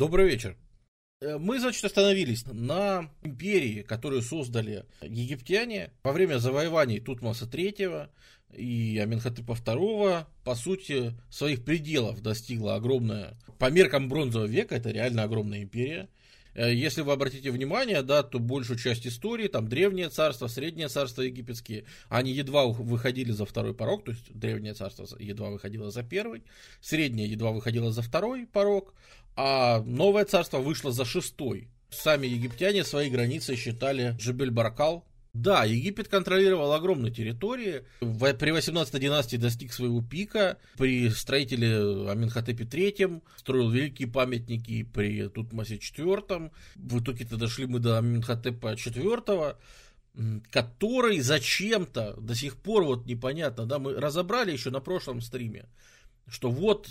Добрый вечер. Э, мы, значит, остановились на империи, которую создали египтяне во время завоеваний Тутмоса III и Аменхотепа II, по сути, своих пределов достигла огромная, по меркам бронзового века, это реально огромная империя, если вы обратите внимание, да, то большую часть истории, там древнее царство, среднее царство египетские, они едва выходили за второй порог, то есть древнее царство едва выходило за первый, среднее едва выходило за второй порог, а новое царство вышло за шестой. Сами египтяне свои границы считали Джебель-Баркал, да, Египет контролировал огромные территории. При 18 династии достиг своего пика. При строителе Аминхотепе III строил великие памятники при Тутмосе IV. В итоге-то дошли мы до Аминхотепа IV который зачем-то до сих пор вот непонятно, да, мы разобрали еще на прошлом стриме, что вот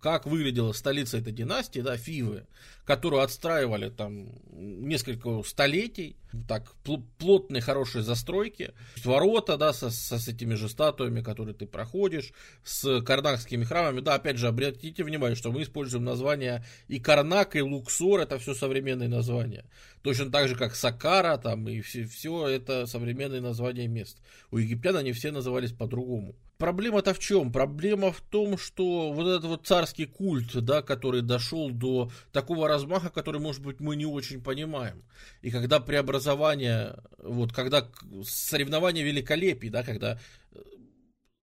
как выглядела столица этой династии, да, Фивы, которую отстраивали там несколько столетий, так плотные хорошие застройки, ворота, да, со, со, с этими же статуями, которые ты проходишь, с карнакскими храмами, да, опять же, обратите внимание, что мы используем названия и Карнак, и Луксор, это все современные названия, точно так же, как Сакара, там, и все, все это современные названия мест. У египтян они все назывались по-другому. Проблема-то в чем? Проблема в том, что вот этот вот царский культ, да, который дошел до такого размаха, который, может быть, мы не очень понимаем. И когда преобразование, вот когда соревнования великолепий, да, когда э,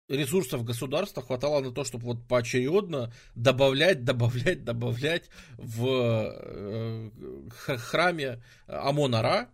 ресурсов государства хватало на то, чтобы вот поочередно добавлять, добавлять, добавлять в э, храме Амон-Ара,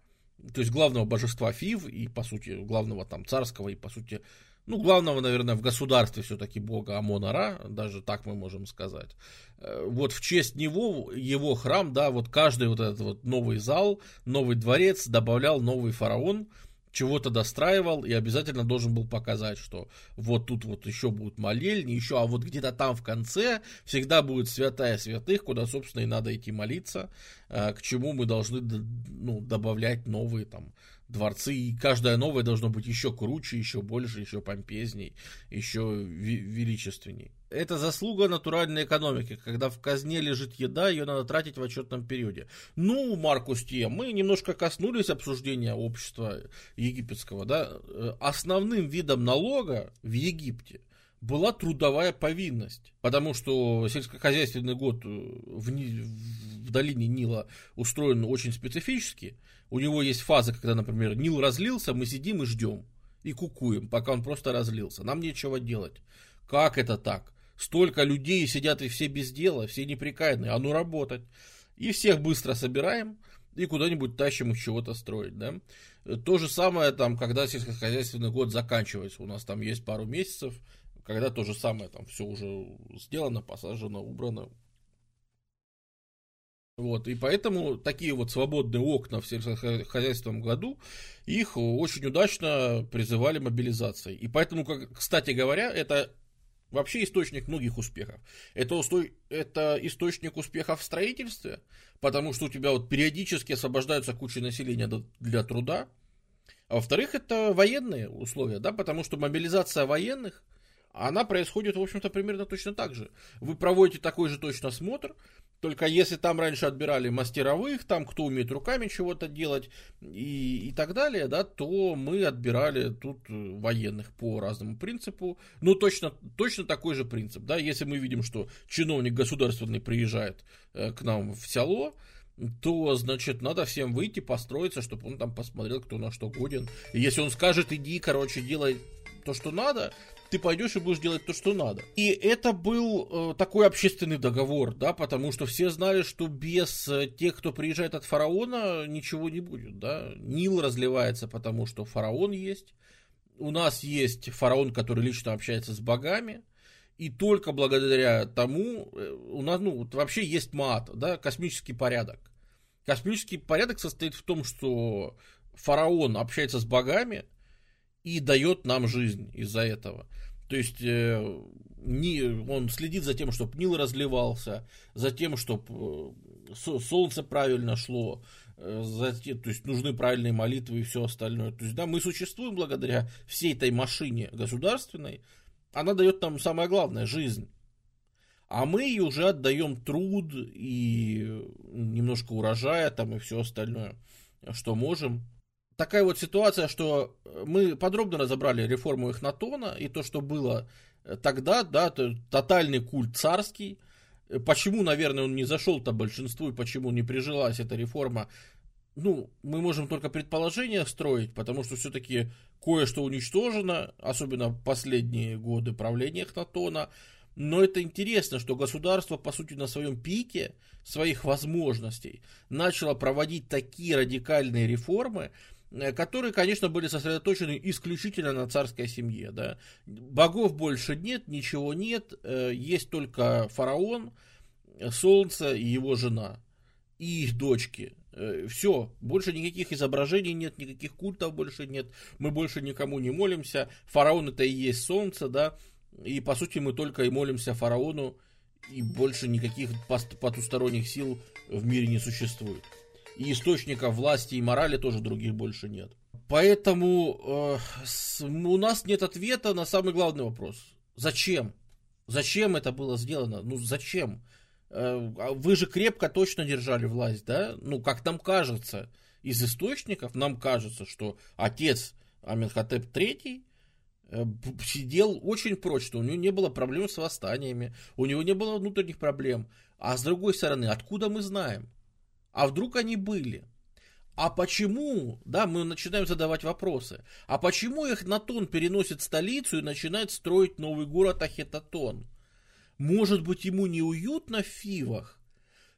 то есть главного божества Фив и, по сути, главного там царского и, по сути, ну, главного, наверное, в государстве все-таки бога Амона-Ра, даже так мы можем сказать. Э, вот в честь него, его храм, да, вот каждый вот этот вот новый зал, новый дворец добавлял новый фараон, чего-то достраивал и обязательно должен был показать, что вот тут вот еще будут молельни, еще, а вот где-то там в конце всегда будет святая святых, куда, собственно, и надо идти молиться, э, к чему мы должны ну, добавлять новые там дворцы, и каждое новое должно быть еще круче, еще больше, еще помпезней, еще величественней. Это заслуга натуральной экономики. Когда в казне лежит еда, ее надо тратить в отчетном периоде. Ну, Маркус Тия, мы немножко коснулись обсуждения общества египетского. Да? Основным видом налога в Египте была трудовая повинность, потому что сельскохозяйственный год в, в долине Нила устроен очень специфически, у него есть фаза, когда, например, Нил разлился, мы сидим и ждем. И кукуем, пока он просто разлился. Нам нечего делать. Как это так? Столько людей сидят и все без дела, все неприкаянные. А ну работать. И всех быстро собираем и куда-нибудь тащим их чего-то строить, да. То же самое там, когда сельскохозяйственный год заканчивается. У нас там есть пару месяцев, когда то же самое там все уже сделано, посажено, убрано, вот, и поэтому такие вот свободные окна в сельскохозяйственном году, их очень удачно призывали мобилизацией. И поэтому, как, кстати говоря, это вообще источник многих успехов. Это, это источник успехов в строительстве, потому что у тебя вот периодически освобождаются куча населения для труда. А во-вторых, это военные условия, да, потому что мобилизация военных – она происходит, в общем-то, примерно точно так же. Вы проводите такой же точно осмотр, только если там раньше отбирали мастеровых, там кто умеет руками чего-то делать и, и так далее, да, то мы отбирали тут военных по разному принципу. Ну, точно, точно такой же принцип, да, если мы видим, что чиновник государственный приезжает э, к нам в село, то, значит, надо всем выйти, построиться, чтобы он там посмотрел, кто на что годен. И если он скажет, иди, короче, делай то, что надо, ты пойдешь и будешь делать то, что надо. И это был э, такой общественный договор, да, потому что все знали, что без э, тех, кто приезжает от фараона, ничего не будет, да. Нил разливается, потому что фараон есть. У нас есть фараон, который лично общается с богами. И только благодаря тому э, у нас, ну, вот вообще есть мат, да, космический порядок. Космический порядок состоит в том, что фараон общается с богами, и дает нам жизнь из-за этого. То есть э, не, он следит за тем, чтобы Нил разливался, за тем, чтобы э, солнце правильно шло, э, за те, то есть нужны правильные молитвы и все остальное. То есть, да, мы существуем благодаря всей этой машине государственной, она дает нам самое главное – жизнь. А мы ей уже отдаем труд и немножко урожая там и все остальное, что можем. Такая вот ситуация, что мы подробно разобрали реформу Эхнатона и то, что было тогда, да, тотальный культ царский, Почему, наверное, он не зашел-то большинству и почему не прижилась эта реформа, ну, мы можем только предположения строить, потому что все-таки кое-что уничтожено, особенно последние годы правления Эхнатона. Но это интересно, что государство, по сути, на своем пике своих возможностей начало проводить такие радикальные реформы, э, которые, конечно, были сосредоточены исключительно на царской семье. Да. Богов больше нет, ничего нет, э, есть только фараон, солнце и его жена, и их дочки. Э, Все, больше никаких изображений нет, никаких культов больше нет, мы больше никому не молимся. Фараон это и есть солнце, да, и по сути мы только и молимся фараону, и больше никаких потусторонних сил в мире не существует. И источников власти и морали тоже других больше нет. Поэтому э, с, у нас нет ответа на самый главный вопрос. Зачем? Зачем это было сделано? Ну зачем? Э, а вы же крепко точно держали власть, да? Ну, как нам кажется, из источников нам кажется, что отец Аменхотеп III э, сидел очень прочно, у него не было проблем с восстаниями, у него не было внутренних проблем. А с другой стороны, откуда мы знаем? А вдруг они были? А почему, да, мы начинаем задавать вопросы, а почему их Натон переносит столицу и начинает строить новый город Ахетатон? Может быть, ему неуютно в Фивах?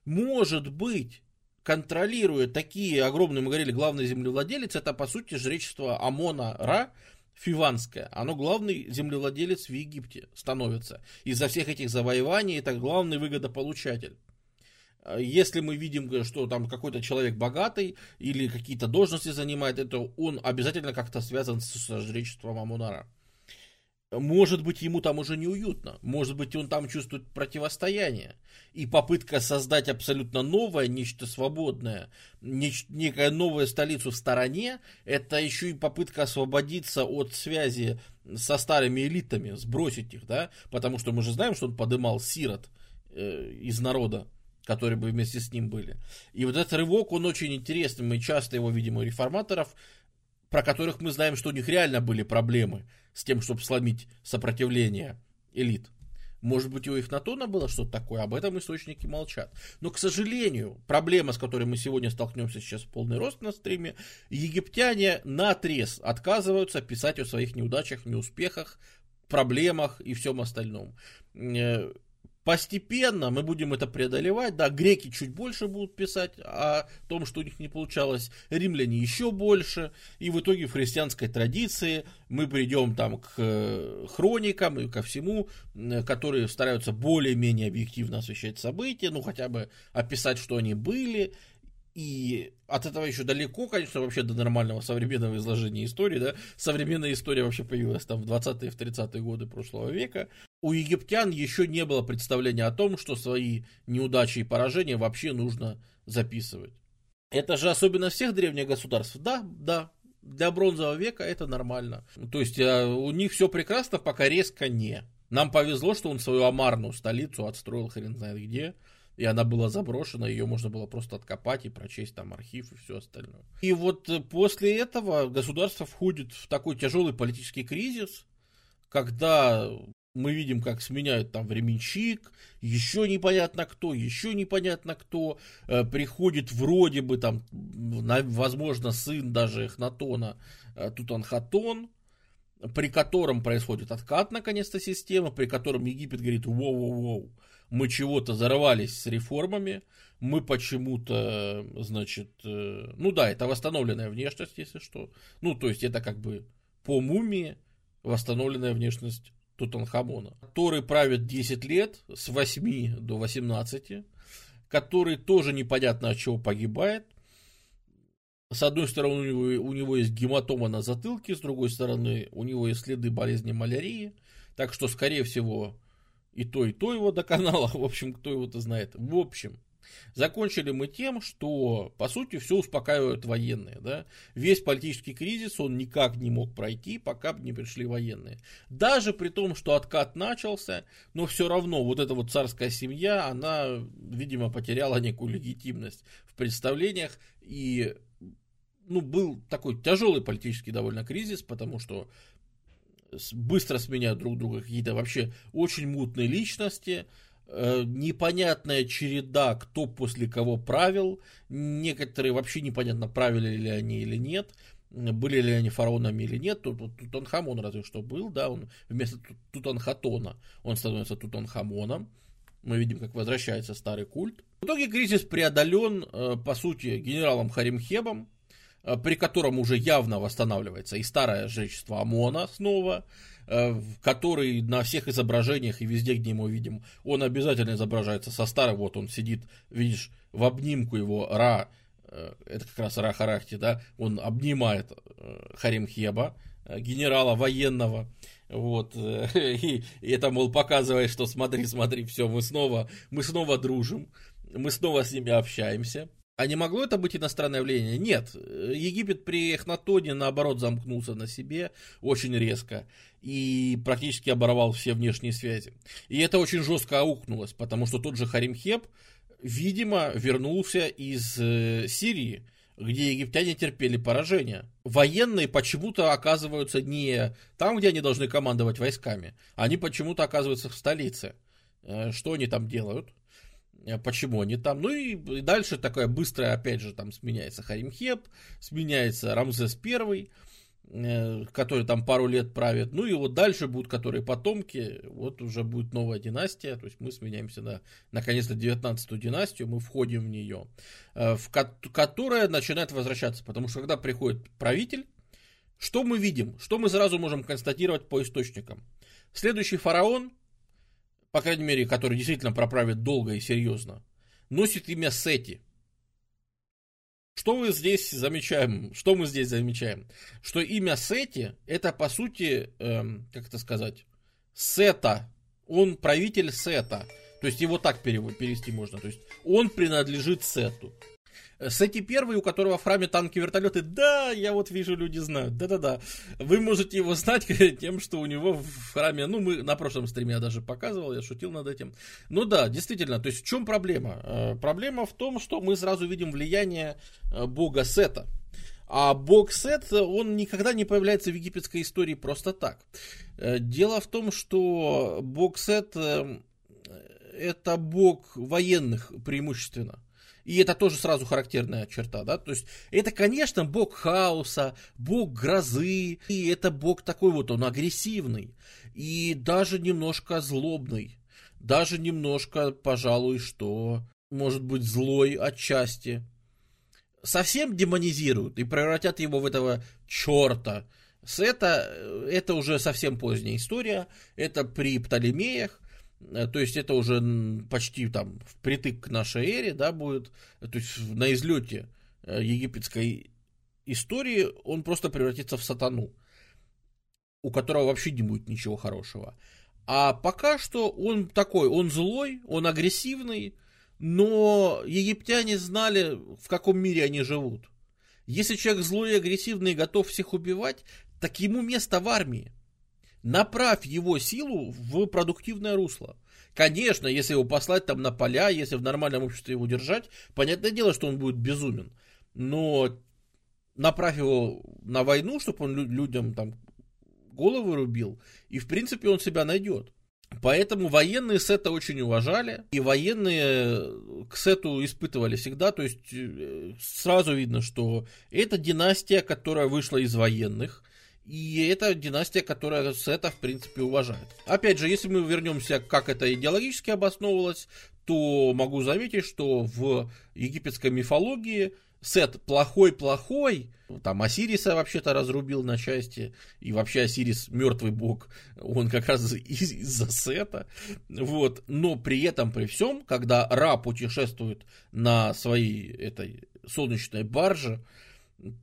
Может быть, контролируя такие огромные, мы говорили, главный землевладелец, это по сути жречество Амона Ра, Фиванское, оно главный землевладелец в Египте становится. Из-за всех этих завоеваний это главный выгодополучатель. Если мы видим, что там какой-то человек богатый или какие-то должности занимает, это он обязательно как-то связан с жречеством Амонара. Может быть, ему там уже неуютно. Может быть, он там чувствует противостояние. И попытка создать абсолютно новое, нечто свободное, неч- некая новая столицу в стороне, это еще и попытка освободиться от связи со старыми элитами, сбросить их, да? Потому что мы же знаем, что он подымал сирот э, из народа, которые бы вместе с ним были. И вот этот рывок, он очень интересный. Мы часто его видим у реформаторов, про которых мы знаем, что у них реально были проблемы с тем, чтобы сломить сопротивление элит. Может быть, у Эхнатона было что-то такое, об этом источники молчат. Но, к сожалению, проблема, с которой мы сегодня столкнемся сейчас в полный рост на стриме, египтяне на отрез отказываются писать о своих неудачах, неуспехах, проблемах и всем остальном. Постепенно мы будем это преодолевать, да, греки чуть больше будут писать о том, что у них не получалось, римляне еще больше, и в итоге в христианской традиции мы придем там к э, хроникам и ко всему, которые стараются более-менее объективно освещать события, ну хотя бы описать, что они были, и от этого еще далеко, конечно, вообще до нормального современного изложения истории, да. Современная история вообще появилась там в 20-е, в 30-е годы прошлого века. У египтян еще не было представления о том, что свои неудачи и поражения вообще нужно записывать. Это же особенность всех древних государств. Да, да, для бронзового века это нормально. То есть э, у них все прекрасно, пока резко не. Нам повезло, что он свою амарную столицу отстроил хрен знает где и она была заброшена, ее можно было просто откопать и прочесть там архив и все остальное. И вот э, после этого государство входит в такой тяжелый политический кризис, когда мы видим, как сменяют там временщик, еще непонятно кто, еще непонятно кто, э, приходит вроде бы там, на, возможно, сын даже Эхнатона, э, Тутанхатон, при котором происходит откат наконец-то системы, при котором Египет говорит, воу-воу-воу, мы чего-то зарвались с реформами, мы почему-то, значит, э, ну да, это восстановленная внешность, если что. Ну, то есть это как бы по мумии восстановленная внешность Тутанхамона, который правит 10 лет, с 8 до 18, который тоже непонятно от чего погибает. С одной стороны, у него, у него есть гематома на затылке, с другой стороны, у него есть следы болезни малярии, так что, скорее всего, и то, и то его до канала, в общем, кто его-то знает. В общем, Закончили мы тем, что, по сути, все успокаивают военные. Да? Весь политический кризис, он никак не мог пройти, пока бы не пришли военные. Даже при том, что откат начался, но все равно вот эта вот царская семья, она, видимо, потеряла некую легитимность в представлениях. И ну, был такой тяжелый политический довольно кризис, потому что быстро сменяют друг друга какие-то вообще очень мутные личности, Э, непонятная череда, кто после кого правил, некоторые вообще непонятно, правили ли они или нет, были ли они фараонами или нет, тут, тут Тутанхамон разве что был, да, он вместо Тутанхатона он становится Тутанхамоном, мы видим, как возвращается старый культ. В итоге кризис преодолен, э, по сути, генералом Харимхебом, при котором уже явно восстанавливается и старое жречество Амона снова, Э, который на всех изображениях и везде, где мы видим, он обязательно изображается со старым, вот он сидит, видишь, в обнимку его Ра, э, это как раз Ра Харахти, да, он обнимает э, Харим Хеба, генерала военного, вот, и это, мол, показывает, что смотри, смотри, все, мы снова, мы снова дружим, мы снова с ними общаемся. А не могло это быть иностранное влияние? Нет. Египет при Эхнатоне, наоборот, замкнулся на себе очень резко и практически оборвал все внешние связи. И это очень жестко аукнулось, потому что тот же Харимхеп, видимо, вернулся из э, Сирии, где египтяне терпели поражение. Военные почему-то оказываются не там, где они должны командовать войсками, они почему-то оказываются в столице. Э, что они там делают? Э, почему они там? Ну и дальше такая быстрая, опять же, там сменяется Харимхеп, сменяется Рамзес Первый, Э, который там пару лет правит. Ну и вот дальше будут, которые потомки, вот уже будет новая династия, то есть мы сменяемся на, наконец-то, 19-ю династию, мы входим в нее, э, в ко- которая начинает возвращаться, потому что когда приходит правитель, что мы видим, что мы сразу можем констатировать по источникам. Следующий фараон, по крайней мере, который действительно проправит долго и серьезно, носит имя Сети – что мы здесь замечаем? Что мы здесь замечаем? Что имя Сети это по сути, эм, как это сказать, Сета. Он правитель Сета. То есть его так перевести можно. То есть он принадлежит Сету. Сети первый, у которого в храме танки вертолеты, да, я вот вижу, люди знают, да-да-да. Вы можете его знать тем, что у него в храме, ну, мы на прошлом стриме я даже показывал, я шутил над этим. Ну да, действительно, то есть в чем проблема? Э, проблема в том, что мы сразу видим влияние э, бога Сета. А бог Сет, он никогда не появляется в египетской истории просто так. Э, дело в том, что бог Сет это бог военных преимущественно. И это тоже сразу характерная черта, да, то есть это, конечно, бог хаоса, бог грозы, и это бог такой вот, он агрессивный, и даже немножко злобный, даже немножко, пожалуй, что, может быть, злой отчасти. Совсем демонизируют и превратят его в этого черта. Это, это уже совсем поздняя история, это при Птолемеях, Э, то есть это уже почти там впритык к нашей эре, да, будет, то есть на излете э, египетской истории он просто превратится в сатану, у которого вообще не будет ничего хорошего. А пока что он такой, он злой, он агрессивный, но египтяне знали, в каком мире они живут. Если человек злой и агрессивный и готов всех убивать, так ему место в армии направь его силу в продуктивное русло. Конечно, если его послать там на поля, если в нормальном обществе его держать, понятное дело, что он будет безумен. Но направь его на войну, чтобы он людям там головы рубил, и в принципе он себя найдет. Поэтому военные Сета очень уважали, и военные к Сету испытывали всегда, то есть э, сразу видно, что это династия, которая вышла из военных, и это династия, которая Сета, в принципе, уважает. Опять же, если мы вернемся, как это идеологически обосновывалось, то могу заметить, что в египетской мифологии Сет плохой-плохой, там Осириса вообще-то разрубил на части, и вообще Осирис мертвый бог, он как раз из-за Сета, вот, но при этом, при всем, когда Ра путешествует на своей этой солнечной барже,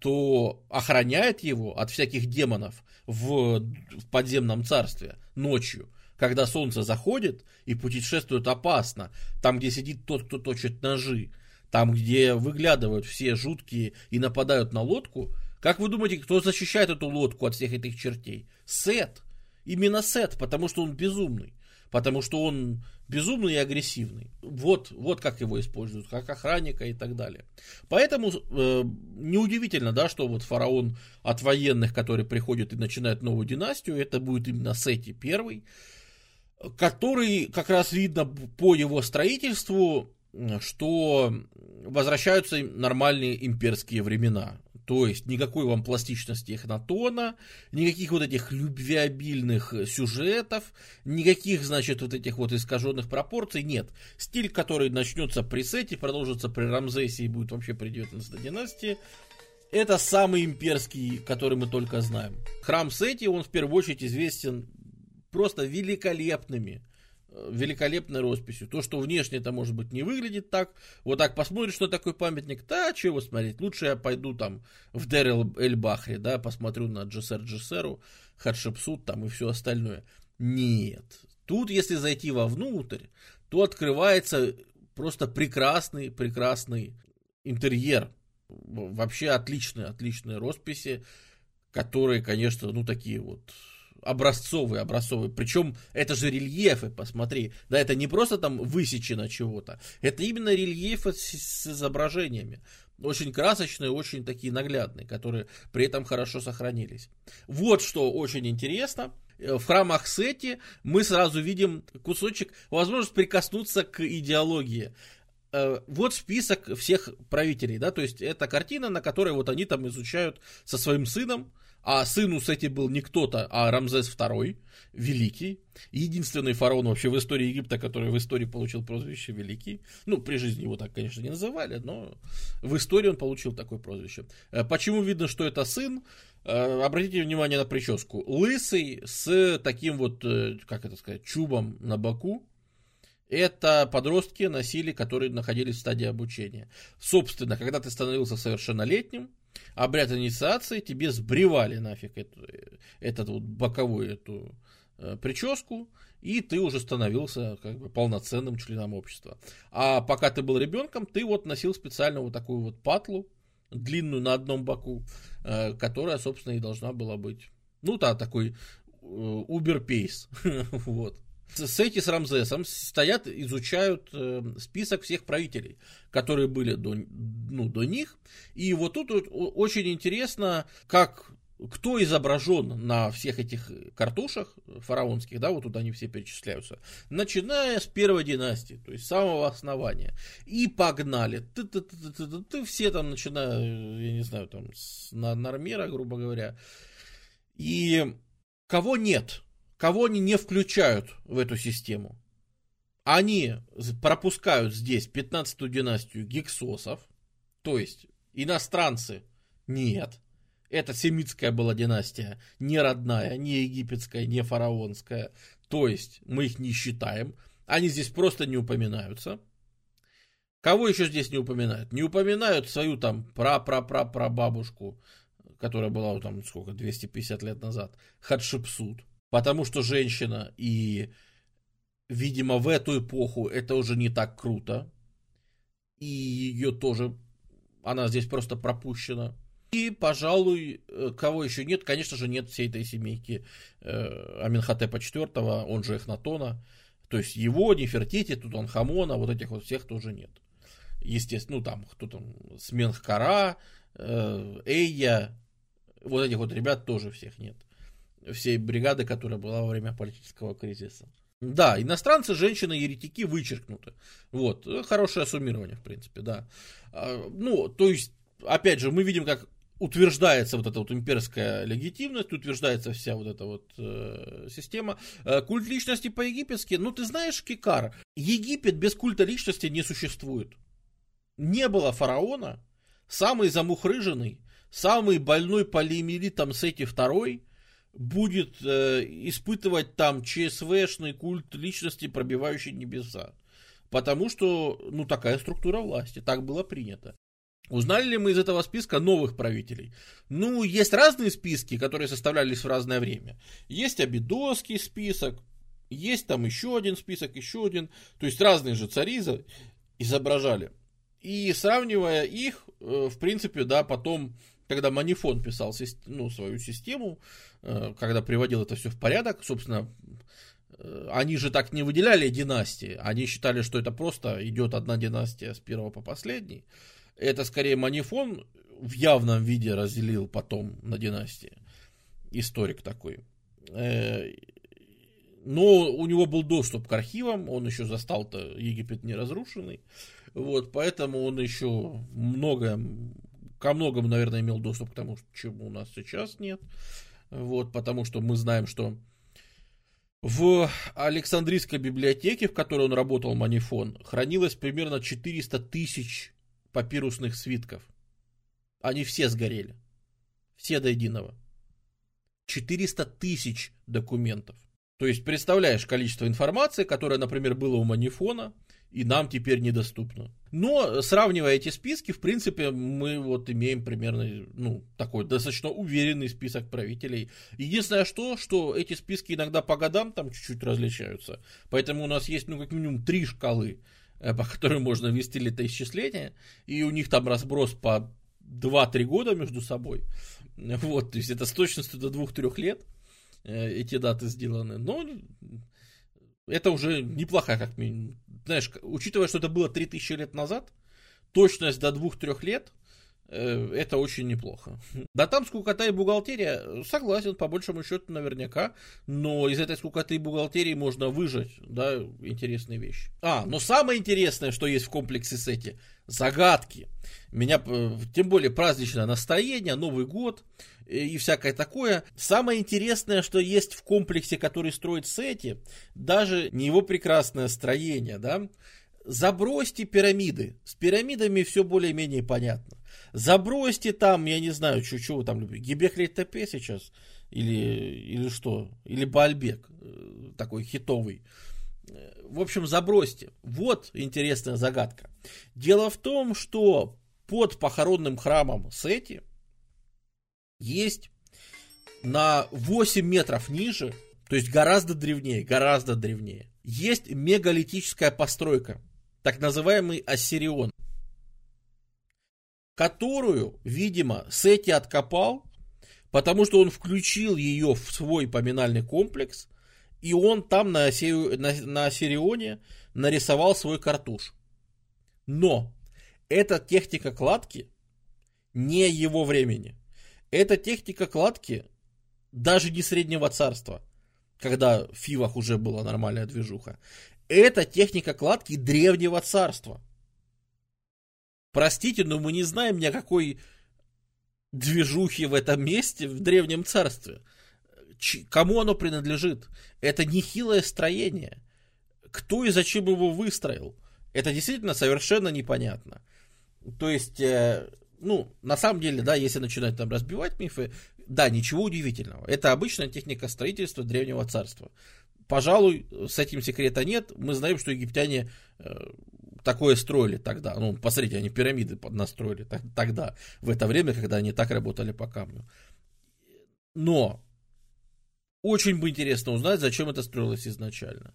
то охраняет его от всяких демонов в, в подземном царстве ночью когда солнце заходит и путешествует опасно, там, где сидит тот, кто точит ножи, там, где выглядывают все жуткие и нападают на лодку, как вы думаете, кто защищает эту лодку от всех этих чертей? Сет. Именно Сет, потому что он безумный. Потому что он безумный и агрессивный. Вот, вот как его используют, как охранника и так далее. Поэтому э, неудивительно, да, что вот фараон от военных, который приходит и начинает новую династию, это будет именно Сети первый, который как раз видно по его строительству, что возвращаются нормальные имперские времена. То есть никакой вам пластичности Эхнатона, никаких вот этих любвеобильных сюжетов, никаких, значит, вот этих вот искаженных пропорций нет. Стиль, который начнется при Сете, продолжится при Рамзесе и будет вообще при 19 династии, это самый имперский, который мы только знаем. Храм Сети, он в первую очередь известен просто великолепными великолепной росписью. То, что внешне это, может быть, не выглядит так. Вот так посмотришь на такой памятник, да, чего смотреть. Лучше я пойду там в Дер Эль-Бахри, да, посмотрю на Джессер Джессеру, Хатшепсут там и все остальное. Нет. Тут, если зайти вовнутрь, то открывается просто прекрасный, прекрасный интерьер. Вообще отличные, отличные росписи, которые, конечно, ну такие вот образцовые, образцовые. Причем это же рельефы, посмотри. Да, это не просто там высечено чего-то. Это именно рельефы с, с изображениями. Очень красочные, очень такие наглядные, которые при этом хорошо сохранились. Вот что очень интересно. В храмах Сети мы сразу видим кусочек, возможность прикоснуться к идеологии э, вот список всех правителей, да, то есть это картина, на которой вот они там изучают со своим сыном, а сын Сети был не кто-то, а Рамзес II, Великий, единственный фараон вообще в истории Египта, который в истории получил прозвище Великий. Ну, при жизни его так, конечно, не называли, но в истории он получил такое прозвище. Э, почему видно, что это сын? Э, обратите внимание на прическу. Лысый с таким вот, э, как это сказать, чубом на боку. Это подростки носили, которые находились в стадии обучения. Собственно, когда ты становился совершеннолетним, обряд инициации, тебе сбривали нафиг эту, этот вот боковую эту э, прическу, и ты уже становился как бы полноценным членом общества. А пока ты был ребенком, ты вот носил специально вот такую вот патлу, длинную на одном боку, э, которая, собственно, и должна была быть, ну да, такой убер-пейс, вот. Сети с Рамзесом стоят, изучают э, список всех правителей, которые были до, ну, до них. И вот тут вот очень интересно, как кто изображен на всех этих картушах фараонских, да, вот тут они все перечисляются, начиная с первой династии, то есть самого основания. И погнали. Ты, ты, ты, ты, ты, ты, все там, начиная, я не знаю, там, с Нормера, грубо говоря. И кого нет? Кого они не включают в эту систему? Они пропускают здесь 15-ю династию гексосов, то есть иностранцы нет. Это семитская была династия, не родная, не египетская, не фараонская. То есть мы их не считаем. Они здесь просто не упоминаются. Кого еще здесь не упоминают? Не упоминают свою там пра-пра-пра-прабабушку, которая была там сколько, 250 лет назад, Хатшепсут. Потому что женщина, и, видимо, в эту эпоху это уже не так круто. И ее тоже, она здесь просто пропущена. И, пожалуй, э, кого еще нет, конечно же, нет всей этой семейки э, Аминхотепа IV, он же Эхнатона. То есть его, Нефертити, Тутанхамона, вот этих вот всех тоже нет. Естественно, ну там, кто там, Сменхкара, э, Эйя, вот этих вот ребят тоже всех нет всей бригады, которая была во время политического кризиса. Да, иностранцы, женщины, еретики вычеркнуты. Вот, хорошее суммирование, в принципе, да. А, ну, то есть, опять же, мы видим, как утверждается вот эта вот имперская легитимность, утверждается вся вот эта вот э, система. Э, культ личности по-египетски, ну ты знаешь, Кикар, Египет без культа личности не существует. Не было фараона, самый замухрыженный, самый больной полиэмилитом Сети второй будет э, испытывать там ЧСВшный культ личности, пробивающий небеса. Потому что, ну, такая структура власти, так было принято. Узнали ли мы из этого списка новых правителей? Ну, есть разные списки, которые составлялись в разное время. Есть Абидосский список, Есть там еще один список, еще один. То есть разные же цари изображали. И сравнивая их, э, в принципе, да, потом, когда Манифон писал ну, свою систему, э, когда приводил это все в порядок, собственно, э, они же так не выделяли династии. Они считали, что это просто идет одна династия с первого по последний. Это скорее Манифон в явном виде разделил потом на династии. Историк такой. Но у него был доступ к архивам, он еще застал-то Египет не разрушенный. Вот, поэтому он еще много, ко многому, наверное, имел доступ к тому, чему у нас сейчас нет. Вот, потому что мы знаем, что в Александрийской библиотеке, в которой он работал, Манифон, хранилось примерно 400 тысяч папирусных свитков. Они все сгорели. Все до единого. 400 тысяч документов. То есть, представляешь количество информации, которое, например, было у Манифона, и нам теперь недоступно. Но, сравнивая эти списки, в принципе, мы вот имеем примерно, ну, такой достаточно уверенный список правителей. Единственное что, что эти списки иногда по годам там чуть-чуть различаются. Поэтому у нас есть, ну, как минимум три шкалы, э, по которым можно ввести летоисчисление, и у них там разброс по 2-3 года между собой. Вот, то есть это с точностью до 2-3 лет э, эти даты сделаны. Но это уже неплохая, как минимум. Знаешь, учитывая, что это было 3000 лет назад, точность до 2-3 лет, это очень неплохо. Да там скукота и бухгалтерия, согласен, по большему счету наверняка, но из этой скукоты и бухгалтерии можно выжать, да, интересные вещи. А, но самое интересное, что есть в комплексе с эти, загадки. Меня, э, тем более праздничное настроение, Новый год, и всякое такое. Самое интересное, что есть в комплексе, который строит Сети, даже не его прекрасное строение, да, забросьте пирамиды. С пирамидами все более-менее понятно. Забросьте там, я не знаю, вы там любите, Гебекли Тепе сейчас, или, или что, или Бальбек, э, такой хитовый. В общем, забросьте. Вот интересная загадка. Дело в том, что под похоронным храмом Сети есть на 8 метров ниже, то есть гораздо древнее, гораздо древнее, есть мегалитическая постройка, так называемый Ассирион, которую, видимо, Сети откопал, потому что он включил ее в свой поминальный комплекс, и он там на, Ассири... на, на Ассирионе нарисовал свой картуш. Но эта техника кладки не его времени. Эта техника кладки даже не среднего царства, когда в Фивах уже была нормальная движуха. Это техника кладки древнего царства. Простите, но мы не знаем ни о какой движухе в этом месте, в древнем царстве. Ч- кому оно принадлежит? Это нехилое строение. Кто и зачем его выстроил? Это действительно совершенно непонятно. То есть, э, ну, на самом деле, да, если начинать там разбивать мифы, да, ничего удивительного. Это обычная техника строительства древнего царства. Пожалуй, с этим секрета нет. Мы знаем, что египтяне э, такое строили тогда. Ну, посмотрите, они пирамиды настроили тогда, в это время, когда они так работали по камню. Но очень бы интересно узнать, зачем это строилось изначально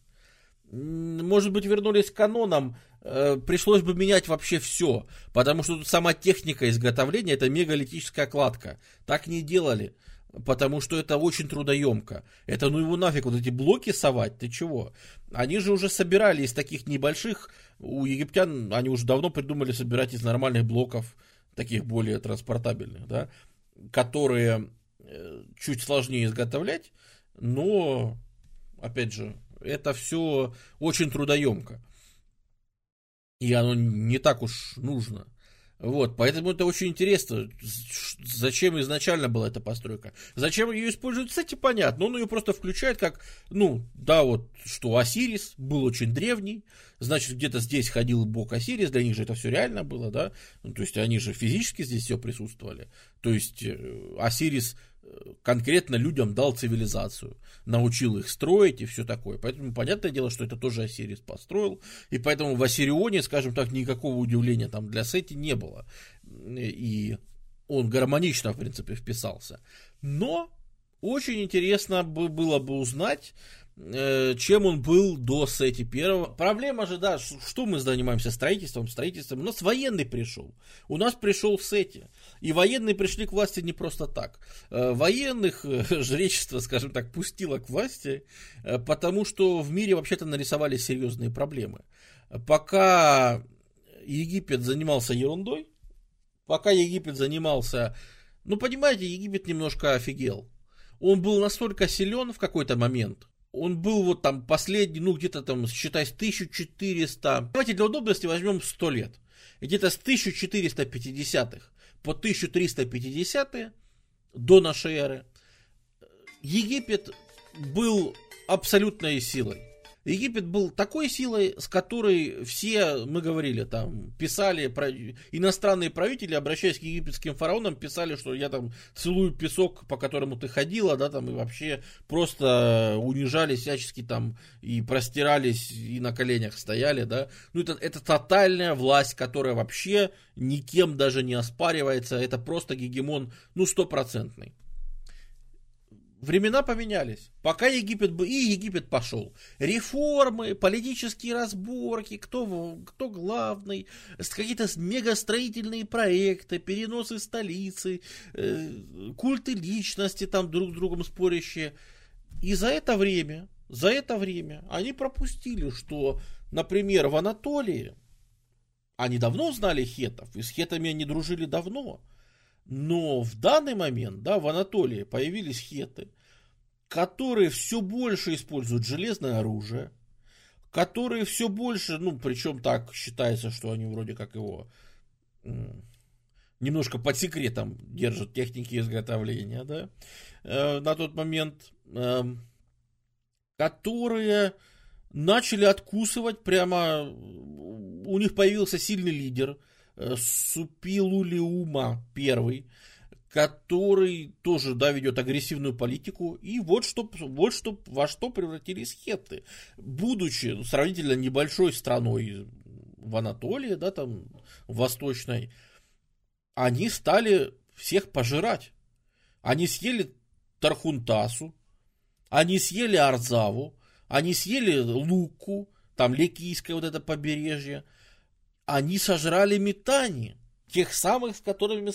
может быть, вернулись к канонам, э, пришлось бы менять вообще все, потому что тут сама техника изготовления это мегалитическая кладка. Так не делали, потому что это очень трудоемко. Это ну его нафиг, вот эти блоки совать, ты чего? Они же уже собирали из таких небольших, у египтян они уже давно придумали собирать из нормальных блоков, таких более транспортабельных, да, которые э, чуть сложнее изготовлять, но, опять же, это все очень трудоемко. И оно не так уж нужно. Вот, поэтому это очень интересно, зачем изначально была эта постройка. Зачем ее используют, кстати, понятно. Он ее просто включает как, ну, да, вот, что Осирис был очень древний, значит, где-то здесь ходил бог Осирис, для них же это все реально было, да, ну, то есть они же физически здесь все присутствовали. То есть э, Осирис конкретно людям дал цивилизацию, научил их строить и все такое. Поэтому понятное дело, что это тоже Осирис построил, и поэтому в Ассирионе, скажем так, никакого удивления там для Сети не было. И он гармонично, в принципе, вписался. Но очень интересно было бы узнать, э, чем он был до Сети первого. Проблема же, да, что мы занимаемся строительством, строительством. У нас военный пришел. У нас пришел Сети. И военные пришли к власти не просто так. Э, военных жречество, скажем так, пустило к власти, потому что в мире вообще-то нарисовались серьезные проблемы. Пока Египет занимался ерундой, пока Египет занимался... Ну, понимаете, Египет немножко офигел. Он был настолько силен в какой-то момент, он был вот там последний, ну где-то там, считай, с 1400, давайте для удобности возьмем 100 лет. Где-то с 1450-х по 1350 до нашей эры Египет был абсолютной силой. Египет был такой силой, с которой все, мы говорили, там, писали, про, иностранные правители, обращаясь к египетским фараонам, писали, что я там целую песок, по которому ты ходила, да, там, и вообще просто унижались всячески там, и простирались, и на коленях стояли, да. Ну, это, это тотальная власть, которая вообще никем даже не оспаривается, это просто гегемон, ну, стопроцентный времена поменялись. Пока Египет был, и Египет пошел. Реформы, политические разборки, кто, кто главный, какие-то мегастроительные проекты, переносы столицы, э, культы личности там друг с другом спорящие. И за это время, за это время они пропустили, что, например, в Анатолии они давно знали хетов, и с хетами они дружили давно. Но в данный момент, да, в Анатолии появились хеты, которые все больше используют железное оружие, которые все больше, ну, причем так считается, что они вроде как его немножко под секретом держат техники изготовления, да, э, на тот момент, э, которые начали откусывать прямо, у них появился сильный лидер, Супилулиума первый, который тоже, да, ведет агрессивную политику. И вот что, вот что, во что превратились хетты. Будучи сравнительно небольшой страной в Анатолии, да, там, восточной, они стали всех пожирать. Они съели Тархунтасу, они съели Арзаву, они съели Луку, там Лекийское вот это побережье, они сожрали Метани тех самых, с которыми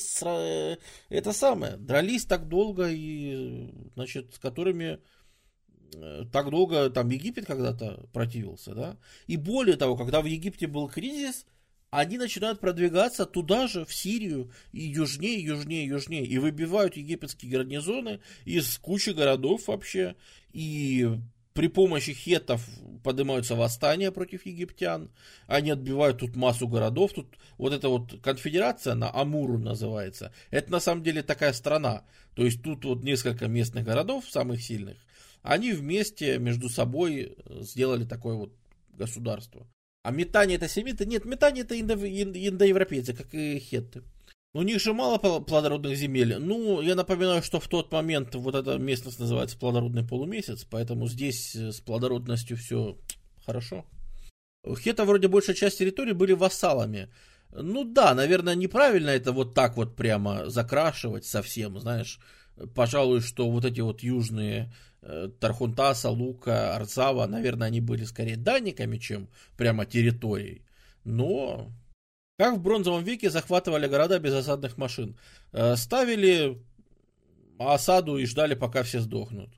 это самое, дрались так долго и, значит, с которыми э, так долго там Египет когда-то противился, да. И более того, когда в Египте был кризис, они начинают продвигаться туда же, в Сирию, и южнее, южнее, южнее, и выбивают египетские гарнизоны из кучи городов вообще, и при помощи хетов поднимаются восстания против египтян, они отбивают тут массу городов, тут вот эта вот конфедерация, на Амуру называется, это на самом деле такая страна, то есть тут вот несколько местных городов, самых сильных, они вместе между собой сделали такое вот государство. А метание это семиты? Нет, метание это индо- индоевропейцы, как и хетты. У них же мало плодородных земель. Ну, я напоминаю, что в тот момент вот эта местность называется плодородный полумесяц, поэтому здесь э, с плодородностью все хорошо. Хета вроде большая часть территории были вассалами. Ну да, наверное, неправильно это вот так вот прямо закрашивать совсем, знаешь. Пожалуй, что вот эти вот южные э, Тархунтаса, Лука, Арцава, наверное, они были скорее данниками, чем прямо территорией. Но как в бронзовом веке захватывали города без осадных машин? Э, ставили осаду и ждали, пока все сдохнут.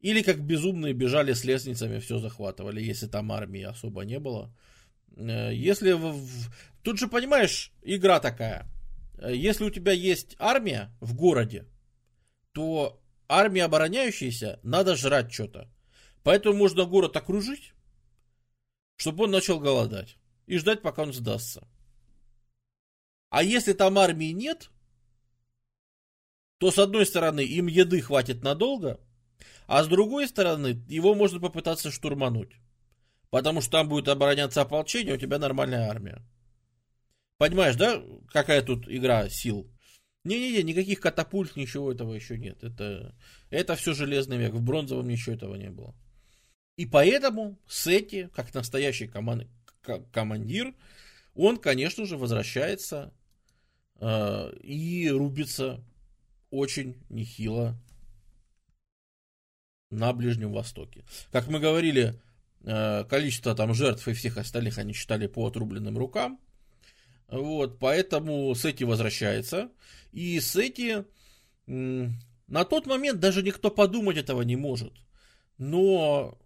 Или как безумные бежали с лестницами, все захватывали, если там армии особо не было. Э, если в... Тут же, понимаешь, игра такая. Э, если у тебя есть армия в городе, то армии обороняющейся надо жрать что-то. Поэтому можно город окружить, чтобы он начал голодать. И ждать, пока он сдастся. А если там армии нет, то с одной стороны им еды хватит надолго, а с другой стороны его можно попытаться штурмануть. Потому что там будет обороняться ополчение, у тебя нормальная армия. Понимаешь, да, какая тут игра сил? Не-не-не, никаких катапульт, ничего этого еще нет. Это, это все железный век. В бронзовом ничего этого не было. И поэтому Сети, как настоящий команд, командир, он, конечно же, возвращается и рубится очень нехило на Ближнем Востоке. Как мы говорили, э, количество там жертв и всех остальных они считали по отрубленным рукам. Вот, поэтому Сети возвращается. И Сети на тот момент даже никто подумать этого не может. Но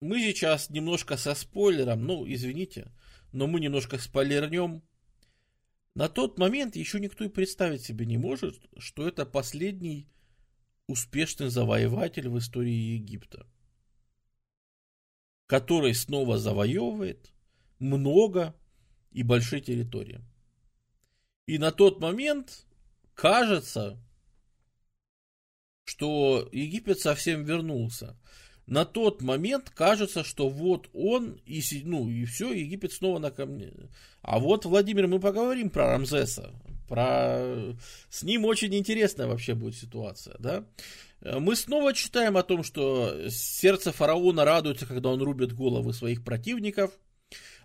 мы сейчас немножко со спойлером, ну, извините, но мы немножко спойлернем. На тот момент еще никто и представить себе не может, что это последний успешный завоеватель в истории Египта, который снова завоевывает много и большие территории. И на тот момент кажется, что Египет совсем вернулся. На тот момент кажется, что вот он и, ну, и все, Египет снова на камне. А вот, Владимир, мы поговорим про Рамзеса. Про... С ним очень интересная вообще будет ситуация, да? Мы снова читаем о том, что сердце фараона радуется, когда он рубит головы своих противников.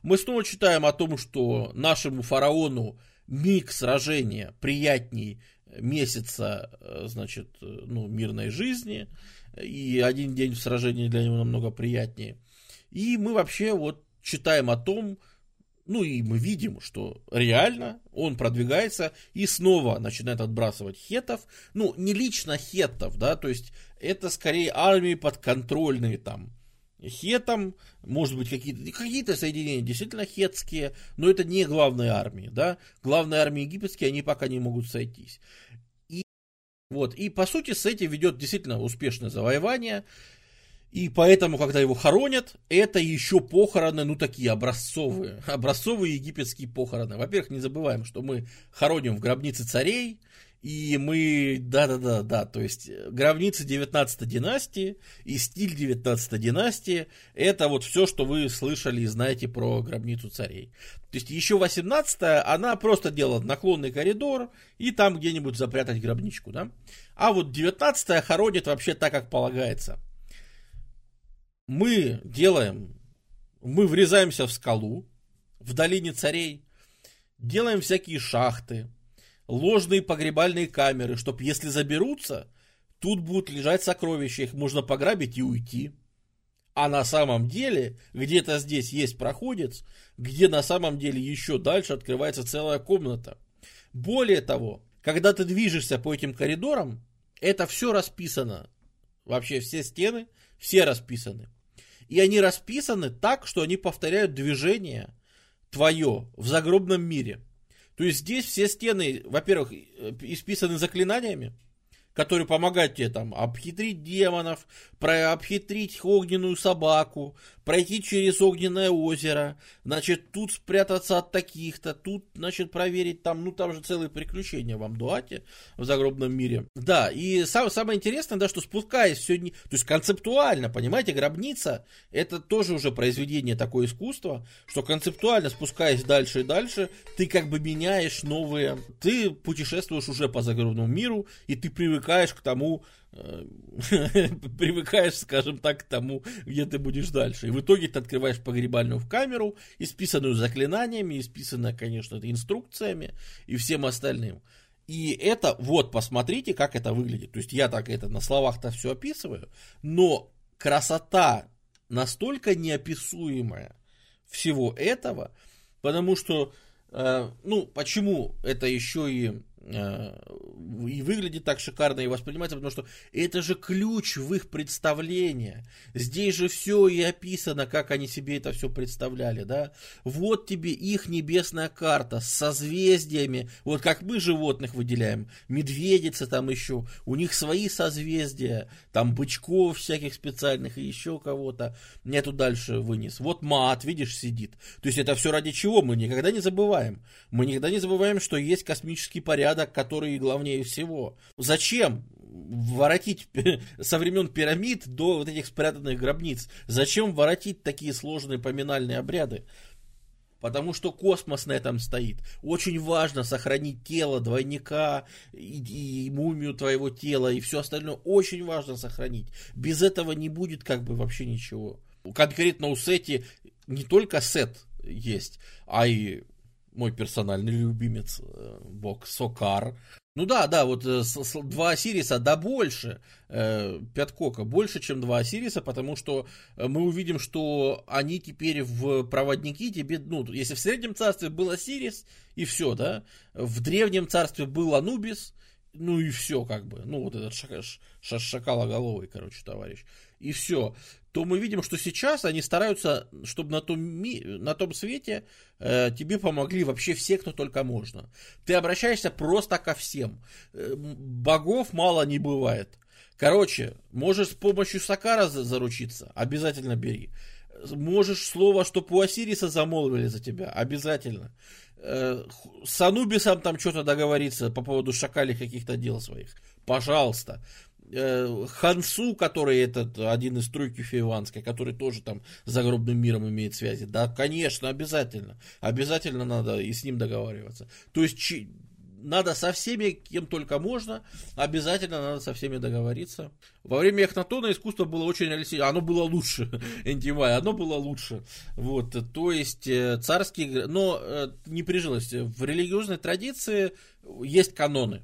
Мы снова читаем о том, что нашему фараону миг сражения приятней месяца, э, значит, э, ну, мирной жизни, и один день в сражении для него намного приятнее. И мы вообще вот читаем о том, ну и мы видим, что реально он продвигается и снова начинает отбрасывать хетов. Ну, не лично хетов, да, то есть это скорее армии подконтрольные там. Хетам, может быть, какие-то какие соединения действительно хетские, но это не главные армии, да. Главные армии египетские, они пока не могут сойтись. Вот, и по сути с этим ведет действительно успешное завоевание. И поэтому, когда его хоронят, это еще похороны, ну, такие образцовые. Образцовые египетские похороны. Во-первых, не забываем, что мы хороним в гробнице царей, и мы, да-да-да, да, то есть э, гробницы 19 династии и стиль 19 династии, это вот все, что вы слышали и знаете про гробницу царей. То есть еще 18 она просто делала наклонный коридор и там где-нибудь запрятать гробничку, да. А вот 19 хоронит вообще так, как полагается. Мы делаем, мы врезаемся в скалу, в долине царей, делаем всякие шахты, ложные погребальные камеры, чтобы если заберутся, тут будут лежать сокровища, их можно пограбить и уйти. А на самом деле, где-то здесь есть проходец, где на самом деле еще дальше открывается целая комната. Более того, когда ты движешься по этим коридорам, это все расписано. Вообще все стены, все расписаны. И они расписаны так, что они повторяют движение твое в загробном мире. То есть здесь все стены, во-первых, э, исписаны заклинаниями, которые помогают тебе там обхитрить демонов, про обхитрить огненную собаку, пройти через огненное озеро, значит, тут спрятаться от таких-то, тут, значит, проверить там, ну, там же целые приключения в Амдуате, в загробном мире. Да, и сам, самое интересное, да, что спускаясь сегодня, то есть концептуально, понимаете, гробница, это тоже уже произведение такое искусство, что концептуально спускаясь дальше и дальше, ты как бы меняешь новые, ты путешествуешь уже по загробному миру, и ты привык привыкаешь к тому, э, привыкаешь, скажем так, к тому, где ты будешь дальше. И в итоге ты открываешь погребальную камеру, исписанную заклинаниями, исписанную, конечно, инструкциями и всем остальным. И это, вот, посмотрите, как это выглядит. То есть я так это на словах-то все описываю, но красота настолько неописуемая всего этого, потому что, э, ну, почему это еще и и выглядит так шикарно и воспринимается, потому что это же ключ в их представление. Здесь же все и описано, как они себе это все представляли, да. Вот тебе их небесная карта с созвездиями, вот как мы животных выделяем, медведицы там еще, у них свои созвездия, там бычков всяких специальных и еще кого-то. Я тут дальше вынес. Вот мат, видишь, сидит. То есть это все ради чего мы никогда не забываем. Мы никогда не забываем, что есть космический порядок, порядок, который главнее всего. Зачем воротить со времен пирамид до вот этих спрятанных гробниц? Зачем воротить такие сложные поминальные обряды? Потому что космос на этом стоит. Очень важно сохранить тело двойника и, и мумию твоего тела и все остальное. Очень важно сохранить. Без этого не будет как бы вообще ничего. Конкретно у Сети не только сет есть, а и мой персональный любимец, э, бог Сокар. Ну да, да, вот э, два Осириса, да больше, э, Пяткока, больше, чем два Осириса, потому что э, мы увидим, что они теперь в проводники тебе, ну, если в Среднем Царстве был Осирис, и все, да, в Древнем Царстве был Анубис, ну и все, как бы, ну вот этот шакалоголовый, короче, товарищ, и все то мы видим, что сейчас они стараются, чтобы на том, ми, на том свете э, тебе помогли вообще все, кто только можно. Ты обращаешься просто ко всем. Э, богов мало не бывает. Короче, можешь с помощью Сакара заручиться, обязательно бери. Можешь слово, что у Осириса замолвили за тебя, обязательно. Э, с Анубисом там что-то договориться по поводу шакали каких-то дел своих. Пожалуйста. Э, Хансу, который этот один из тройки фейванской, который тоже там с загробным миром имеет связи. Да, конечно, обязательно. Обязательно надо и с ним договариваться. То есть чи, надо со всеми, кем только можно, обязательно надо со всеми договориться. Во время Эхнатона искусство было очень реалистично, оно было лучше, Энтимай, оно было лучше. Вот, то есть э, царские, но э, не прижилось. В религиозной традиции есть каноны.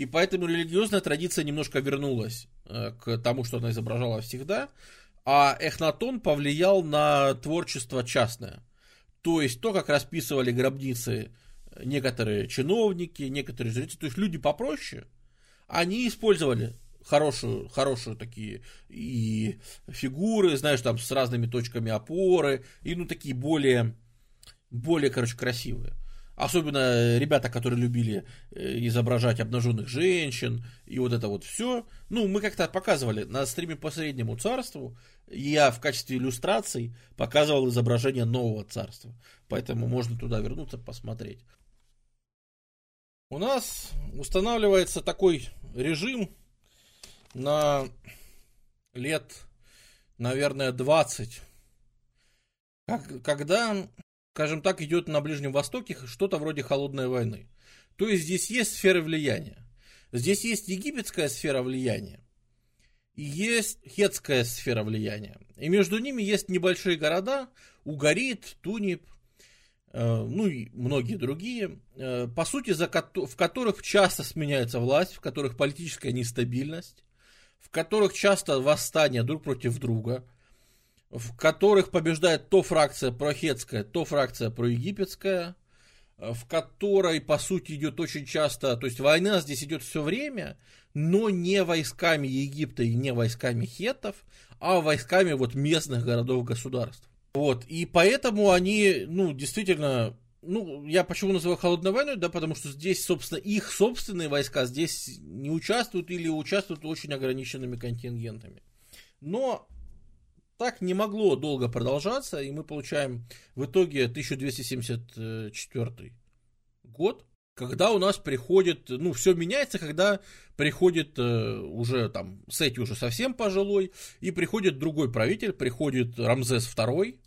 И поэтому религиозная традиция немножко вернулась э, к тому, что она изображала всегда, а Эхнатон повлиял на творчество частное. То есть то, как расписывали гробницы некоторые чиновники, некоторые жрецы, то есть люди попроще, они использовали хорошую, хорошую такие и фигуры, знаешь, там с разными точками опоры, и ну такие более, более, короче, красивые. Особенно ребята, которые любили э, изображать обнаженных женщин и вот это вот все. Ну, мы как-то показывали на стриме по Среднему Царству. Я в качестве иллюстраций показывал изображение нового царства. Поэтому можно туда вернуться, посмотреть. У нас устанавливается такой режим на лет, наверное, 20. Как, когда скажем так, идет на Ближнем Востоке что-то вроде холодной войны. То есть здесь есть сферы влияния. Здесь есть египетская сфера влияния и есть хетская сфера влияния. И между ними есть небольшие города, Угарит, Тунип, э, ну и многие другие, э, по сути, за, в которых часто сменяется власть, в которых политическая нестабильность, в которых часто восстания друг против друга – в которых побеждает то фракция прохетская, то фракция проегипетская, э, в которой, по сути, идет очень часто, то есть война здесь идет все время, но не войсками Египта и не войсками хетов, а войсками вот местных городов-государств. Вот, и поэтому они, ну, действительно, ну, я почему называю холодной войной, да, потому что здесь, собственно, их собственные войска здесь не участвуют или участвуют очень ограниченными контингентами. Но так не могло долго продолжаться, и мы получаем в итоге 1274 год, когда у нас приходит, ну, все меняется, когда приходит э, уже там, Сети уже совсем пожилой, и приходит другой правитель, приходит Рамзес II,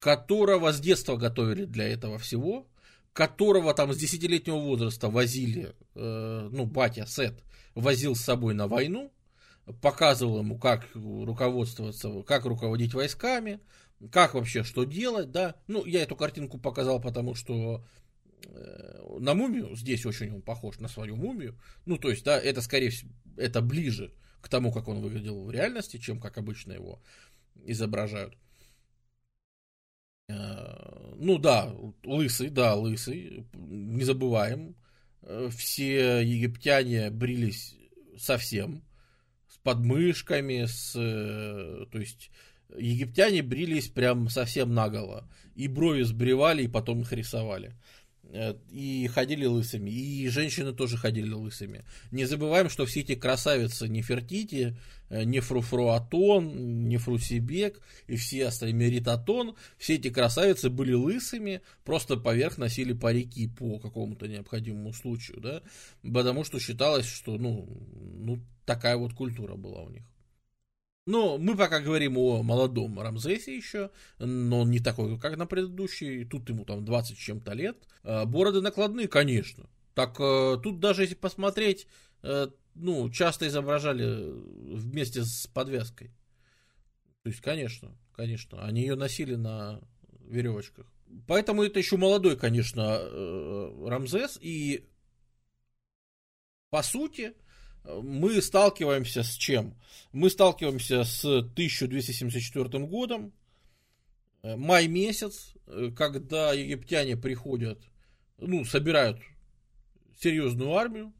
которого с детства готовили для этого всего, которого там с десятилетнего возраста возили, э, ну, батя Сет возил с собой на войну, показывал ему, как руководствоваться, как руководить войсками, как вообще что делать, да. Ну, я эту картинку показал, потому что э, на мумию здесь очень он похож на свою мумию. Ну, то есть, да, это скорее всего, это ближе к тому, как он выглядел в реальности, чем как обычно его изображают. Э, ну да, лысый, да, лысый, не забываем. Э, все египтяне брились совсем подмышками, с, э, то есть египтяне брились прям совсем наголо. И брови сбривали, и потом их рисовали. Э, и ходили лысыми. И женщины тоже ходили лысыми. Не забываем, что все эти красавицы Нефертити, э, Нефруфруатон, Нефрусибек и все остальные Меритатон, все эти красавицы были лысыми, просто поверх носили парики по какому-то необходимому случаю, да, потому что считалось, что, ну, ну такая вот культура была у них. Но мы пока говорим о молодом Рамзесе еще, но он не такой, как на предыдущий, тут ему там 20 с чем-то лет. А, бороды накладные, конечно. Так э, тут даже если посмотреть, э, ну, часто изображали вместе с подвязкой. То есть, конечно, конечно, они ее носили на веревочках. поэтому это еще молодой, конечно, э, Рамзес, и по сути мы сталкиваемся с чем? Мы сталкиваемся с 1274 годом, э, май месяц, э, когда египтяне приходят, ну, собирают серьезную армию,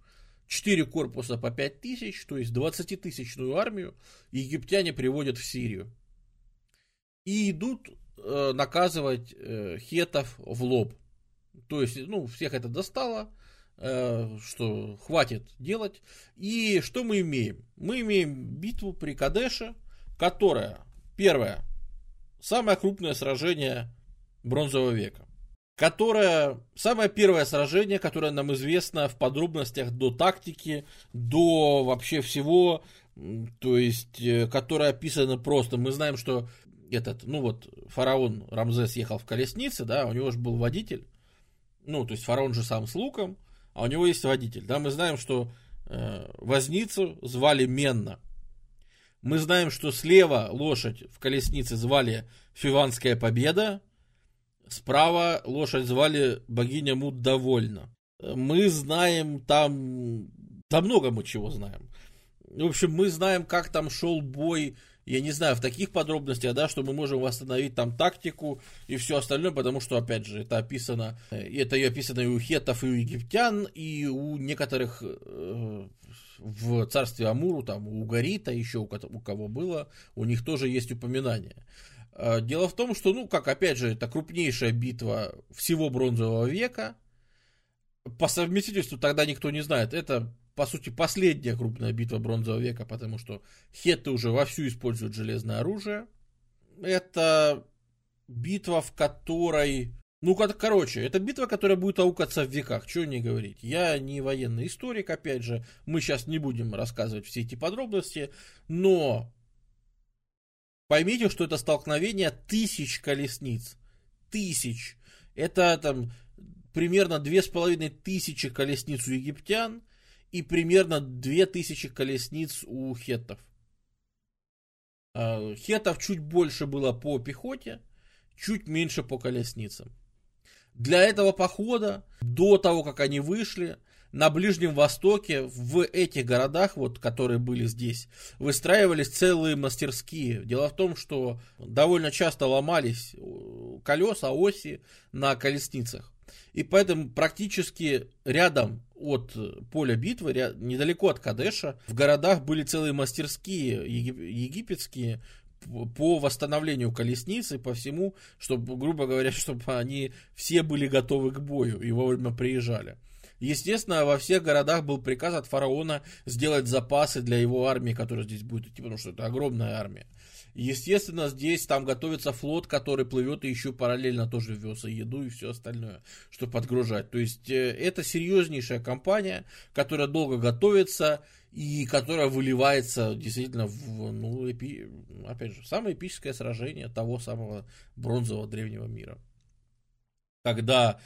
4 корпуса по 5 тысяч, то есть 20-тысячную армию египтяне приводят в Сирию. И идут э, наказывать хетов в лоб. То есть, ну, всех это достало, что хватит делать. И что мы имеем? Мы имеем битву при Кадеше, которая, первое, самое крупное сражение бронзового века которое самое первое сражение, которое нам известно в подробностях до тактики, до вообще всего, то есть, э, которое описано просто. Мы знаем, что этот, ну вот, фараон Рамзес ехал в колеснице, да, у него же был водитель, ну, то есть фараон же сам с луком, а у него есть водитель, да, мы знаем, что э, возницу звали Менна. Мы знаем, что слева лошадь в колеснице звали Фиванская Победа, Справа лошадь звали богиня Муд довольна. Мы знаем там... Да много мы чего знаем. В общем, мы знаем, как там шел бой, я не знаю, в таких подробностях, да, что мы можем восстановить там тактику и все остальное, потому что, опять же, это описано, это и описано и у хетов, и у египтян, и у некоторых э, в царстве Амуру, там, у Гарита, еще у, у кого было, у них тоже есть упоминание. Э, дело в том, что, ну, как, опять же, это крупнейшая битва всего бронзового века. По совместительству тогда никто не знает. Это, по сути, последняя крупная битва бронзового века, потому что хетты уже вовсю используют железное оружие. Это битва, в которой... Ну, короче, это битва, которая будет аукаться в веках, что не говорить. Я не военный историк, опять же, мы сейчас не будем рассказывать все эти подробности, но Поймите, что это столкновение тысяч колесниц. Тысяч. Это там примерно две с половиной тысячи колесниц у египтян и примерно две тысячи колесниц у хеттов. А, хетов чуть больше было по пехоте, чуть меньше по колесницам. Для этого похода, до того, как они вышли, на Ближнем Востоке, в этих городах, вот, которые были здесь, выстраивались целые мастерские. Дело в том, что довольно часто ломались э, колеса, оси на колесницах. И поэтому практически рядом от поля битвы, недалеко от Кадеша, в городах были целые мастерские египетские по восстановлению колесницы, по всему, чтобы, грубо говоря, чтобы они все были готовы к бою и вовремя приезжали. Естественно, во всех городах был приказ от фараона сделать запасы для его армии, которая здесь будет идти, потому что это огромная армия. Естественно, здесь там готовится флот, который плывет и еще параллельно тоже вез и еду и все остальное, чтобы подгружать. То есть э, это серьезнейшая компания, которая долго готовится и которая выливается действительно в, ну, эпи, опять же, самое эпическое сражение того самого бронзового древнего мира. Когда,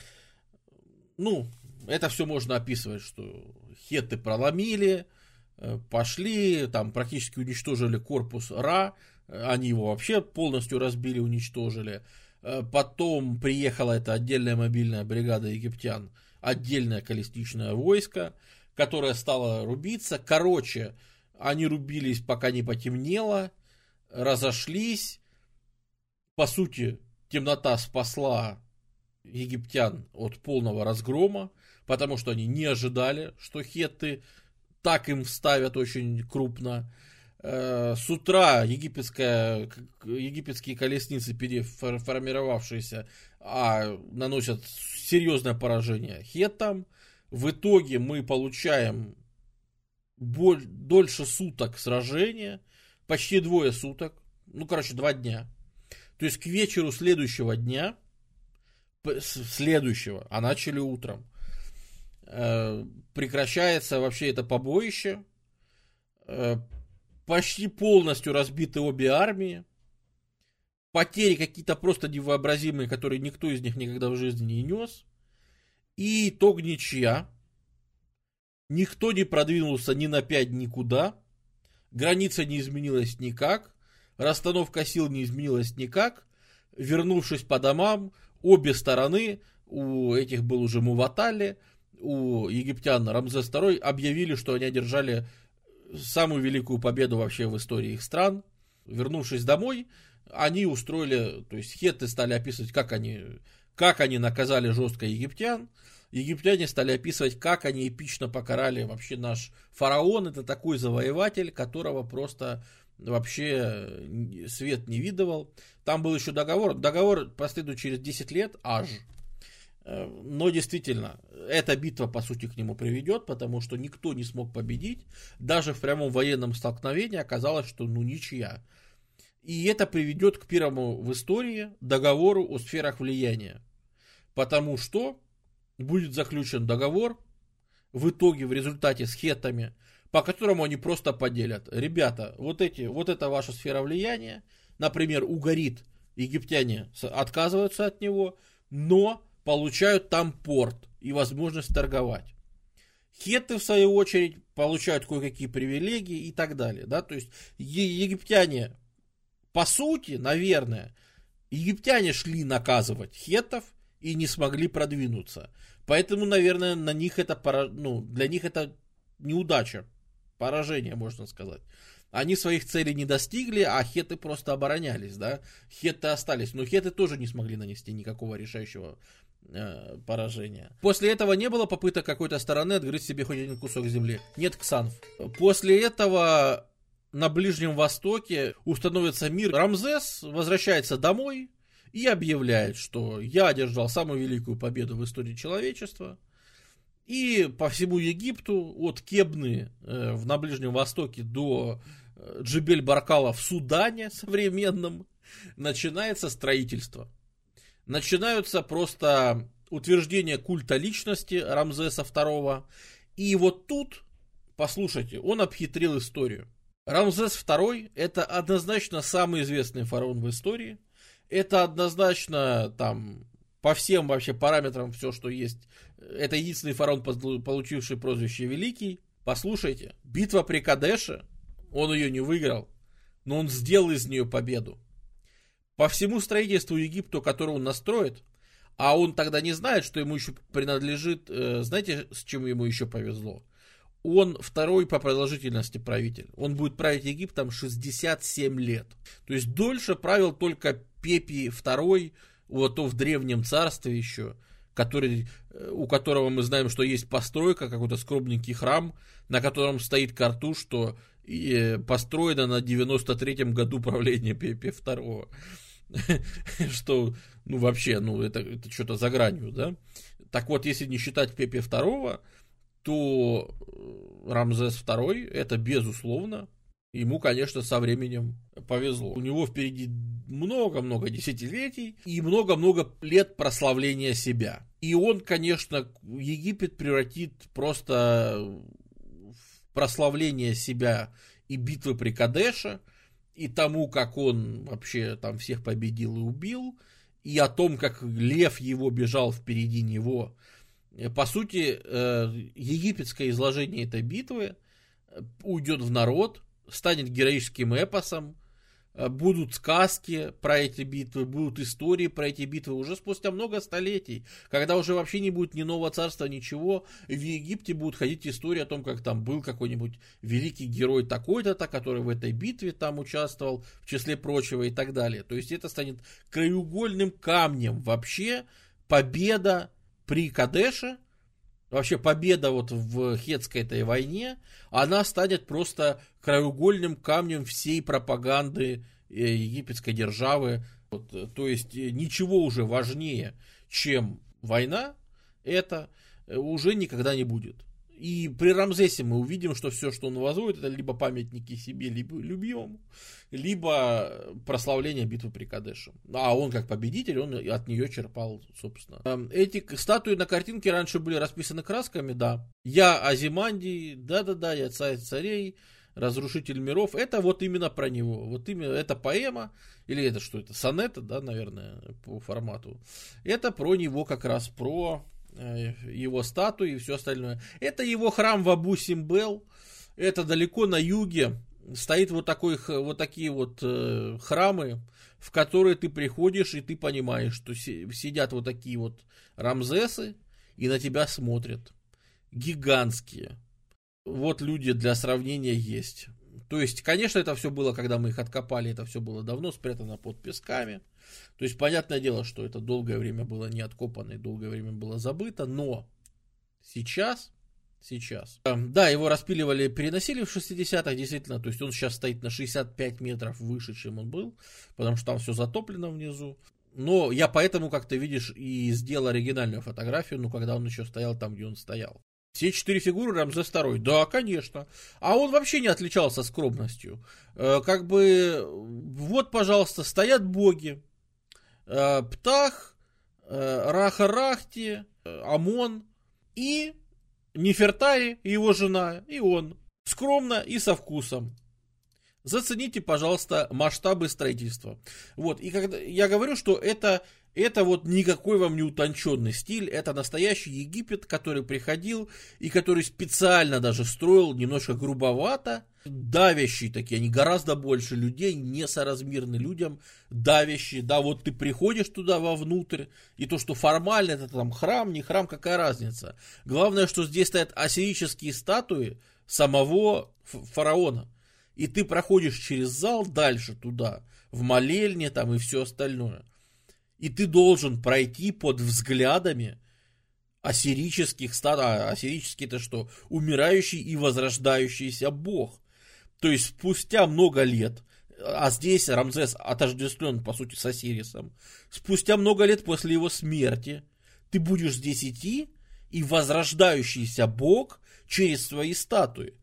ну, это все можно описывать, что хеты проломили, э, пошли, там практически уничтожили корпус Ра, они его вообще полностью разбили, уничтожили. Э, потом приехала эта отдельная мобильная бригада египтян, отдельное колесничное войско, которое стало рубиться. Короче, они рубились, пока не потемнело, разошлись. По сути, темнота спасла египтян от полного разгрома потому что они не ожидали, что хетты так им вставят очень крупно. Э, с утра египетская, египетские колесницы, переформировавшиеся, а, наносят серьезное поражение хеттам. В итоге мы получаем боль, дольше суток сражения, почти двое суток, ну, короче, два дня. То есть к вечеру следующего дня, следующего, а начали утром, Э, прекращается вообще это побоище. Почти полностью разбиты обе армии. Потери какие-то просто невообразимые, которые никто из них никогда в жизни не нес. И итог ничья. Никто не продвинулся ни на пять никуда. Граница не изменилась никак. Расстановка сил не изменилась никак. Вернувшись по домам, обе стороны, у этих был уже Муватали, у египтян Рамзес II объявили, что они одержали самую великую победу вообще в истории их стран. Вернувшись домой, они устроили, то есть хетты стали описывать, как они, как они наказали жестко египтян. Египтяне стали описывать, как они эпично покарали вообще наш фараон. Это такой завоеватель, которого просто вообще свет не видывал. Там был еще договор. Договор последует через 10 лет, аж. Э, но действительно, эта битва, по сути, к нему приведет, потому что никто не смог победить. Даже в прямом военном столкновении оказалось, что ну ничья. И это приведет к первому в истории договору о сферах влияния. Потому что будет заключен договор в итоге, в результате с хетами, по которому они просто поделят. Ребята, вот, эти, вот это ваша сфера влияния. Например, угорит, египтяне отказываются от него, но получают там порт и возможность торговать. Хетты, в свою очередь, получают кое-какие привилегии и так далее. Да? То есть египтяне, по сути, наверное, египтяне шли наказывать хеттов и не смогли продвинуться. Поэтому, наверное, на них это, ну, для них это неудача, поражение, можно сказать. Они своих целей не достигли, а хеты просто оборонялись, да. Хеты остались, но хеты тоже не смогли нанести никакого решающего э, поражения. После этого не было попыток какой-то стороны отгрызть себе хоть один кусок земли. Нет ксанф. После этого на Ближнем Востоке установится мир. Рамзес возвращается домой и объявляет, что я одержал самую великую победу в истории человечества. И по всему Египту, от Кебны э, в, на Ближнем Востоке до э, Джибель-Баркала в Судане современном, начинается строительство начинаются просто утверждения культа личности Рамзеса II. И вот тут, послушайте, он обхитрил историю. Рамзес II это однозначно самый известный фараон в истории. Это однозначно там по всем вообще параметрам все, что есть. Это единственный фараон, получивший прозвище Великий. Послушайте, битва при Кадеше, он ее не выиграл, но он сделал из нее победу по всему строительству Египту, которое он настроит, а он тогда не знает, что ему еще принадлежит, э, знаете, с чем ему еще повезло? Он второй по продолжительности правитель. Он будет править Египтом 67 лет. То есть дольше правил только Пепи II, вот то в древнем царстве еще, который, э, у которого мы знаем, что есть постройка, какой-то скромненький храм, на котором стоит карту, что э, построено на 93-м году правления Пепи II. что, ну, вообще, ну, это, это что-то за гранью, да. Так вот, если не считать Пепе II, то э, Рамзес II, это безусловно, ему, конечно, со временем повезло. У него впереди много-много десятилетий и много-много лет прославления себя. И он, конечно, Египет превратит просто прославление себя и битвы при Кадеше – и тому, как он вообще там всех победил и убил, и о том, как лев его бежал впереди него. Э, по сути, э, египетское изложение этой битвы э, уйдет в народ, станет героическим эпосом, будут сказки про эти битвы, будут истории про эти битвы уже спустя много столетий, когда уже вообще не будет ни нового царства, ничего, в Египте будут ходить истории о том, как там был какой-нибудь великий герой такой-то, который в этой битве там участвовал, в числе прочего и так далее. То есть это станет краеугольным камнем вообще победа при Кадеше, вообще победа вот в Хетской этой войне, она станет просто краеугольным камнем всей пропаганды э, египетской державы. Вот, э, то есть э, ничего уже важнее, чем война, это уже никогда не будет. И при Рамзесе мы увидим, что все, что он возводит, это либо памятники себе, либо любимому, либо прославление битвы при Кадеше. А он как победитель, он от нее черпал, собственно. Эм, эти статуи на картинке раньше были расписаны красками, да. Я Азимандий, да-да-да, я царь царей, разрушитель миров. Это вот именно про него. Вот именно это поэма, или это что это, сонета, да, наверное, по формату. Это про него как раз, про его статуи и все остальное. Это его храм в Абу Симбел. Это далеко на юге стоит вот, такой, вот такие вот э, храмы, в которые ты приходишь, и ты понимаешь, что сидят вот такие вот рамзесы, и на тебя смотрят. Гигантские. Вот люди для сравнения есть. То есть, конечно, это все было, когда мы их откопали, это все было давно спрятано под песками. То есть, понятное дело, что это долгое время было не откопано и долгое время было забыто, но сейчас сейчас. Эм, да, его распиливали, переносили в 60-х, действительно, то есть он сейчас стоит на 65 метров выше, чем он был, потому что там все затоплено внизу. Но я поэтому, как ты видишь, и сделал оригинальную фотографию, ну, когда он еще стоял там, где он стоял. Все четыре фигуры Рамзес II. Да, конечно. А он вообще не отличался скромностью. Э, как бы, вот, пожалуйста, стоят боги. Э, Птах, э, Раха-Рахти, Амон и Нефертари, его жена, и он. Скромно и со вкусом. Зацените, пожалуйста, масштабы строительства. Вот, и когда я говорю, что это, это вот никакой вам не утонченный стиль, это настоящий Египет, который приходил и который специально даже строил немножко грубовато, давящие такие, они гораздо больше людей, несоразмерны людям, давящие, да, вот ты приходишь туда вовнутрь, и то, что формально это там храм, не храм, какая разница. Главное, что здесь стоят ассирийские статуи самого фараона. И ты проходишь через зал дальше туда, в молельне там и все остальное. И ты должен пройти под взглядами ассирических стат... А ассирический это что? Умирающий и возрождающийся бог. То есть спустя много лет, а здесь Рамзес отождествлен, по сути, с Осирисом, спустя много лет после его смерти, ты будешь здесь идти, и возрождающийся бог через свои статуи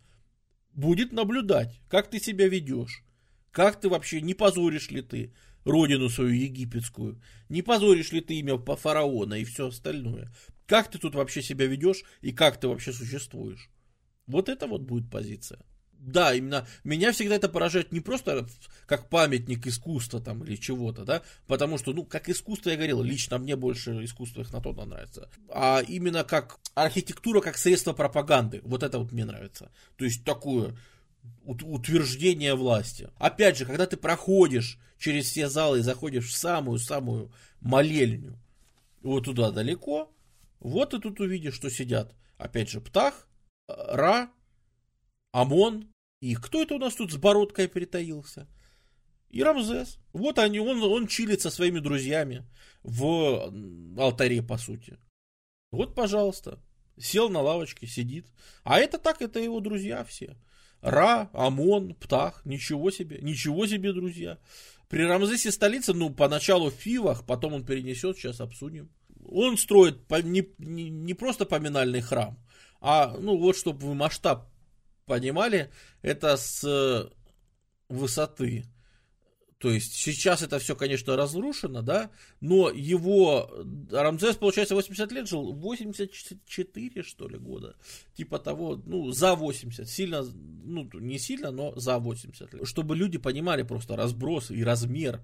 будет наблюдать, как ты себя ведешь, как ты вообще, не позоришь ли ты родину свою египетскую, не позоришь ли ты имя фараона и все остальное, как ты тут вообще себя ведешь и как ты вообще существуешь. Вот это вот будет позиция да, именно меня всегда это поражает не просто как памятник искусства там или чего-то, да, потому что, ну, как искусство, я говорил, лично мне больше искусство их на то нравится, а именно как архитектура, как средство пропаганды, вот это вот мне нравится. То есть такое утверждение власти. Опять же, когда ты проходишь через все залы и заходишь в самую-самую молельню, вот туда далеко, вот ты тут увидишь, что сидят, опять же, Птах, Ра, Амон, и кто это у нас тут с бородкой притаился? И Рамзес. Вот они, он, он чилит со своими друзьями в алтаре, по сути. Вот, пожалуйста. Сел на лавочке, сидит. А это так, это его друзья все. Ра, Амон, Птах, ничего себе, ничего себе, друзья. При Рамзесе столица, ну, поначалу в Фивах, потом он перенесет, сейчас обсудим. Он строит не, не, не просто поминальный храм, а, ну, вот, чтобы вы масштаб понимали, это с э, высоты. То есть сейчас это все, конечно, разрушено, да, но его, Рамзес, получается, 80 лет жил, 84, что ли, года, типа того, ну, за 80, сильно, ну, не сильно, но за 80 лет. Чтобы люди понимали просто разброс и размер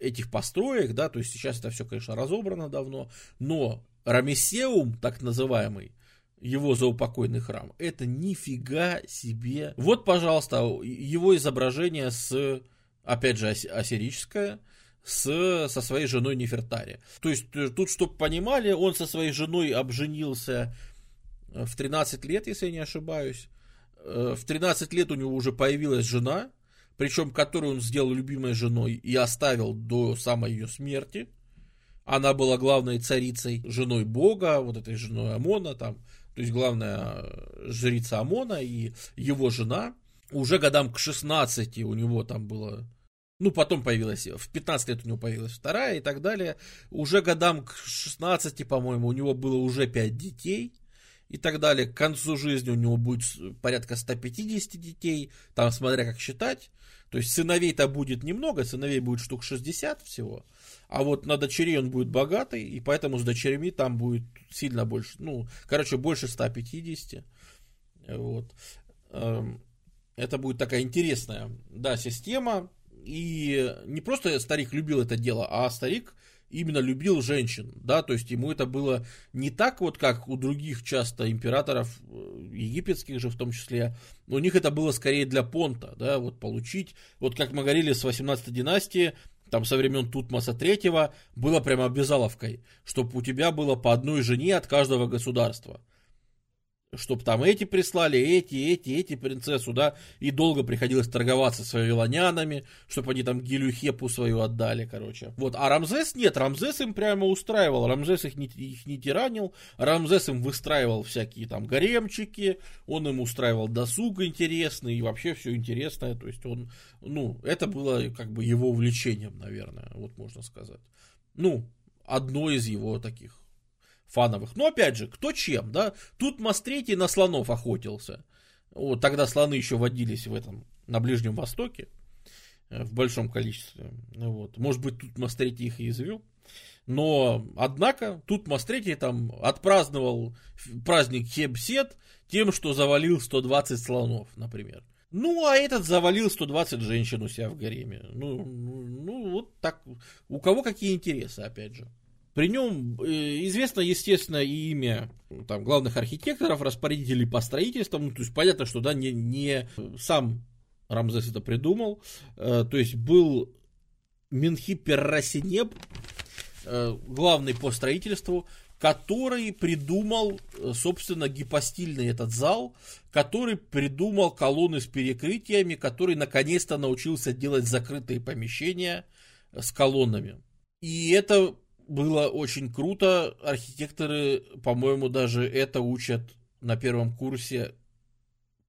этих построек, да, то есть сейчас это все, конечно, разобрано давно, но Рамесеум, так называемый, его заупокойный храм. Это нифига себе. Вот, пожалуйста, его изображение с, опять же, ассирическое, с, со своей женой Нефертари. То есть, э, тут, чтобы понимали, он со своей женой обженился э, в 13 лет, если я не ошибаюсь. Э, в 13 лет у него уже появилась жена, причем которую он сделал любимой женой и оставил до самой ее смерти. Она была главной царицей, женой Бога, вот этой женой Амона, там, то есть главная жрица Амона и его жена. Уже годам к 16 у него там было ну, потом появилась, в 15 лет у него появилась вторая и так далее. Уже годам к 16, по-моему, у него было уже 5 детей и так далее. К концу жизни у него будет порядка 150 детей, там смотря как считать. То есть сыновей-то будет немного, сыновей будет штук 60 всего. А вот на дочерей он будет богатый, и поэтому с дочерями там будет сильно больше, ну, короче, больше 150. Вот. Эм, это будет такая интересная, да, система. И не просто старик любил это дело, а старик именно любил женщин, да, то есть ему это было не так вот, как у других часто императоров, э, египетских же в том числе, у них это было скорее для понта, да, вот получить, вот как мы говорили с 18 династии, там со времен Тутмоса третьего было прямо обязаловкой, чтобы у тебя было по одной жене от каждого государства чтобы там эти прислали, эти, эти, эти принцессу, да, и долго приходилось торговаться с вавилонянами, чтобы они там Гелюхепу свою отдали, короче. Вот, а Рамзес нет, Рамзес им прямо устраивал, Рамзес их не, их не тиранил, Рамзес им выстраивал всякие там гаремчики, он им устраивал досуг интересный и вообще все интересное, то есть он, ну, это было как бы его увлечением, наверное, вот можно сказать. Ну, одно из его таких фановых. Но опять же, кто чем, да? Тут Мастретий на слонов охотился. Вот тогда слоны еще водились в этом, на Ближнем Востоке э, в большом количестве. Вот. Может быть, тут Мастретий их и извел. Но, однако, тут Мастретий там отпраздновал праздник Хебсет тем, что завалил 120 слонов, например. Ну, а этот завалил 120 женщин у себя в гареме. Ну, ну, ну, вот так. У кого какие интересы, опять же. При нем э, известно, естественно, и имя там, главных архитекторов, распорядителей по строительству. Ну, то есть понятно, что да, не, не сам Рамзес это придумал. Э, то есть был Менхипер Расинеб, э, главный по строительству, который придумал, собственно, гипостильный этот зал, который придумал колонны с перекрытиями, который наконец-то научился делать закрытые помещения с колоннами. И это было очень круто. Архитекторы, по-моему, даже это учат на первом курсе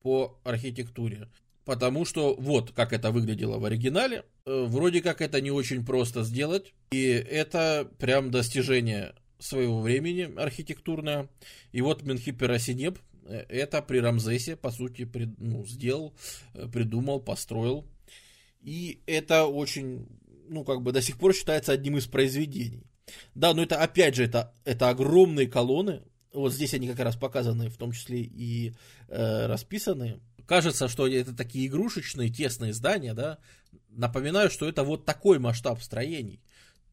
по архитектуре. Потому что вот как это выглядело в оригинале. Э, вроде как это не очень просто сделать. И это прям достижение своего времени архитектурное. И вот Менхипер Асинеб э, это при Рамзесе, по сути, при, ну, сделал, э, придумал, построил. И это очень, ну, как бы до сих пор считается одним из произведений. Да, но это опять же, это, это огромные колонны. Вот здесь они как раз показаны, в том числе и э, расписаны. Кажется, что это такие игрушечные, тесные здания, да. Напоминаю, что это вот такой масштаб строений.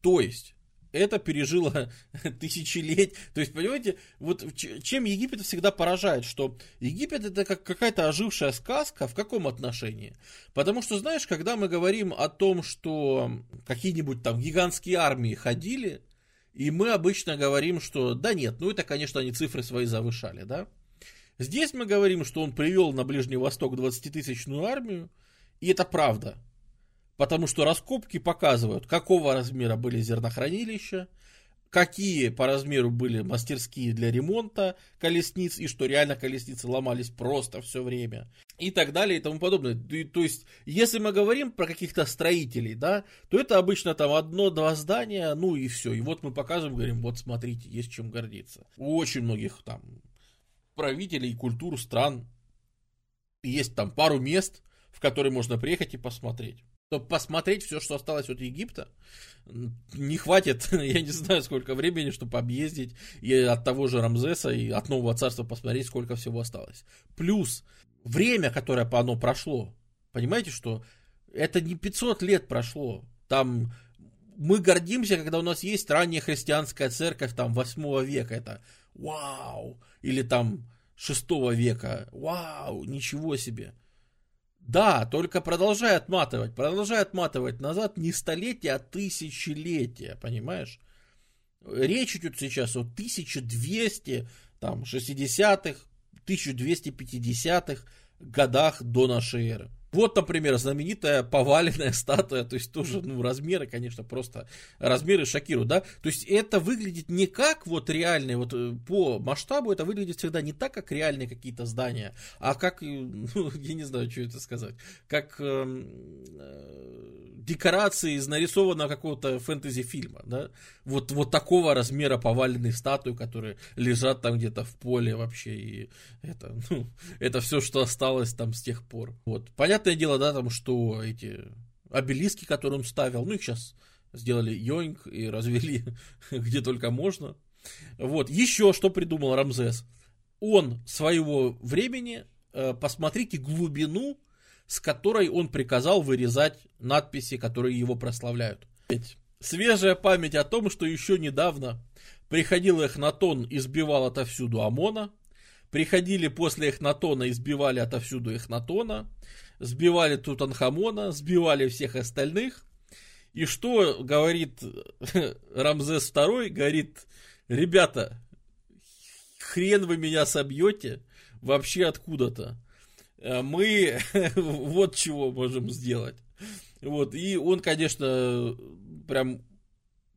То есть, это пережило тысячелетия. То есть, понимаете, вот чем Египет всегда поражает, что Египет это как какая-то ожившая сказка, в каком отношении? Потому что, знаешь, когда мы говорим о том, что какие-нибудь там гигантские армии ходили, и мы обычно говорим, что да нет, ну это, конечно, они цифры свои завышали, да? Здесь мы говорим, что он привел на Ближний Восток 20-тысячную армию, и это правда. Потому что раскопки показывают, какого размера были зернохранилища, какие по размеру были мастерские для ремонта колесниц, и что реально колесницы ломались просто все время, и так далее, и тому подобное. То есть, если мы говорим про каких-то строителей, да, то это обычно там одно-два здания, ну и все. И вот мы показываем, говорим, вот смотрите, есть чем гордиться. У очень многих там правителей культур стран есть там пару мест, в которые можно приехать и посмотреть чтобы посмотреть все, что осталось от Египта, не хватит, я не знаю, сколько времени, чтобы объездить и от того же Рамзеса, и от Нового Царства посмотреть, сколько всего осталось. Плюс время, которое по оно прошло, понимаете, что это не 500 лет прошло, там мы гордимся, когда у нас есть ранняя христианская церковь, там, 8 века, это вау, или там 6 века, вау, ничего себе. Да, только продолжай отматывать, продолжай отматывать назад не столетия, а тысячелетия, понимаешь? Речь идет сейчас о 1200, там, 60-х, 1250-х годах до нашей эры. Вот, например, знаменитая поваленная статуя, то есть тоже, ну, размеры, конечно, просто размеры шокируют, да, то есть это выглядит не как вот реальные, вот э, по масштабу это выглядит всегда не так, как реальные какие-то здания, а как, э, ну, я не знаю, что это сказать, как эм, э, декорации из нарисованного какого-то фэнтези-фильма, да, вот, вот такого размера поваленные статуи, которые лежат там где-то в поле вообще, и это, ну, это все, что осталось там с тех пор, вот, понятно, понятное дело, да, там, что эти обелиски, которые он ставил, ну, их сейчас сделали йоинг и развели где только можно. Вот, еще что придумал Рамзес. Он своего времени, э, посмотрите глубину, с которой он приказал вырезать надписи, которые его прославляют. Свежая память о том, что еще недавно приходил Эхнатон и сбивал отовсюду ОМОНа, приходили после Эхнатона и сбивали отовсюду Эхнатона, сбивали Тутанхамона, сбивали всех остальных. И что говорит Рамзес II? Говорит, ребята, хрен вы меня собьете вообще откуда-то. Э, мы вот чего можем сделать. Вот, и он, конечно, прям,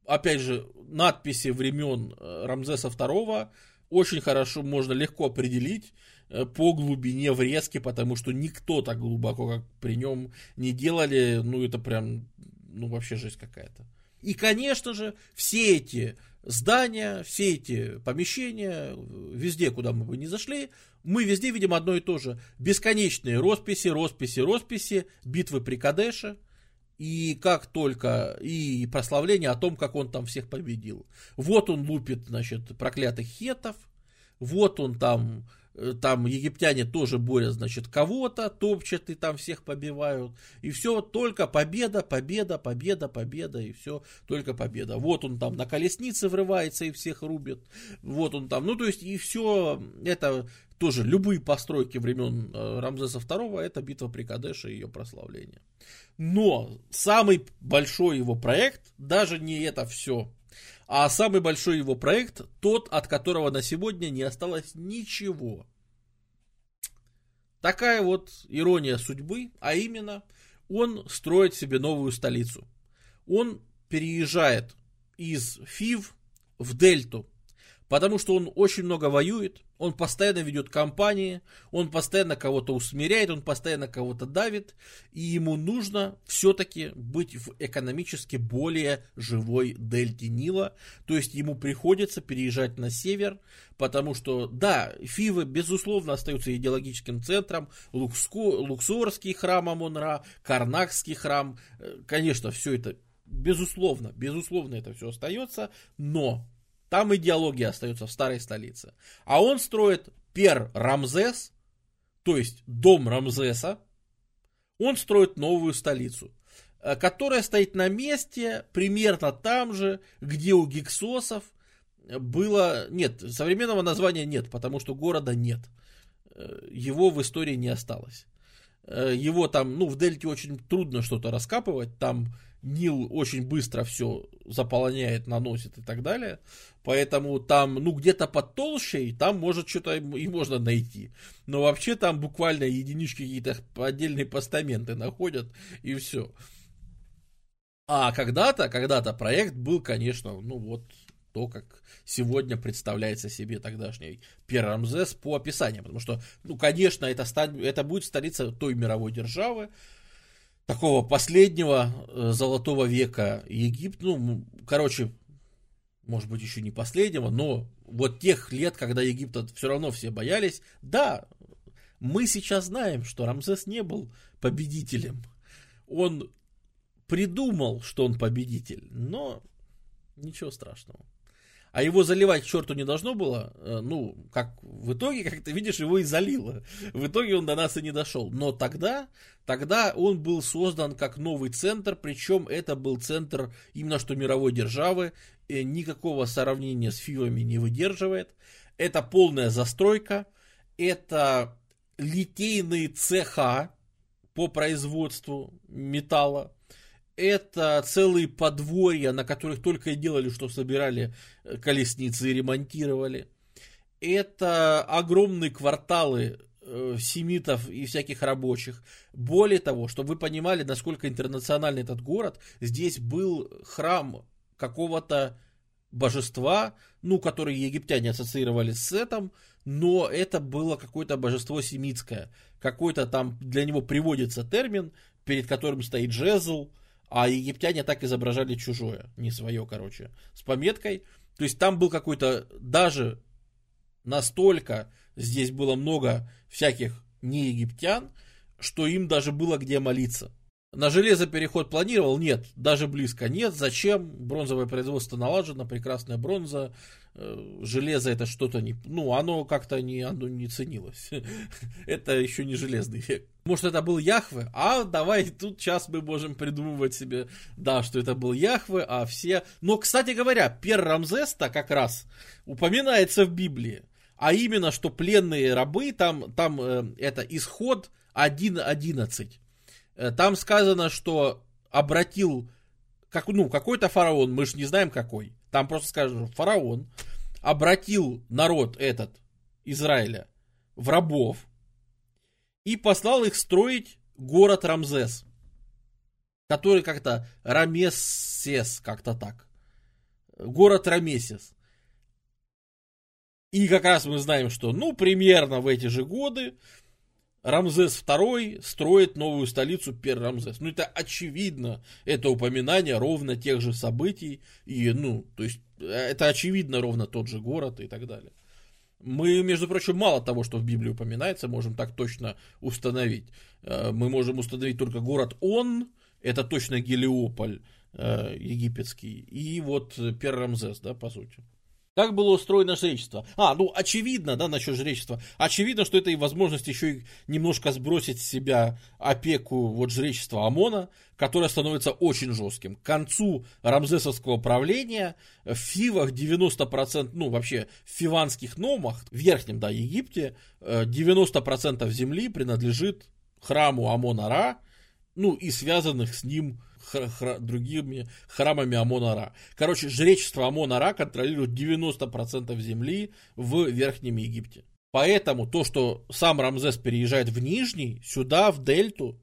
опять же, надписи времен э, Рамзеса II очень хорошо можно легко определить э, по глубине врезки, потому что никто так глубоко, как при нем, не делали. Ну, это прям, ну, вообще жесть какая-то. И, конечно же, все эти здания, все эти помещения, везде, куда мы бы не зашли, мы везде видим одно и то же. Бесконечные росписи, росписи, росписи, битвы при Кадеше, и как только, и прославление о том, как он там всех победил. Вот он лупит, значит, проклятых хетов, вот он там Э, там египтяне тоже борят, значит, кого-то, топчат и там всех побивают. И все только победа, победа, победа, победа, и все только победа. Вот он там на колеснице врывается и всех рубит. Вот он там, ну то есть и все это тоже любые постройки времен э, Рамзеса II, это битва при Кадеше и ее прославление. Но самый большой его проект, даже не это все, а самый большой его проект, тот, от которого на сегодня не осталось ничего. Такая вот ирония судьбы, а именно он строит себе новую столицу. Он переезжает из Фив в Дельту, потому что он очень много воюет, он постоянно ведет кампании, он постоянно кого-то усмиряет, он постоянно кого-то давит, и ему нужно все-таки быть в экономически более живой дельте Нила, то есть ему приходится переезжать на север, потому что, да, Фивы, безусловно, остаются идеологическим центром, Лукску, Луксорский храм Амонра, Карнакский храм, э, конечно, все это, безусловно, безусловно, это все остается, но там идеология остается в старой столице. А он строит Пер Рамзес, то есть дом Рамзеса. Он строит новую столицу, э, которая стоит на месте примерно там же, где у гиксосов было... Нет, современного названия нет, потому что города нет. Э, его в истории не осталось. Э, его там, ну, в Дельте очень трудно что-то раскапывать, там Нил очень быстро все заполняет, наносит и так далее. Поэтому там, ну, где-то под толщей, там может что-то и можно найти. Но вообще там буквально единички какие-то отдельные постаменты находят, и все. А когда-то, когда-то проект был, конечно, ну вот то, как сегодня представляется себе тогдашний Перрамзес по описанию. Потому что, ну, конечно, это, это будет столица той мировой державы, такого последнего э, золотого века Египет, ну, короче, может быть, еще не последнего, но вот тех лет, когда Египта все равно все боялись, да, мы сейчас знаем, что Рамзес не был победителем. Он придумал, что он победитель, но ничего страшного а его заливать к черту не должно было, э, ну, как в итоге, как ты видишь, его и залило. В итоге он до нас и не дошел. Но тогда, тогда он был создан как новый центр, причем это был центр именно что мировой державы, и никакого сравнения с Фивами не выдерживает. Это полная застройка, это литейные цеха по производству металла, это целые подворья, на которых только и делали, что собирали э, колесницы и ремонтировали. Это огромные кварталы э, семитов и всяких рабочих. Более того, чтобы вы понимали, насколько интернациональный этот город, здесь был храм какого-то божества, ну, который египтяне ассоциировали с Сетом, но это было какое-то божество семитское. Какой-то там для него приводится термин, перед которым стоит жезл, а египтяне так изображали чужое, не свое, короче, с пометкой. То есть там был какой-то, даже настолько здесь было много всяких не египтян, что им даже было где молиться. На железо переход планировал? Нет, даже близко нет. Зачем? Бронзовое производство налажено, прекрасная бронза. Э, железо это что-то не... Ну, оно как-то не, оно не ценилось. это еще не железный век. Может, это был Яхве? А давай тут сейчас мы можем придумывать себе, да, что это был Яхве, а все... Но, кстати говоря, Пер Рамзес-то как раз упоминается в Библии. А именно, что пленные рабы, там, там э, это исход 1.11. Э, там сказано, что обратил, как, ну, какой-то фараон, мы же не знаем какой. Там просто скажем, фараон обратил народ этот, Израиля, в рабов и послал их строить город Рамзес, который как-то Рамесес, как-то так. Город Рамесес. И как раз мы знаем, что, ну, примерно в эти же годы Рамзес II строит новую столицу Пер Рамзес. Ну, это очевидно, это упоминание ровно тех же событий, и, ну, то есть, это очевидно ровно тот же город и так далее. Мы, между прочим, мало того, что в Библии упоминается, можем так точно установить. Э, мы можем установить только город Он, это точно Гелиополь э, египетский, и вот Пер Рамзес, да, по сути. Как было устроено жречество? А, ну, очевидно, да, насчет жречества. Очевидно, что это и возможность еще и немножко сбросить с себя опеку вот жречества ОМОНа, которое становится очень жестким. К концу рамзесовского правления в Фивах 90%, ну, вообще в фиванских номах, в Верхнем, да, Египте, 90% э, земли принадлежит храму Амона-Ра, ну, и связанных с ним хра- хра- другими храмами Амона-Ра. Короче, жречество Амона-Ра контролирует 90% земли в Верхнем Египте. Поэтому то, что сам Рамзес переезжает в Нижний, сюда, в Дельту,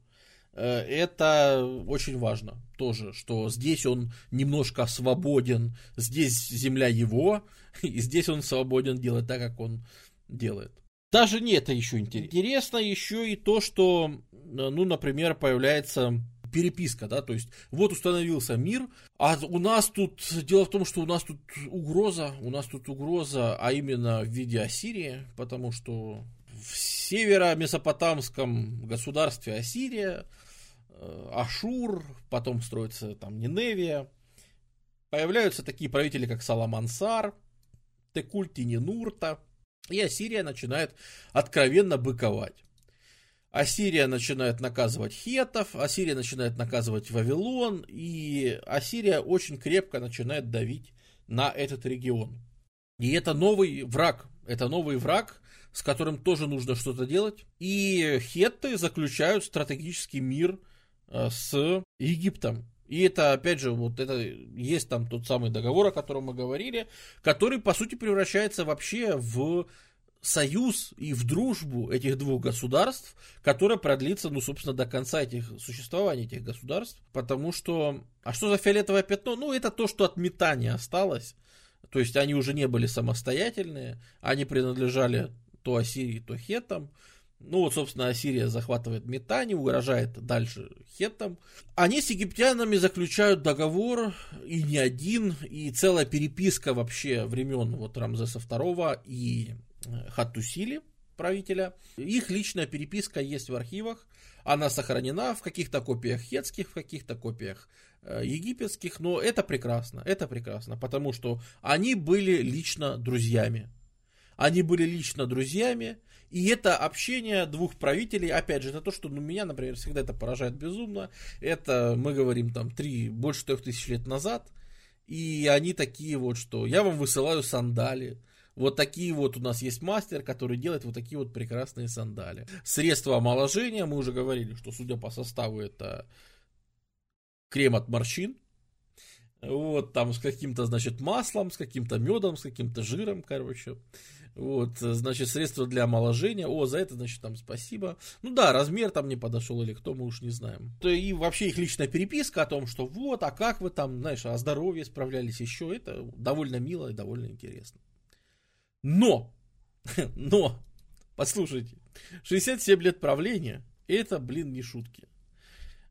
э, это очень важно тоже, что здесь он немножко свободен, здесь земля его, и здесь он свободен делать так, как он делает. Даже не это еще интересно. Интересно еще и то, что, э, ну, например, появляется переписка, да, то есть вот установился мир, а у нас тут, дело в том, что у нас тут угроза, у нас тут угроза, а именно в виде Ассирии, потому что в северо-месопотамском государстве Ассирия, э, Ашур, потом строится там Ниневия, появляются такие правители, как Саламансар, Текультининурта, и Ассирия начинает откровенно быковать. Ассирия начинает наказывать хетов, Ассирия начинает наказывать Вавилон, и Ассирия очень крепко начинает давить на этот регион. И это новый враг, это новый враг, с которым тоже нужно что-то делать. И хетты заключают стратегический мир э, с Египтом. И это, опять же, вот это есть там тот самый договор, о котором мы говорили, который, по сути, превращается вообще в союз и в дружбу этих двух государств, которая продлится, ну, собственно, до конца этих существования этих государств, потому что... А что за фиолетовое пятно? Ну, это то, что от метания осталось. То есть они уже не были самостоятельные, они принадлежали то Ассирии, то Хетам. Ну вот, собственно, Ассирия захватывает Метани, угрожает дальше Хеттам. Они с египтянами заключают договор, и не один, и целая переписка вообще времен вот Рамзеса II и Хаттусили, правителя. Их личная переписка есть в архивах. Она сохранена в каких-то копиях хетских, в каких-то копиях э, египетских, но это прекрасно, это прекрасно, потому что они были лично друзьями. Они были лично друзьями, и это общение двух правителей, опять же, это то, что ну, меня, например, всегда это поражает безумно. Это мы говорим там три, больше трех тысяч лет назад, и они такие вот, что я вам высылаю сандали, вот такие вот у нас есть мастер, который делает вот такие вот прекрасные сандали. Средства омоложения, мы уже говорили, что судя по составу это крем от морщин. Вот, там с каким-то, значит, маслом, с каким-то медом, с каким-то жиром, короче. Вот, значит, средства для омоложения. О, за это, значит, там спасибо. Ну да, размер там не подошел или кто, мы уж не знаем. И вообще их личная переписка о том, что вот, а как вы там, знаешь, о здоровье справлялись еще, это довольно мило и довольно интересно. Но, но, послушайте, 67 лет правления, это, блин, не шутки.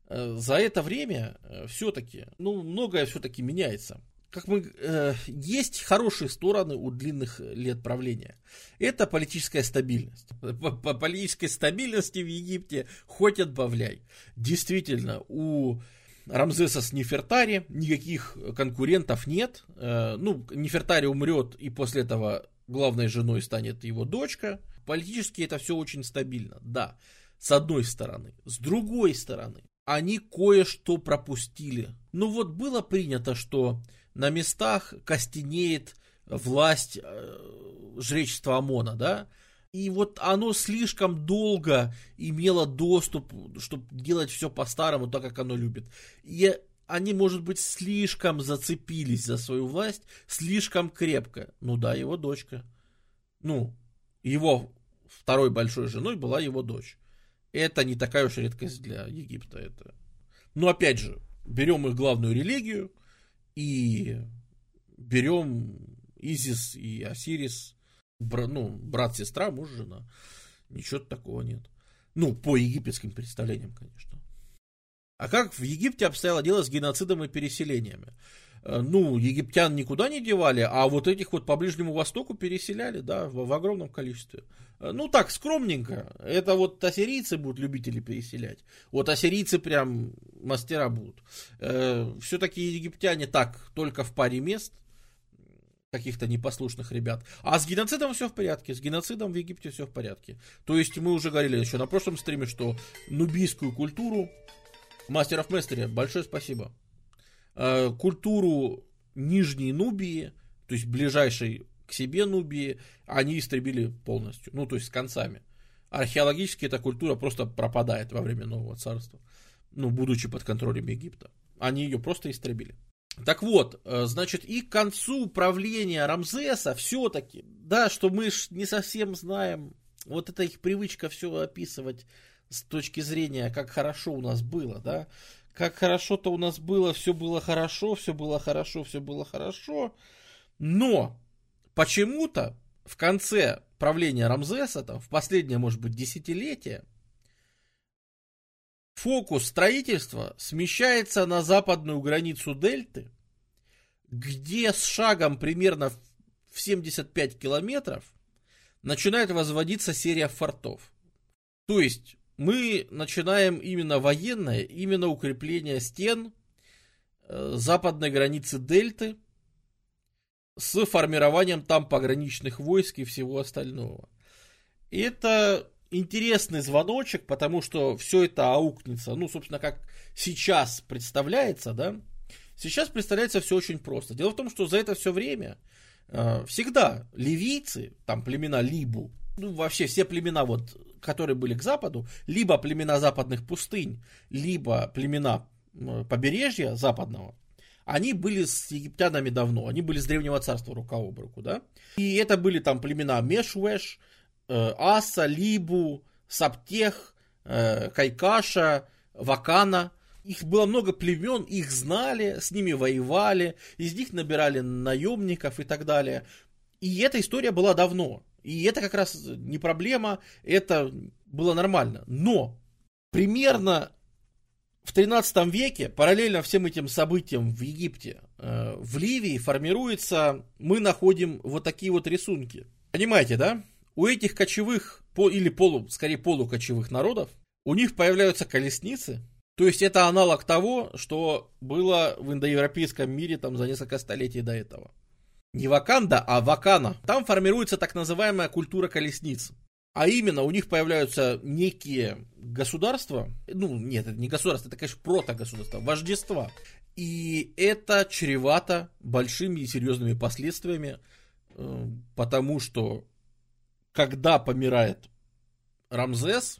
Э, за это время э, все-таки, ну, многое все-таки меняется. как мы, э, есть хорошие стороны у длинных лет правления. Это политическая стабильность. По, по политической стабильности в Египте хоть отбавляй. Действительно, у Рамзеса с Нефертари никаких конкурентов нет. Э, ну, Нефертари умрет, и после этого главной женой станет его дочка. Политически это все очень стабильно, да, с одной стороны. С другой стороны, они кое-что пропустили. Ну вот было принято, что на местах костенеет власть э, жречества ОМОНа, да, и вот оно слишком долго имело доступ, чтобы делать все по-старому, так как оно любит. И они, может быть, слишком зацепились за свою власть, слишком крепко. Ну да, его дочка. Ну, его второй большой женой была его дочь. Это не такая уж редкость для Египта. Это... Но опять же, берем их главную религию – и берем Изис и Осирис, бра, ну, брат-сестра, муж, жена. Ничего такого нет. Ну, по египетским представлениям, конечно. А как в Египте обстояло дело с геноцидом и переселениями? Э, ну, египтян никуда не девали, а вот этих вот по Ближнему Востоку переселяли, да, в, в огромном количестве. Э, ну, так, скромненько. Это вот ассирийцы будут любители переселять. Вот ассирийцы прям мастера будут. Э, все-таки египтяне так, только в паре мест каких-то непослушных ребят. А с геноцидом все в порядке. С геноцидом в Египте все в порядке. То есть мы уже говорили еще на прошлом стриме, что нубийскую культуру мастеров Местере большое спасибо. Э, культуру Нижней Нубии, то есть ближайшей к себе Нубии, они истребили полностью, ну, то есть с концами. Археологически эта культура просто пропадает во время Нового Царства, ну, будучи под контролем Египта. Они ее просто истребили. Так вот, э, значит, и к концу правления Рамзеса все-таки, да, что мы ж не совсем знаем, вот эта их привычка все описывать с точки зрения, как хорошо у нас было, да, как хорошо-то у нас было, все было хорошо, все было хорошо, все было хорошо. Но почему-то в конце правления Рамзеса, там, в последнее, может быть, десятилетие, фокус строительства смещается на западную границу дельты, где с шагом примерно в 75 километров начинает возводиться серия фортов. То есть мы начинаем именно военное, именно укрепление стен э, западной границы Дельты с формированием там пограничных войск и всего остального. И это интересный звоночек, потому что все это аукнется, ну, собственно, как сейчас представляется, да, сейчас представляется все очень просто. Дело в том, что за это все время э, всегда ливийцы, там племена Либу, ну, вообще все племена, вот, которые были к западу, либо племена западных пустынь, либо племена побережья западного, они были с египтянами давно, они были с Древнего Царства рука об руку, да. И это были там племена Мешуэш, э, Аса, Либу, Саптех, э, Кайкаша, Вакана. Их было много племен, их знали, с ними воевали, из них набирали наемников и так далее. И эта история была давно. И это как раз не проблема, это было нормально. Но примерно в 13 веке, параллельно всем этим событиям в Египте, э, в Ливии формируется, мы находим вот такие вот рисунки. Понимаете, да? У этих кочевых, или полу, скорее полукочевых народов, у них появляются колесницы, то есть это аналог того, что было в индоевропейском мире там за несколько столетий до этого не Ваканда, а Вакана. Там формируется так называемая культура колесниц. А именно, у них появляются некие государства, ну, нет, это не государство, это, конечно, протогосударство, вождества. И это чревато большими и серьезными последствиями, э, потому что, когда помирает Рамзес,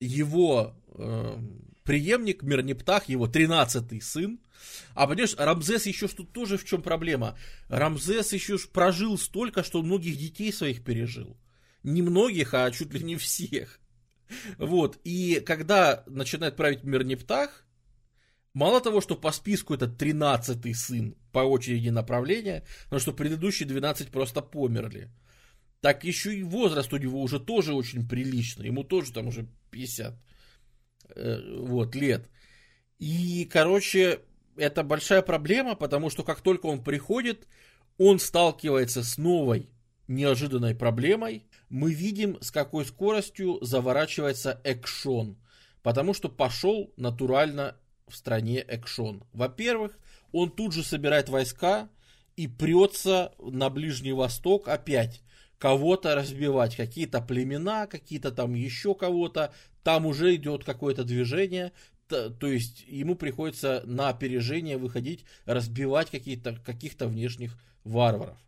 его э, преемник Мирнептах, его тринадцатый сын. А понимаешь, Рамзес еще что тоже в чем проблема. Рамзес еще прожил столько, что многих детей своих пережил. Не многих, а чуть ли не всех. Вот, и когда начинает править Мирнептах, мало того, что по списку это тринадцатый сын по очереди направления, но что предыдущие 12 просто померли. Так еще и возраст у него уже тоже очень приличный, ему тоже там уже 50 Э, вот, лет. И, короче, это большая проблема, потому что как только он приходит, он сталкивается с новой неожиданной проблемой. Мы видим, с какой скоростью заворачивается экшон. Потому что пошел натурально в стране экшон. Во-первых, он тут же собирает войска и прется на Ближний Восток опять кого-то разбивать, какие-то племена, какие-то там еще кого-то, там уже идет какое-то движение, то, то есть ему приходится на опережение выходить, разбивать какие-то, каких-то внешних варваров.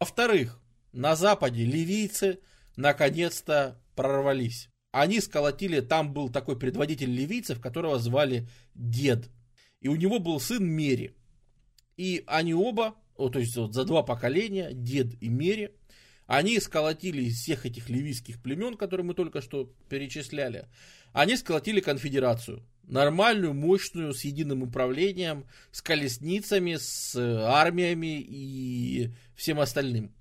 Во-вторых, на западе ливийцы наконец-то прорвались. Они сколотили, там был такой предводитель ливийцев, которого звали Дед. И у него был сын Мери. И они оба, о, то есть вот за два поколения, Дед и Мери, они сколотили из всех этих ливийских племен, которые мы только что перечисляли, они сколотили конфедерацию. Нормальную, мощную, с единым управлением, с колесницами, с армиями и всем остальным.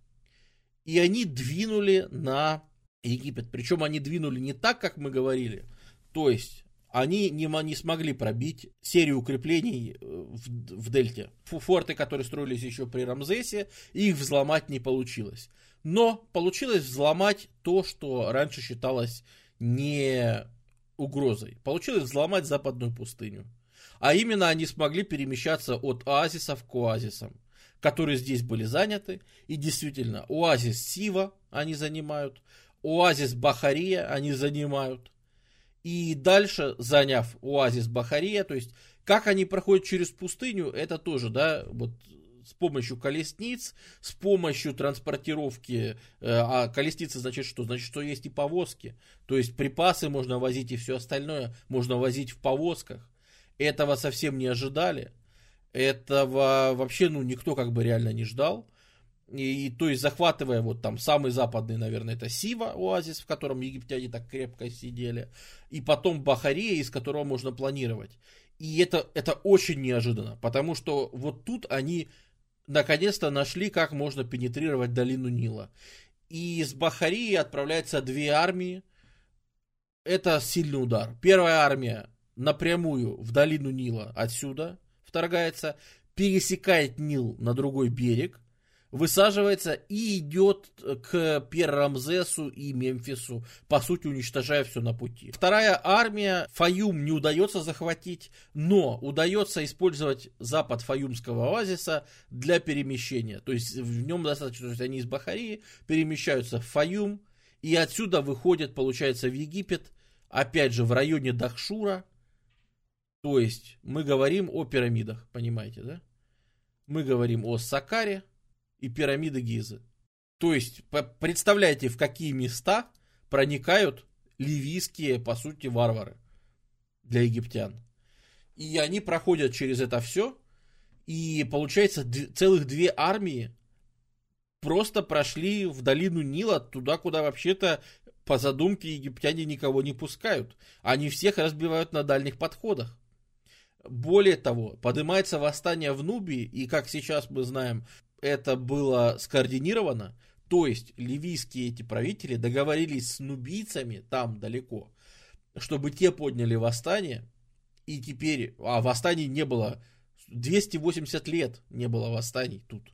И они двинули на Египет. Причем они двинули не так, как мы говорили. То есть они не, не смогли пробить серию укреплений э, в, в Дельте. Форты, которые строились еще при Рамзесе, их взломать не получилось. Но получилось взломать то, что раньше считалось не угрозой. Получилось взломать западную пустыню. А именно они смогли перемещаться от оазисов к оазисам, которые здесь были заняты. И действительно, оазис Сива они занимают, оазис Бахария они занимают. И дальше, заняв оазис Бахария, то есть как они проходят через пустыню, это тоже, да, вот с помощью колесниц, с помощью транспортировки, э, а колесницы значит что? Значит, что есть и повозки, то есть припасы можно возить и все остальное можно возить в повозках. Этого совсем не ожидали, этого вообще, ну, никто как бы реально не ждал. И, и то есть захватывая вот там самый западный, наверное, это Сива, оазис, в котором египтяне так крепко сидели, и потом Бахария, из которого можно планировать. И это, это очень неожиданно, потому что вот тут они наконец-то нашли, как можно пенетрировать долину Нила. И из Бахарии отправляются две армии. Это сильный удар. Первая армия напрямую в долину Нила отсюда вторгается, пересекает Нил на другой берег, высаживается и идет к Перрамзесу и Мемфису, по сути уничтожая все на пути. Вторая армия, Фаюм не удается захватить, но удается использовать запад Фаюмского оазиса для перемещения. То есть в нем достаточно, то есть они из Бахарии перемещаются в Фаюм, и отсюда выходят, получается, в Египет, опять же, в районе Дахшура. То есть мы говорим о пирамидах, понимаете, да? Мы говорим о Сакаре, и пирамиды Гизы. То есть, представляете, в какие места проникают ливийские, по сути, варвары для египтян. И они проходят через это все, и получается целых две армии просто прошли в долину Нила, туда, куда вообще-то по задумке египтяне никого не пускают. Они всех разбивают на дальних подходах. Более того, поднимается восстание в Нубии, и как сейчас мы знаем, это было скоординировано, то есть ливийские эти правители договорились с нубийцами там далеко, чтобы те подняли восстание, и теперь, а восстаний не было, 280 лет не было восстаний тут,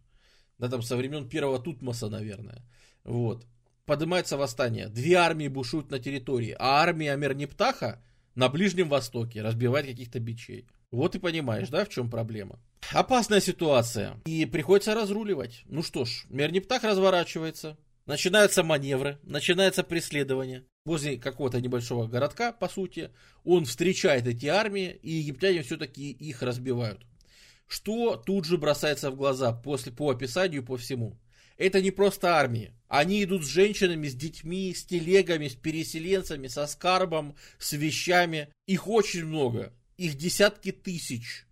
да там со времен первого Тутмоса, наверное, вот. Поднимается восстание, две армии бушуют на территории, а армия Амерниптаха на Ближнем Востоке разбивает каких-то бичей. Вот и понимаешь, да, в чем проблема. Опасная ситуация. И приходится разруливать. Ну что ж, Мерниптах разворачивается. Начинаются маневры, начинается преследование. Возле какого-то небольшого городка, по сути, он встречает эти армии, и египтяне все-таки их разбивают. Что тут же бросается в глаза после, по описанию, по всему. Это не просто армии. Они идут с женщинами, с детьми, с телегами, с переселенцами, со скарбом, с вещами. Их очень много. Их десятки тысяч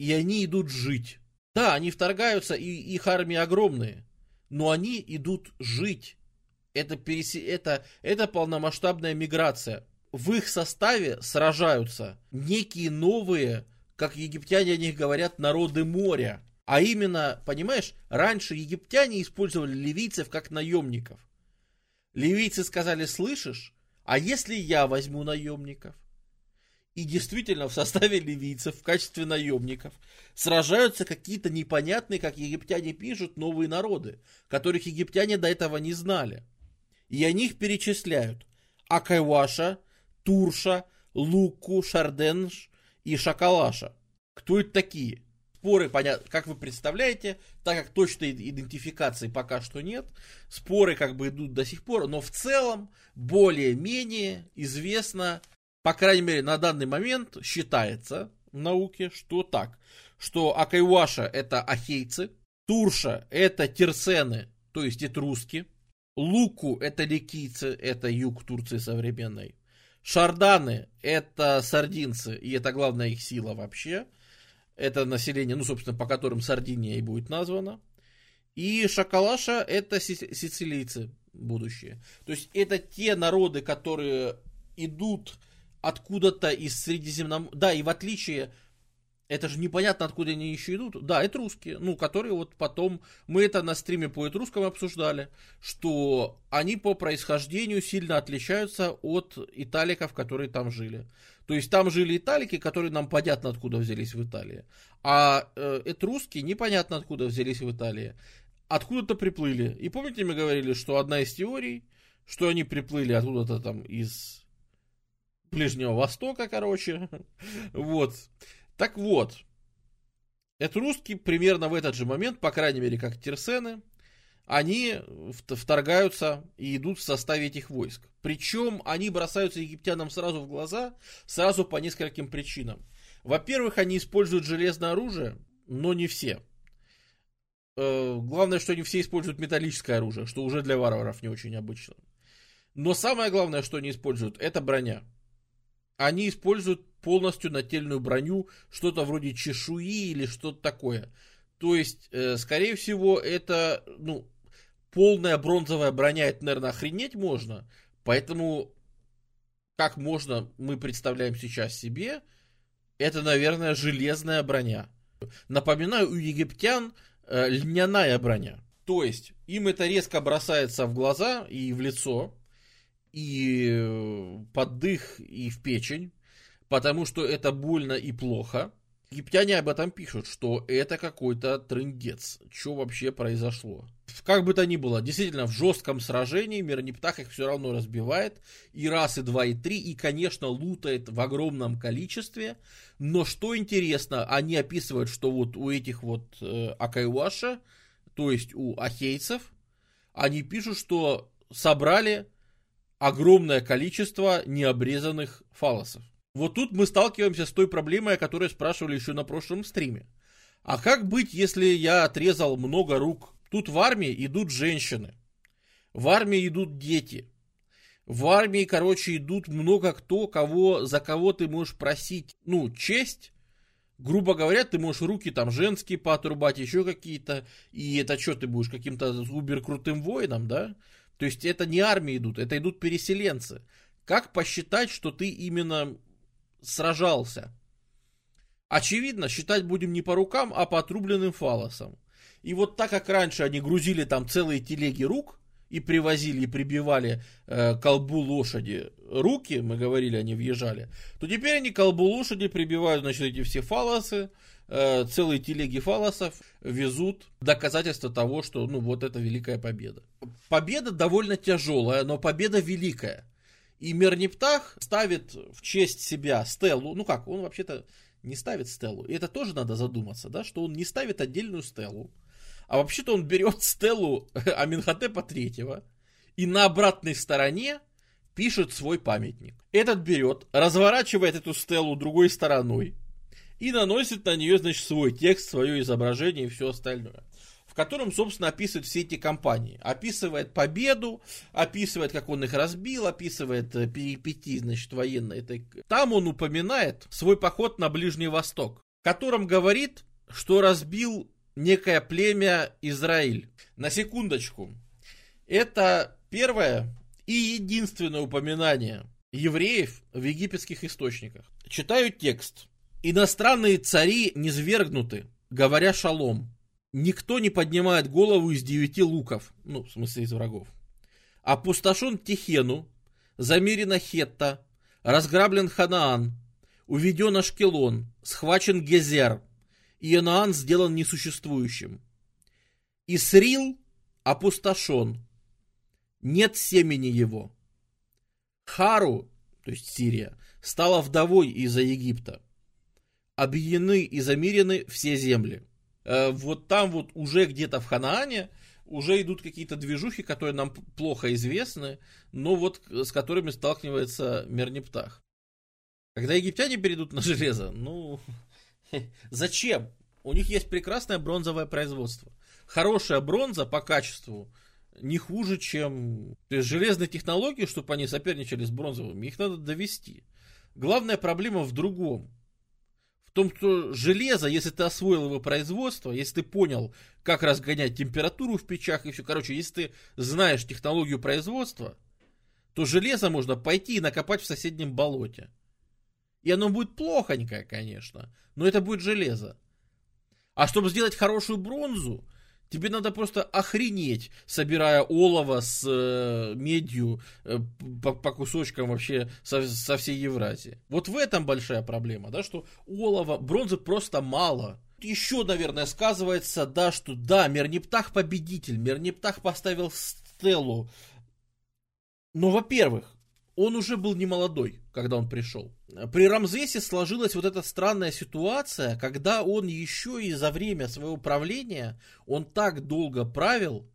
и они идут жить. Да, они вторгаются, и их армии огромные, но они идут жить. Это, пересе... это, это полномасштабная миграция. В их составе сражаются некие новые, как египтяне о них говорят, народы моря. А именно, понимаешь, раньше египтяне использовали ливийцев как наемников. Ливийцы сказали, слышишь, а если я возьму наемников? И действительно в составе ливийцев в качестве наемников сражаются какие-то непонятные, как египтяне пишут, новые народы, которых египтяне до этого не знали. И они их перечисляют. Акайваша, Турша, Луку, Шарденш и Шакалаша. Кто это такие? Споры, понятно, как вы представляете, так как точной идентификации пока что нет, споры как бы идут до сих пор, но в целом более-менее известно, по крайней мере на данный момент считается в науке, что так, что Акайваша это ахейцы, Турша это терсены, то есть этруски, Луку это ликийцы, это юг Турции современной, Шарданы это сардинцы, и это главная их сила вообще – это население, ну, собственно, по которым Сардиния и будет названа. И Шакалаша это сицилийцы будущие. То есть это те народы, которые идут откуда-то из Средиземноморья. Да, и в отличие это же непонятно, откуда они еще идут. Да, это русские, ну, которые вот потом, мы это на стриме по этрускам обсуждали, что они по происхождению сильно отличаются от италиков, которые там жили. То есть там жили италики, которые нам понятно, откуда взялись в Италии. А э, этруски непонятно, откуда взялись в Италии. Откуда-то приплыли. И помните, мы говорили, что одна из теорий, что они приплыли откуда-то там из Ближнего Востока, короче. вот. Так вот, это русские примерно в этот же момент, по крайней мере, как терсены, они вторгаются и идут в составе этих войск. Причем они бросаются египтянам сразу в глаза, сразу по нескольким причинам. Во-первых, они используют железное оружие, но не все. Э, главное, что они все используют металлическое оружие, что уже для варваров не очень обычно. Но самое главное, что они используют, это броня. Они используют полностью нательную броню, что-то вроде чешуи или что-то такое. То есть, э, скорее всего, это, ну, полная бронзовая броня, это, наверное, охренеть можно. Поэтому, как можно, мы представляем сейчас себе, это, наверное, железная броня. Напоминаю, у египтян э, льняная броня. То есть, им это резко бросается в глаза и в лицо, и э, под дых, и в печень потому что это больно и плохо. Египтяне об этом пишут, что это какой-то трындец. Что вообще произошло? Как бы то ни было, действительно, в жестком сражении Мирниптах их все равно разбивает. И раз, и два, и три. И, конечно, лутает в огромном количестве. Но что интересно, они описывают, что вот у этих вот э, Акайваша, то есть у ахейцев, они пишут, что собрали огромное количество необрезанных фалосов. Вот тут мы сталкиваемся с той проблемой, о которой спрашивали еще на прошлом стриме. А как быть, если я отрезал много рук? Тут в армии идут женщины. В армии идут дети. В армии, короче, идут много кто, кого, за кого ты можешь просить, ну, честь. Грубо говоря, ты можешь руки там женские поотрубать, еще какие-то. И это что, ты будешь каким-то убер крутым воином, да? То есть это не армии идут, это идут переселенцы. Как посчитать, что ты именно сражался. Очевидно, считать будем не по рукам, а по отрубленным фалосам. И вот так как раньше они грузили там целые телеги рук, и привозили, и прибивали э, колбу лошади руки, мы говорили, они въезжали, то теперь они колбу лошади прибивают, значит, эти все фалосы, э, целые телеги фалосов везут доказательство того, что, ну, вот это великая победа. Победа довольно тяжелая, но победа великая. И Мерниптах ставит в честь себя стелу. Ну как, он вообще-то не ставит стелу. И это тоже надо задуматься, да, что он не ставит отдельную стелу. А вообще-то он берет стелу Аминхотепа третьего и на обратной стороне пишет свой памятник. Этот берет, разворачивает эту стелу другой стороной и наносит на нее, значит, свой текст, свое изображение и все остальное в котором, собственно, описывает все эти компании. Описывает победу, описывает, как он их разбил, описывает э, перипетии, значит, военной. Там он упоминает свой поход на Ближний Восток, в котором говорит, что разбил некое племя Израиль. На секундочку. Это первое и единственное упоминание евреев в египетских источниках. Читаю текст. «Иностранные цари низвергнуты, говоря шалом. Никто не поднимает голову из девяти луков, ну, в смысле из врагов. Опустошен Тихену, замерена Хетта, разграблен Ханаан, Уведен Ашкелон, схвачен Гезер, и сделан несуществующим. Исрил опустошен, нет семени его. Хару, то есть Сирия, стала вдовой из-за Египта. Объединены и замирены все земли. Э, вот там вот уже где-то в Ханаане уже идут какие-то движухи, которые нам плохо известны, но вот с которыми сталкивается Мернептах. Когда египтяне перейдут на железо, ну, зачем? У них есть прекрасное бронзовое производство. Хорошая бронза по качеству не хуже, чем... То есть железные технологии, чтобы они соперничали с бронзовыми, их надо довести. Главная проблема в другом. В том, что железо, если ты освоил его производство, если ты понял, как разгонять температуру в печах и все, короче, если ты знаешь технологию производства, то железо можно пойти и накопать в соседнем болоте. И оно будет плохонькое, конечно, но это будет железо. А чтобы сделать хорошую бронзу, Тебе надо просто охренеть, собирая олово с э, медью э, по, по кусочкам вообще со, со всей Евразии. Вот в этом большая проблема, да, что олова, бронзы просто мало. Еще, наверное, сказывается, да, что да, Мернептах победитель, Мернептах поставил стелу. Но, во-первых, он уже был не молодой, когда он пришел. При Рамзесе сложилась вот эта странная ситуация, когда он еще и за время своего правления, он так долго правил,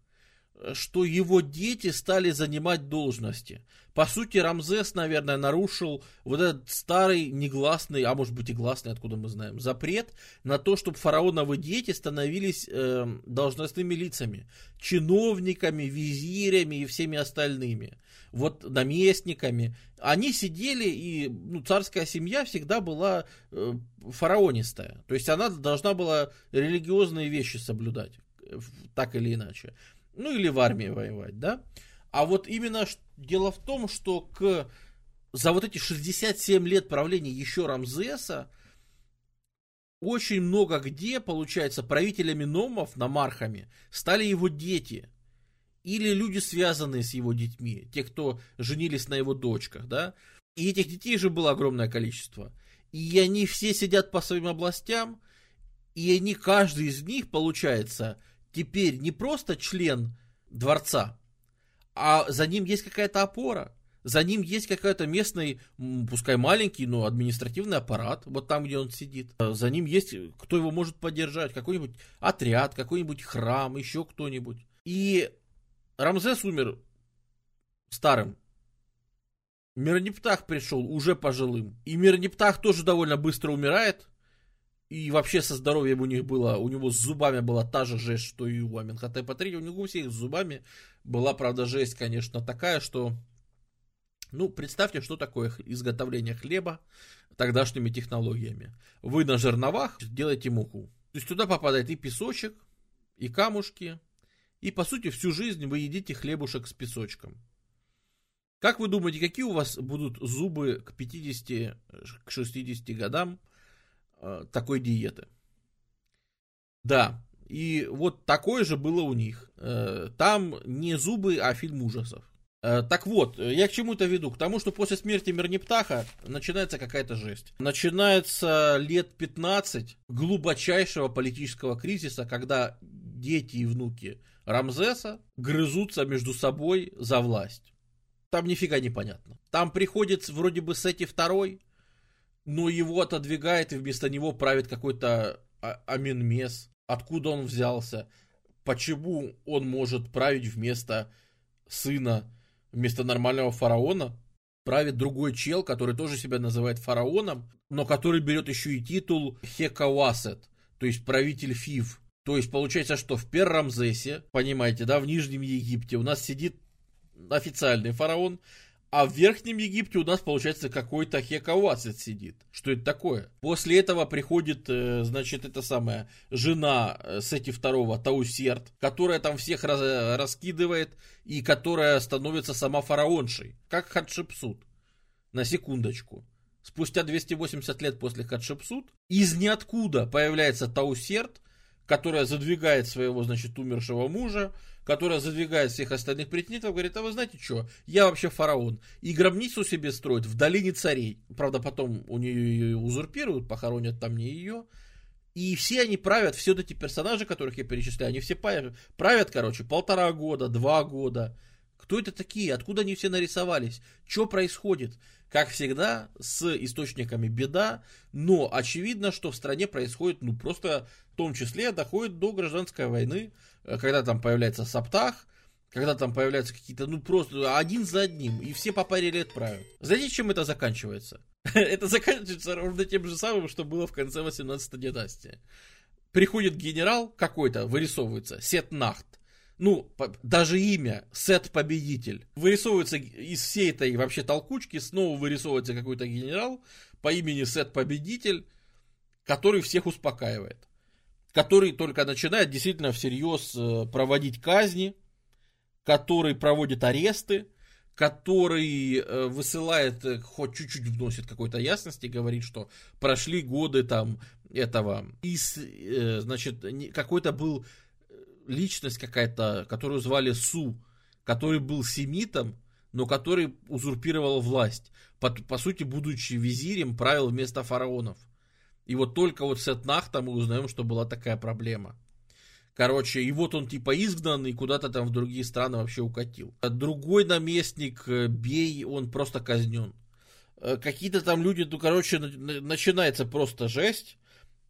что его дети стали занимать должности. По сути, Рамзес, наверное, нарушил вот этот старый негласный, а может быть и гласный, откуда мы знаем, запрет на то, чтобы фараоновы дети становились э, должностными лицами, чиновниками, визирями и всеми остальными, вот наместниками. Они сидели, и ну, царская семья всегда была э, фараонистая. То есть она должна была религиозные вещи соблюдать, э, так или иначе ну или в армии воевать, да. А вот именно дело в том, что к, за вот эти 67 лет правления еще Рамзеса очень много где, получается, правителями номов, намархами, стали его дети. Или люди, связанные с его детьми, те, кто женились на его дочках, да. И этих детей же было огромное количество. И они все сидят по своим областям, и они, каждый из них, получается, теперь не просто член дворца, а за ним есть какая-то опора. За ним есть какой-то местный, пускай маленький, но административный аппарат, вот там, где он сидит. За ним есть, кто его может поддержать, какой-нибудь отряд, какой-нибудь храм, еще кто-нибудь. И Рамзес умер старым. Мирнептах пришел уже пожилым. И Мирнептах тоже довольно быстро умирает. И вообще со здоровьем у них было, у него с зубами была та же жесть, что и у Аменхотепа III. У него у всех с зубами была, правда, жесть, конечно, такая, что... Ну, представьте, что такое изготовление хлеба тогдашними технологиями. Вы на жерновах делаете муку. То есть туда попадает и песочек, и камушки, и, по сути, всю жизнь вы едите хлебушек с песочком. Как вы думаете, какие у вас будут зубы к 50-60 годам? Э, такой диеты. Да, и вот такое же было у них. Э, там не зубы, а фильм ужасов. Э, так вот, я к чему это веду? К тому, что после смерти Мернептаха начинается какая-то жесть. Начинается лет 15 глубочайшего политического кризиса, когда дети и внуки Рамзеса грызутся между собой за власть. Там нифига не понятно. Там приходит вроде бы Сети второй, но его отодвигает, и вместо него правит какой-то а, Аминмес. Откуда он взялся? Почему он может править вместо сына, вместо нормального фараона? Правит другой чел, который тоже себя называет фараоном, но который берет еще и титул Хекавасет, то есть правитель Фив. То есть получается, что в Перрамзесе, понимаете, да, в Нижнем Египте у нас сидит официальный фараон, а в Верхнем Египте у нас, получается, какой-то Хекавацит сидит. Что это такое? После этого приходит, э, значит, это самая жена э, Сети второго, Таусерт, которая там всех раз, раскидывает и которая становится сама фараоншей, как Хатшепсут. На секундочку. Спустя 280 лет после Хатшепсут из ниоткуда появляется Таусерт, которая задвигает своего, значит, умершего мужа, которая задвигает всех остальных претендентов, говорит, а вы знаете что, я вообще фараон. И гробницу себе строит в долине царей. Правда, потом у нее ее узурпируют, похоронят там не ее. И все они правят, все эти персонажи, которых я перечисляю, они все правят, короче, полтора года, два года. Кто это такие? Откуда они все нарисовались? Что происходит? Как всегда, с источниками беда, но очевидно, что в стране происходит, ну, просто в том числе доходит до гражданской войны, когда там появляется Саптах, когда там появляются какие-то, ну, просто один за одним, и все по паре лет правят. Знаете, чем это заканчивается? это заканчивается ровно тем же самым, что было в конце 18 династии. Приходит генерал какой-то, вырисовывается, Сетнахт, ну, даже имя, Сет Победитель. Вырисовывается из всей этой вообще толкучки, снова вырисовывается какой-то генерал по имени Сет Победитель, который всех успокаивает. Который только начинает действительно всерьез э, проводить казни, который проводит аресты, который э, высылает, э, хоть чуть-чуть вносит какой-то ясности, говорит, что прошли годы там этого. И, значит, какой-то был личность какая-то, которую звали Су, который был семитом, но который узурпировал власть. По, по сути, будучи визирем, правил вместо фараонов. И вот только вот с Этнахта мы узнаем, что была такая проблема. Короче, и вот он типа изгнан и куда-то там в другие страны вообще укатил. Другой наместник, э, Бей, он просто казнен. Э, какие-то там люди, ну, короче, начинается просто жесть.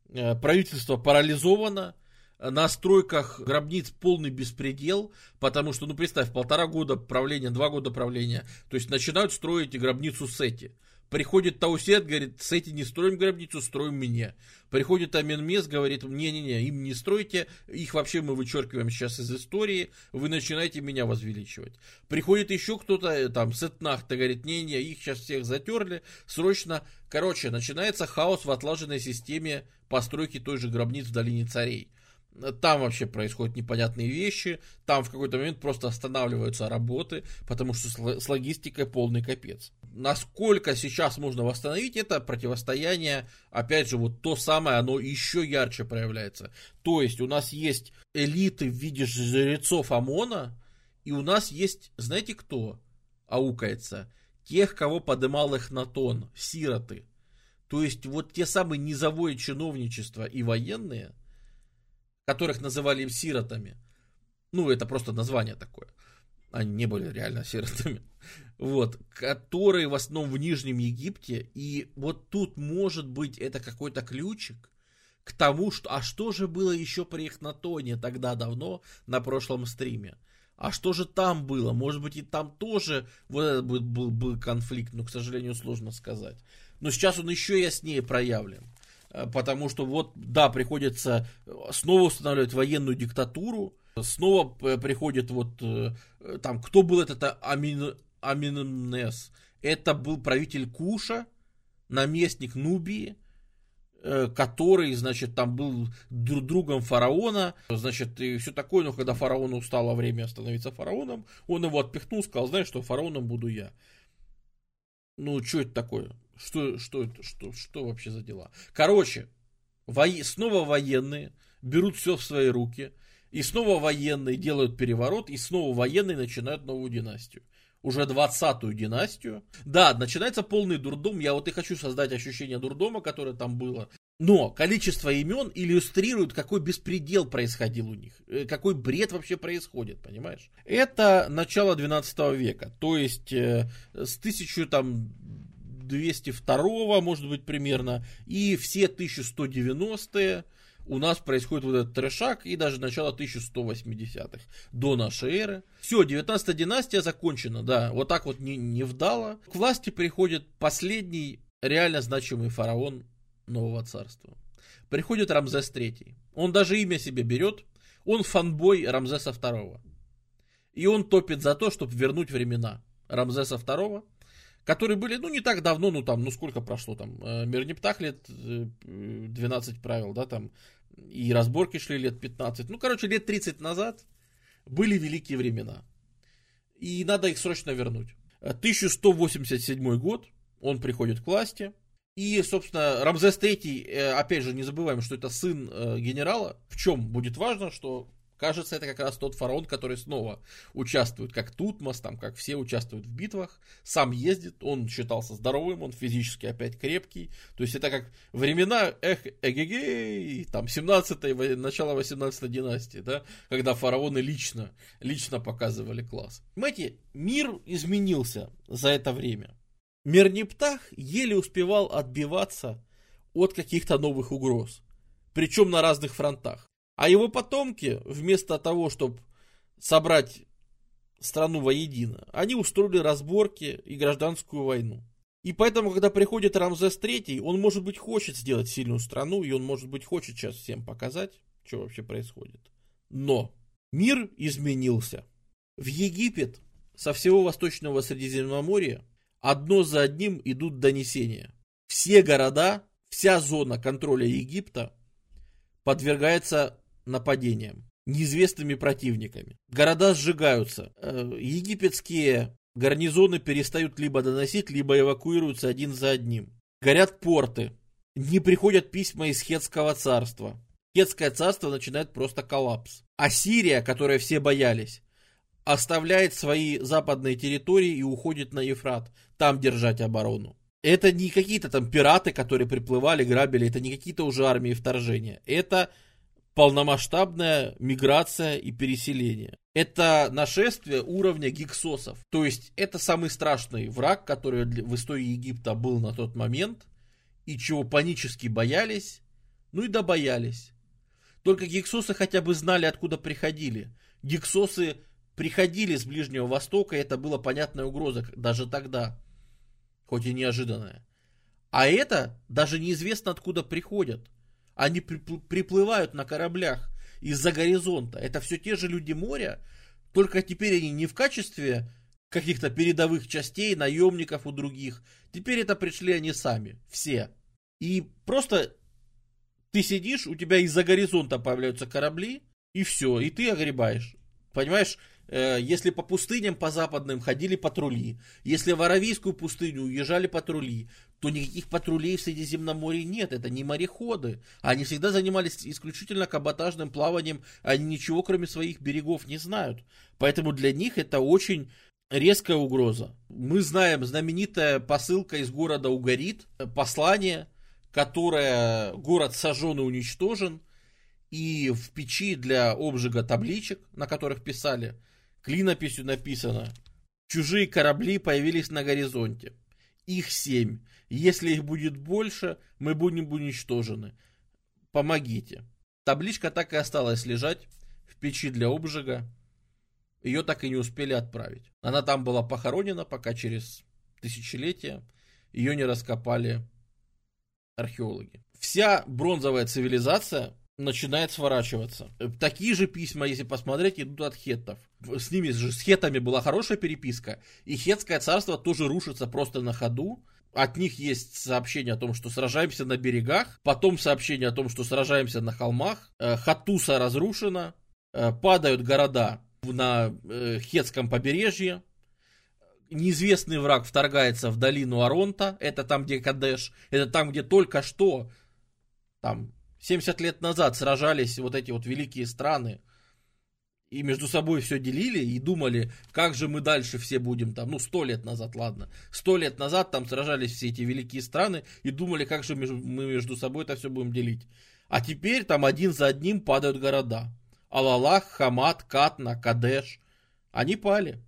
Э, правительство парализовано на стройках гробниц полный беспредел, потому что, ну, представь, полтора года правления, два года правления, то есть начинают строить гробницу Сети. Приходит Таусет, говорит, Сети не строим гробницу, строим мне. Приходит Аменмес, говорит, не-не-не, им не стройте, их вообще мы вычеркиваем сейчас из истории, вы начинаете меня возвеличивать. Приходит еще кто-то, э, там, Сетнахта, говорит, не-не, их сейчас всех затерли, срочно. Короче, начинается хаос в отлаженной системе постройки той же гробницы в Долине Царей. Там вообще происходят непонятные вещи, там в какой-то момент просто останавливаются работы, потому что с логистикой полный капец. Насколько сейчас можно восстановить это противостояние, опять же, вот то самое, оно еще ярче проявляется. То есть у нас есть элиты в виде жрецов ОМОНа, и у нас есть, знаете кто аукается? Тех, кого подымал их на тон, сироты. То есть вот те самые низовое чиновничество и военные – которых называли им сиротами. Ну, это просто название такое. Они не были реально сиротами. Вот, которые в основном в Нижнем Египте. И вот тут может быть это какой-то ключик к тому, что... А что же было еще при Эхнатоне тогда давно на прошлом стриме? А что же там было? Может быть, и там тоже вот этот был, был, был конфликт, но, к сожалению, сложно сказать. Но сейчас он еще яснее проявлен. Э, потому что вот, да, приходится снова устанавливать военную диктатуру, снова приходит вот, э, там, кто был этот Амин, Аминнес? Это был правитель Куша, наместник Нубии, э, который, значит, там был другом фараона, значит, и все такое, но когда фараону стало время становиться фараоном, он его отпихнул, сказал, знаешь, что фараоном буду я. Ну, что это такое? Что, что что, что вообще за дела? Короче, во... снова военные берут все в свои руки, и снова военные делают переворот, и снова военные начинают новую династию. Уже двадцатую династию. Да, начинается полный дурдом. Я вот и хочу создать ощущение дурдома, которое там было. Но количество имен иллюстрирует, какой беспредел происходил у них, э, какой бред вообще происходит, понимаешь? Это начало 12 века, то есть э, с 1000 там 202, может быть, примерно, и все 1190-е у нас происходит вот этот трешак и даже начало 1180-х до нашей эры. Все, 19 династия закончена, да, вот так вот не, не вдало. К власти приходит последний реально значимый фараон нового царства. Приходит Рамзес III. Он даже имя себе берет. Он фанбой Рамзеса II. И он топит за то, чтобы вернуть времена Рамзеса II которые были, ну, не так давно, ну, там, ну, сколько прошло, там, э, Мирнептах лет 12 э, правил, да, там, и разборки шли лет 15, ну, короче, лет 30 назад были великие времена, и надо их срочно вернуть. 1187 год, он приходит к власти, И, собственно, Рамзес III, э, опять же, не забываем, что это сын генерала. В чем будет важно, что Кажется, это как раз тот фараон, который снова участвует, как Тутмос, там, как все участвуют в битвах, сам ездит, он считался здоровым, он физически опять крепкий. То есть это как времена, эх, эгегей, там, 17 начало 18 династии, да, когда фараоны лично, лично показывали класс. Понимаете, мир изменился за это время. Мерниптах еле успевал отбиваться от каких-то новых угроз. Причем на разных фронтах. А его потомки, вместо того, чтобы собрать страну воедино, они устроили разборки и гражданскую войну. И поэтому, когда приходит Рамзес III, он, может быть, хочет сделать сильную страну, и он, может быть, хочет сейчас всем показать, что вообще происходит. Но мир изменился. В Египет со всего Восточного Средиземноморья одно за одним идут донесения. Все города, вся зона контроля Египта подвергается нападениям неизвестными противниками. Города сжигаются. Э, египетские гарнизоны перестают либо доносить, либо эвакуируются один за одним. Горят порты. Не приходят письма из Хетского царства. Хетское царство начинает просто коллапс. А Сирия, которой все боялись, оставляет свои западные территории и уходит на Ефрат, там держать оборону. Это не какие-то там пираты, которые приплывали, грабили, это не какие-то уже армии вторжения. Это полномасштабная миграция и переселение. Это нашествие уровня гиксосов. То есть это самый страшный враг, который в истории Египта был на тот момент, и чего панически боялись, ну и добоялись. Только гиксосы хотя бы знали, откуда приходили. Гиксосы приходили с Ближнего Востока, и это была понятная угроза даже тогда, хоть и неожиданная. А это даже неизвестно, откуда приходят. Они приплывают на кораблях из-за горизонта. Это все те же люди моря, только теперь они не в качестве каких-то передовых частей, наемников у других. Теперь это пришли они сами, все. И просто ты сидишь, у тебя из-за горизонта появляются корабли, и все, и ты огребаешь. Понимаешь, Э, если по пустыням, по западным ходили патрули, если в Аравийскую пустыню уезжали патрули, то никаких патрулей в Средиземноморье нет, это не мореходы. Они всегда занимались исключительно каботажным плаванием, они ничего кроме своих берегов не знают. Поэтому для них это очень резкая угроза. Мы знаем знаменитая посылка из города Угарит, послание, которое город сожжен и уничтожен, и в печи для обжига табличек, на которых писали – Клинописью написано «Чужие корабли появились на горизонте. Их семь. Если их будет больше, мы будем уничтожены. Помогите». Табличка так и осталась лежать в печи для обжига. Ее так и не успели отправить. Она там была похоронена, пока через тысячелетия ее не раскопали археологи. Вся бронзовая цивилизация начинает сворачиваться. Такие же письма, если посмотреть, идут от хеттов. С ними же, с хетами была хорошая переписка, и хетское царство тоже рушится просто на ходу. От них есть сообщение о том, что сражаемся на берегах, потом сообщение о том, что сражаемся на холмах, э, Хатуса разрушена, э, падают города на э, хетском побережье, неизвестный враг вторгается в долину Аронта, это там, где Кадеш, это там, где только что там 70 лет назад сражались вот эти вот великие страны, и между собой все делили и думали, как же мы дальше все будем там, ну, сто лет назад, ладно, сто лет назад там сражались все эти великие страны и думали, как же мы между собой это все будем делить. А теперь там один за одним падают города. Алалах, Хамат, Катна, Кадеш. Они пали.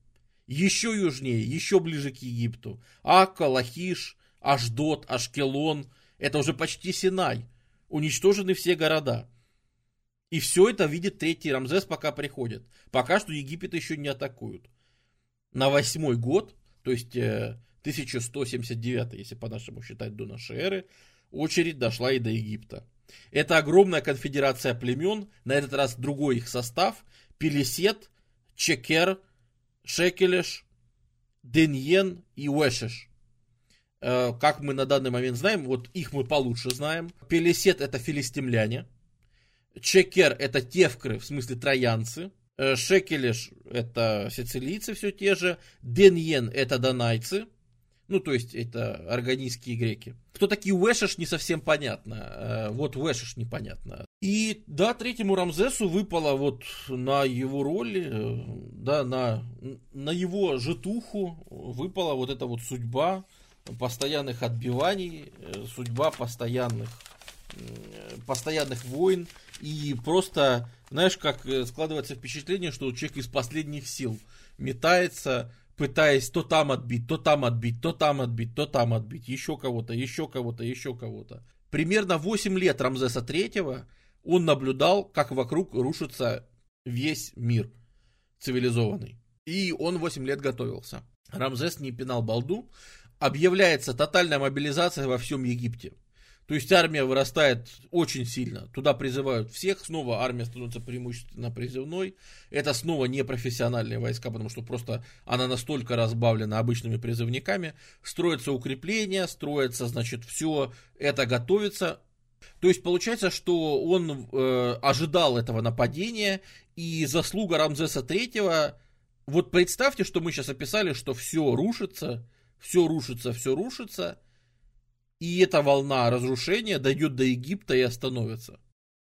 Еще южнее, еще ближе к Египту. Акка, Лахиш, Ашдот, Ашкелон. Это уже почти Синай уничтожены все города. И все это видит третий Рамзес, пока приходит. Пока что Египет еще не атакуют. На восьмой год, то есть э, 1179, если по-нашему считать до нашей эры, очередь дошла и до Египта. Это огромная конфедерация племен, на этот раз другой их состав, Пелесет, Чекер, Шекелеш, Деньен и Уэшеш. Э, как мы на данный момент знаем, вот их мы получше знаем. Пелесет это филистимляне. Чекер это тевкры, в смысле троянцы. Э, Шекелеш это сицилийцы все те же. Деньен это донайцы. Ну, то есть, это органийские греки. Кто такие Уэшиш, не совсем понятно. Э, вот Уэшиш непонятно. И, да, третьему Рамзесу выпало вот на его роль, э, да, на, на его житуху выпала вот эта вот судьба постоянных отбиваний, судьба постоянных, постоянных войн. И просто, знаешь, как складывается впечатление, что человек из последних сил метается пытаясь то там отбить, то там отбить, то там отбить, то там отбить, еще кого-то, еще кого-то, еще кого-то. Примерно 8 лет Рамзеса III он наблюдал, как вокруг рушится весь мир цивилизованный. И он 8 лет готовился. Рамзес не пинал балду. Объявляется тотальная мобилизация во всем Египте. То есть армия вырастает очень сильно. Туда призывают всех. Снова армия становится преимущественно призывной. Это снова не профессиональные войска, потому что просто она настолько разбавлена обычными призывниками. Строятся укрепления, строится, значит, все это готовится. То есть получается, что он э, ожидал этого нападения, и заслуга Рамзеса III, вот представьте, что мы сейчас описали, что все рушится, все рушится, все рушится, и эта волна разрушения дойдет до Египта и остановится.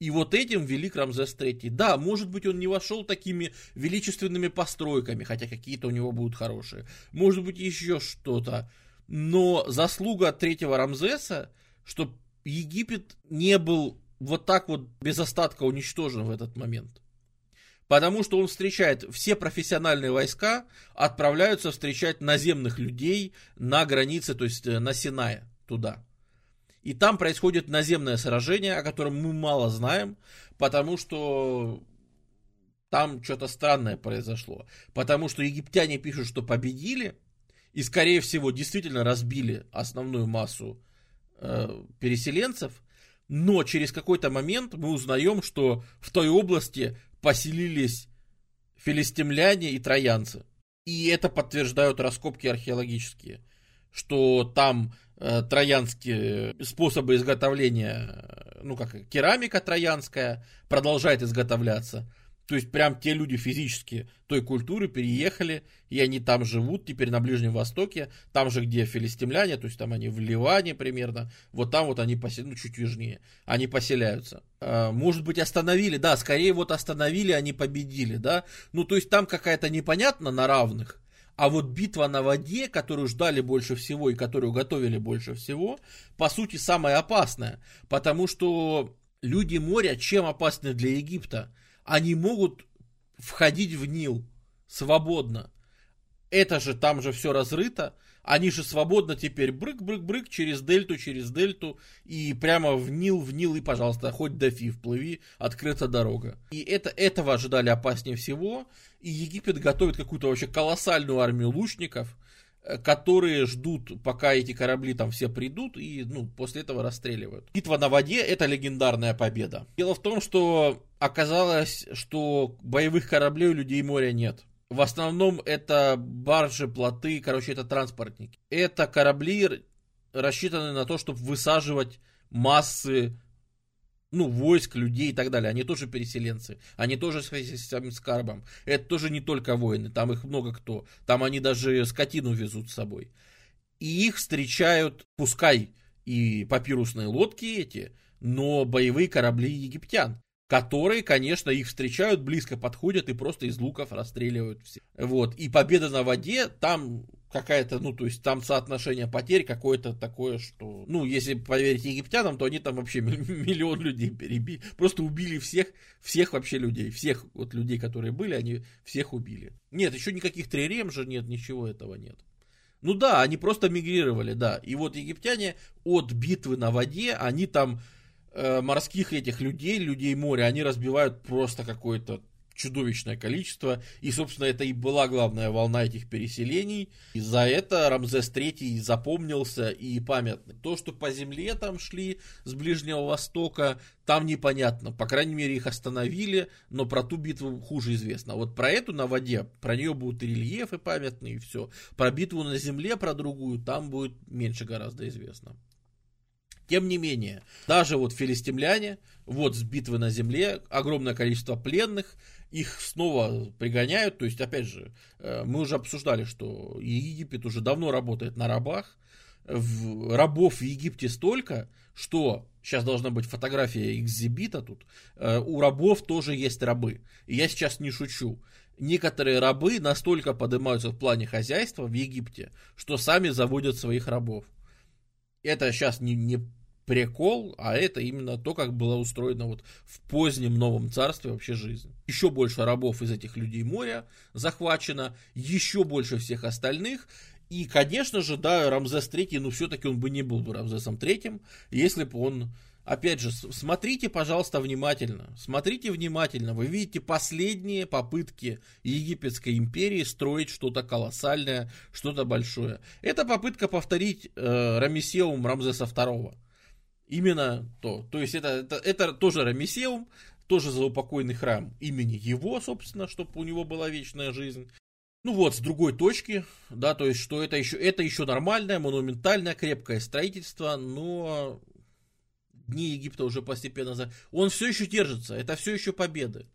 И вот этим велик Рамзес III. Да, может быть, он не вошел такими величественными постройками, хотя какие-то у него будут хорошие. Может быть, еще что-то. Но заслуга третьего Рамзеса, что Египет не был вот так вот без остатка уничтожен в этот момент. Потому что он встречает все профессиональные войска, отправляются встречать наземных людей на границе, то есть э, на Синае туда. И там происходит наземное сражение, о котором мы мало знаем, потому что там что-то странное произошло. Потому что египтяне пишут, что победили, и, скорее всего, действительно разбили основную массу э, переселенцев, но через какой-то момент мы узнаем, что в той области поселились филистимляне и троянцы. И это подтверждают раскопки археологические, что там троянские способы изготовления, ну как керамика троянская продолжает изготовляться. То есть прям те люди физически той культуры переехали, и они там живут теперь на Ближнем Востоке, там же, где филистимляне, то есть там они в Ливане примерно, вот там вот они поселяются, ну чуть южнее, они поселяются. А, может быть остановили, да, скорее вот остановили, они победили, да, ну то есть там какая-то непонятно на равных, а вот битва на воде, которую ждали больше всего и которую готовили больше всего, по сути самая опасная. Потому что люди моря чем опасны для Египта? Они могут входить в Нил свободно. Это же там же все разрыто. Они же свободно теперь брык-брык-брык через дельту, через дельту и прямо в Нил, в Нил и, пожалуйста, хоть до Фи вплыви, открыта дорога. И это, этого ожидали опаснее всего и Египет готовит какую-то вообще колоссальную армию лучников, э, которые ждут, пока эти корабли там все придут, и ну, после этого расстреливают. Битва на воде – это легендарная победа. Дело в том, что оказалось, что боевых кораблей у людей моря нет. В основном это баржи, плоты, короче, это транспортники. Это корабли рассчитаны на то, чтобы высаживать массы ну, войск, людей и так далее. Они тоже переселенцы. Они тоже с скарбом. Это тоже не только воины. Там их много кто. Там они даже скотину везут с собой. И их встречают, пускай и папирусные лодки эти, но боевые корабли египтян которые, конечно, их встречают, близко подходят и просто из луков расстреливают все. Вот. И победа на воде, там какая-то, ну, то есть там соотношение потерь какое-то такое, что, ну, если поверить египтянам, то они там вообще миллион людей перебили, просто убили всех, всех вообще людей, всех вот людей, которые были, они всех убили. Нет, еще никаких трирем же нет, ничего этого нет. Ну да, они просто мигрировали, да. И вот египтяне от битвы на воде, они там э, морских этих людей, людей моря, они разбивают просто какое-то чудовищное количество. И, собственно, это и была главная волна этих переселений. И за это Рамзес III запомнился и памятный. То, что по земле там шли с Ближнего Востока, там непонятно. По крайней мере, их остановили, но про ту битву хуже известно. Вот про эту на воде, про нее будут и рельефы памятные, и все. Про битву на земле, про другую, там будет меньше гораздо известно. Тем не менее, даже вот филистимляне, вот с битвы на земле, огромное количество пленных, их снова пригоняют. То есть, опять же, э, мы уже обсуждали, что Египет уже давно работает на рабах. В, рабов в Египте столько, что сейчас должна быть фотография экзибита тут. Э, у рабов тоже есть рабы. И я сейчас не шучу. Некоторые рабы настолько поднимаются в плане хозяйства в Египте, что сами заводят своих рабов. Это сейчас не, не прикол, а это именно то, как была устроена вот в позднем новом царстве вообще жизнь. Еще больше рабов из этих людей моря захвачено, еще больше всех остальных. И, конечно же, да, Рамзес III, ну, все-таки он бы не был бы Рамзесом III, если бы он Опять же, смотрите, пожалуйста, внимательно. Смотрите внимательно. Вы видите последние попытки Египетской империи строить что-то колоссальное, что-то большое. Это попытка повторить э, Рамесеум Рамзеса II. Именно то. То есть это, это, это тоже Рамесеум, тоже заупокойный храм имени его, собственно, чтобы у него была вечная жизнь. Ну вот, с другой точки, да, то есть, что это еще, это еще нормальное, монументальное, крепкое строительство, но дни Египта уже постепенно... За... Он все еще держится, это все еще победы.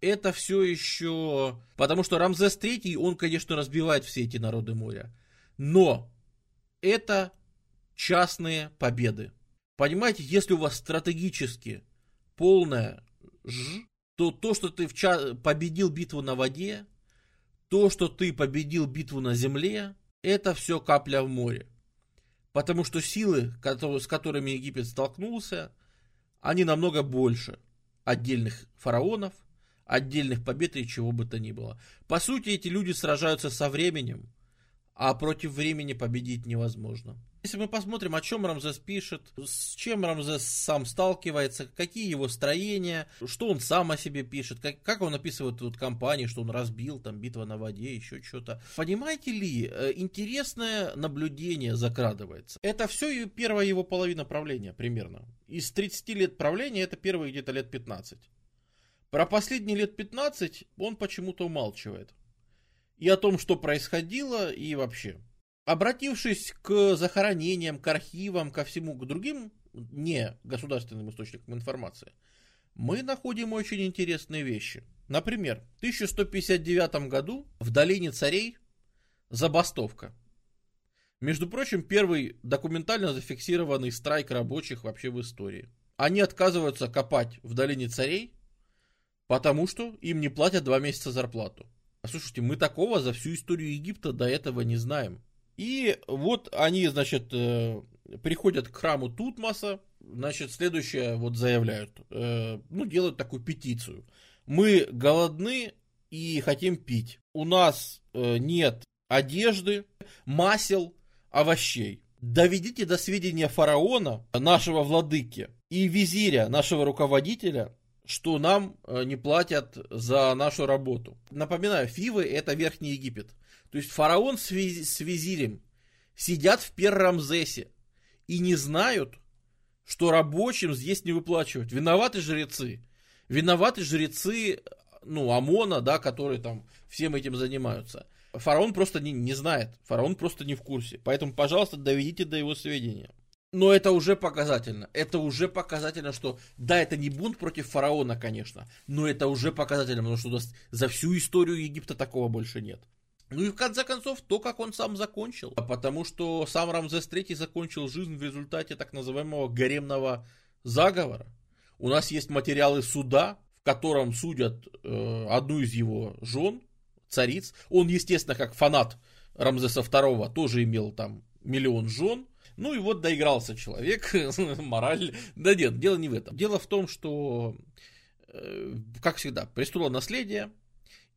Это все еще... Потому что Рамзес III, он, конечно, разбивает все эти народы моря. Но это частные победы. Понимаете, если у вас стратегически полная ж, то то, что ты в ча- победил битву на воде, то, что ты победил битву на земле, это все капля в море. Потому что силы, с которыми Египет столкнулся, они намного больше отдельных фараонов, отдельных побед и чего бы то ни было. По сути, эти люди сражаются со временем, а против времени победить невозможно. Если мы посмотрим, о чем Рамзес пишет, с чем Рамзес сам сталкивается, какие его строения, что он сам о себе пишет, как, как он описывает тут компании, что он разбил, там, битва на воде, еще что-то. Понимаете ли, э, интересное наблюдение закрадывается. Это все первая его половина правления, примерно. Из 30 лет правления это первые где-то лет 15. Про последние лет 15 он почему-то умалчивает. И о том, что происходило, и вообще. Обратившись к захоронениям, к архивам, ко всему, к другим не государственным источникам информации, мы находим очень интересные вещи. Например, в 1159 году в долине царей забастовка. Между прочим, первый документально зафиксированный страйк рабочих вообще в истории. Они отказываются копать в долине царей, потому что им не платят два месяца зарплату. Слушайте, мы такого за всю историю Египта до этого не знаем. И вот они, значит, э, приходят к храму Тутмоса, значит, следующее вот заявляют, э, ну, делают такую петицию. Мы голодны и хотим пить. У нас э, нет одежды, масел, овощей. Доведите до сведения фараона, нашего владыки, и визиря, нашего руководителя, что нам не платят за нашу работу. Напоминаю, Фивы это Верхний Египет. То есть фараон с визирем сидят в Перрамзесе и не знают, что рабочим здесь не выплачивают. Виноваты жрецы. Виноваты жрецы, ну, ОМОНа, да, которые там всем этим занимаются. Фараон просто не, не знает, фараон просто не в курсе. Поэтому, пожалуйста, доведите до его сведения. Но это уже показательно. Это уже показательно, что да, это не бунт против фараона, конечно, но это уже показательно, потому что за всю историю Египта такого больше нет. Ну и в конце концов, то, как он сам закончил. Потому что сам Рамзес III закончил жизнь в результате так называемого гаремного заговора. У нас есть материалы суда, в котором судят э, одну из его жен, цариц. Он, естественно, как фанат Рамзеса II, тоже имел там миллион жен. Ну и вот доигрался человек, мораль. Да нет, дело не в этом. Дело в том, что, э, как всегда, престолонаследие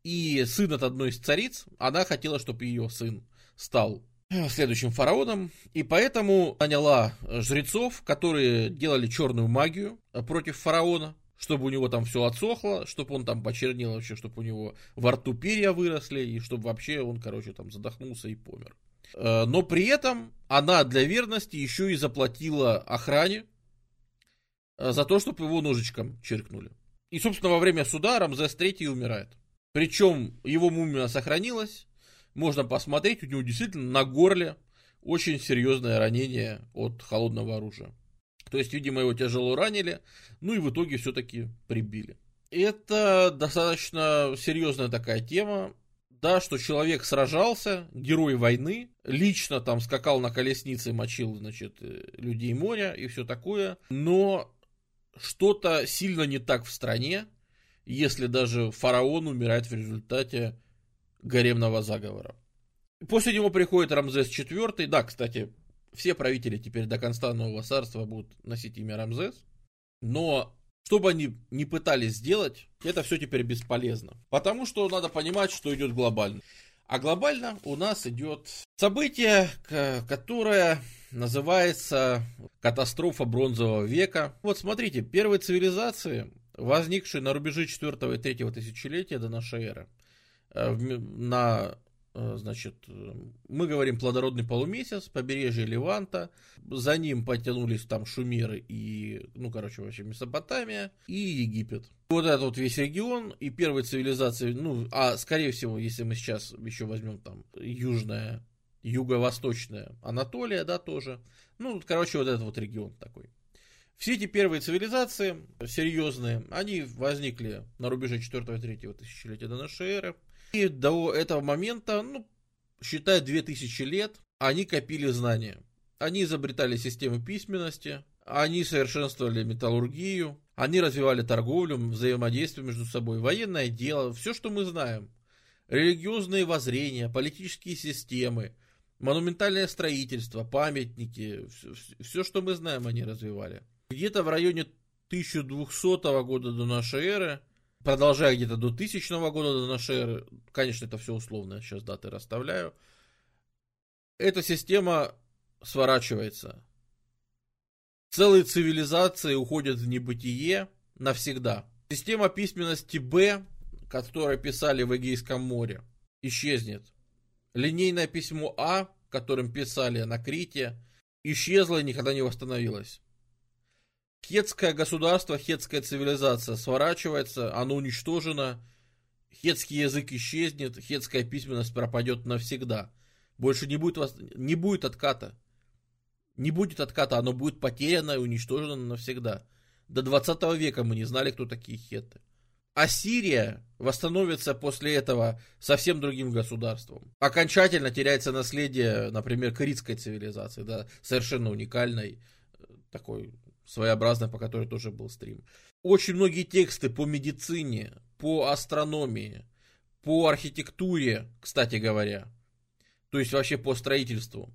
и сын от одной из цариц, она хотела, чтобы ее сын стал следующим фараоном, и поэтому наняла жрецов, которые делали черную магию против фараона, чтобы у него там все отсохло, чтобы он там почернел вообще, чтобы у него во рту перья выросли, и чтобы вообще он, короче, там задохнулся и помер. Э, но при этом она для верности еще и заплатила охране э, за то, чтобы его ножичком чиркнули. И, собственно, во время суда Рамзес III умирает. Причем его мумия сохранилась. Можно посмотреть, у него действительно на горле очень серьезное ранение от холодного оружия. То есть, видимо, его тяжело ранили, ну и в итоге все-таки прибили. Это достаточно серьезная такая тема. Да, что человек сражался, герой войны, лично там скакал на колеснице, мочил, значит, э, людей моря и все такое. Но что-то сильно не так в стране, если даже фараон умирает в результате гаремного заговора. После него приходит Рамзес IV. Да, кстати, все правители теперь до конца Нового Царства будут носить имя Рамзес. Но что бы они ни пытались сделать, это все теперь бесполезно. Потому что надо понимать, что идет глобально. А глобально у нас идет событие, которое называется катастрофа бронзового века. Вот смотрите, первые цивилизации, возникшие на рубеже 4 и 3 тысячелетия до нашей эры, э, на значит, э, мы говорим плодородный полумесяц, побережье Леванта, за ним потянулись там Шумеры и, ну, короче, вообще Месопотамия и Египет. Вот этот вот весь регион и первые цивилизации, ну, а скорее всего, если мы сейчас еще возьмем там южная, юго-восточная Анатолия, да, тоже, ну, короче, вот этот вот регион такой. Все эти первые цивилизации серьезные, они возникли на рубеже 4-3 тысячелетия до нашей эры. И до этого момента, ну, считай, 2000 лет, они копили знания. Они изобретали системы письменности, они совершенствовали металлургию, они развивали торговлю, взаимодействие между собой, военное дело, все, что мы знаем. Религиозные воззрения, политические системы, монументальное строительство, памятники, все, все, что мы знаем, они развивали. Где-то в районе 1200 года до нашей эры продолжая где-то до тысячного года до нашей эры, конечно, это все условно, сейчас даты расставляю, эта система сворачивается. Целые цивилизации уходят в небытие навсегда. Система письменности Б, которую писали в Эгейском море, исчезнет. Линейное письмо А, которым писали на Крите, исчезло и никогда не восстановилось. Хетское государство, хетская цивилизация сворачивается, оно уничтожено, хетский язык исчезнет, хетская письменность пропадет навсегда. Больше не будет, не будет отката. Не будет отката, оно будет потеряно и уничтожено навсегда. До 20 века мы не знали, кто такие хеты. Ассирия восстановится после этого совсем другим государством. Окончательно теряется наследие, например, критской цивилизации, да, совершенно уникальной, э, такой своеобразная, по которой тоже был стрим. Очень многие тексты по медицине, по астрономии, по архитектуре, кстати говоря, то есть вообще по строительству,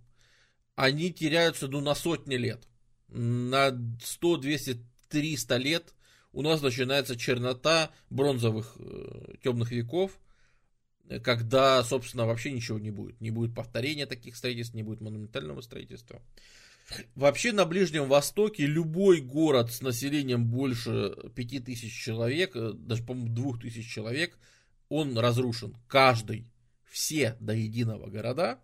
они теряются ну, на сотни лет. На 100, 200, 300 лет у нас начинается чернота бронзовых э, темных веков, когда, собственно, вообще ничего не будет. Не будет повторения таких строительств, не будет монументального строительства. Вообще на Ближнем Востоке любой город с населением больше 5000 человек, э, даже, по-моему, 2000 человек, он разрушен. Каждый. Все до единого города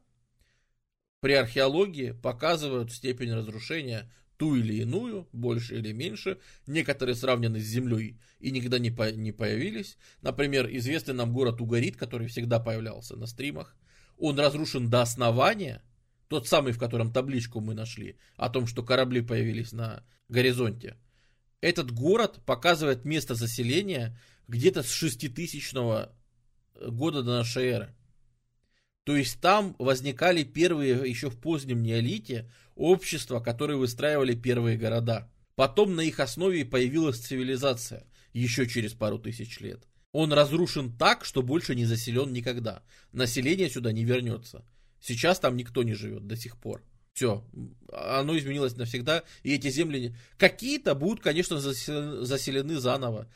при археологии показывают степень разрушения ту или иную, больше или меньше. Некоторые сравнены с землей и никогда не, по- не появились. Например, известный нам город Угарит, который всегда появлялся на стримах. Он разрушен до основания – тот самый, в котором табличку мы нашли, о том, что корабли появились на горизонте. Этот город показывает место заселения где-то с 6000 года до нашей эры. То есть там возникали первые, еще в позднем неолите, общества, которые выстраивали первые города. Потом на их основе появилась цивилизация, еще через пару тысяч лет. Он разрушен так, что больше не заселен никогда. Население сюда не вернется. Сейчас там никто не живет до сих пор. Все, оно изменилось навсегда, и эти земли какие-то будут, конечно, заселены заново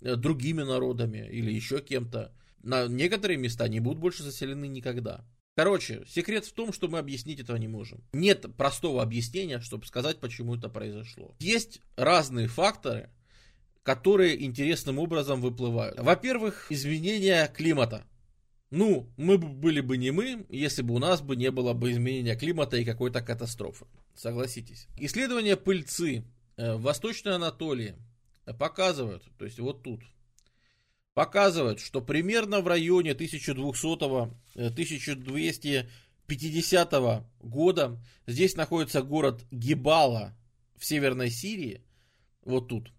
э, другими народами или еще кем-то. На некоторые места не будут больше заселены никогда. Короче, секрет в том, что мы объяснить этого не можем. Нет простого объяснения, чтобы сказать, почему это произошло. Есть разные факторы, которые интересным образом выплывают. Во-первых, изменение климата. Ну, мы бы были бы не мы, если бы у нас бы не было бы изменения климата и какой-то катастрофы. Согласитесь. Исследования пыльцы э, в Восточной Анатолии показывают, то есть вот тут, показывают, что примерно в районе 1200-1250 э, года здесь находится город Гибала в Северной Сирии, вот тут.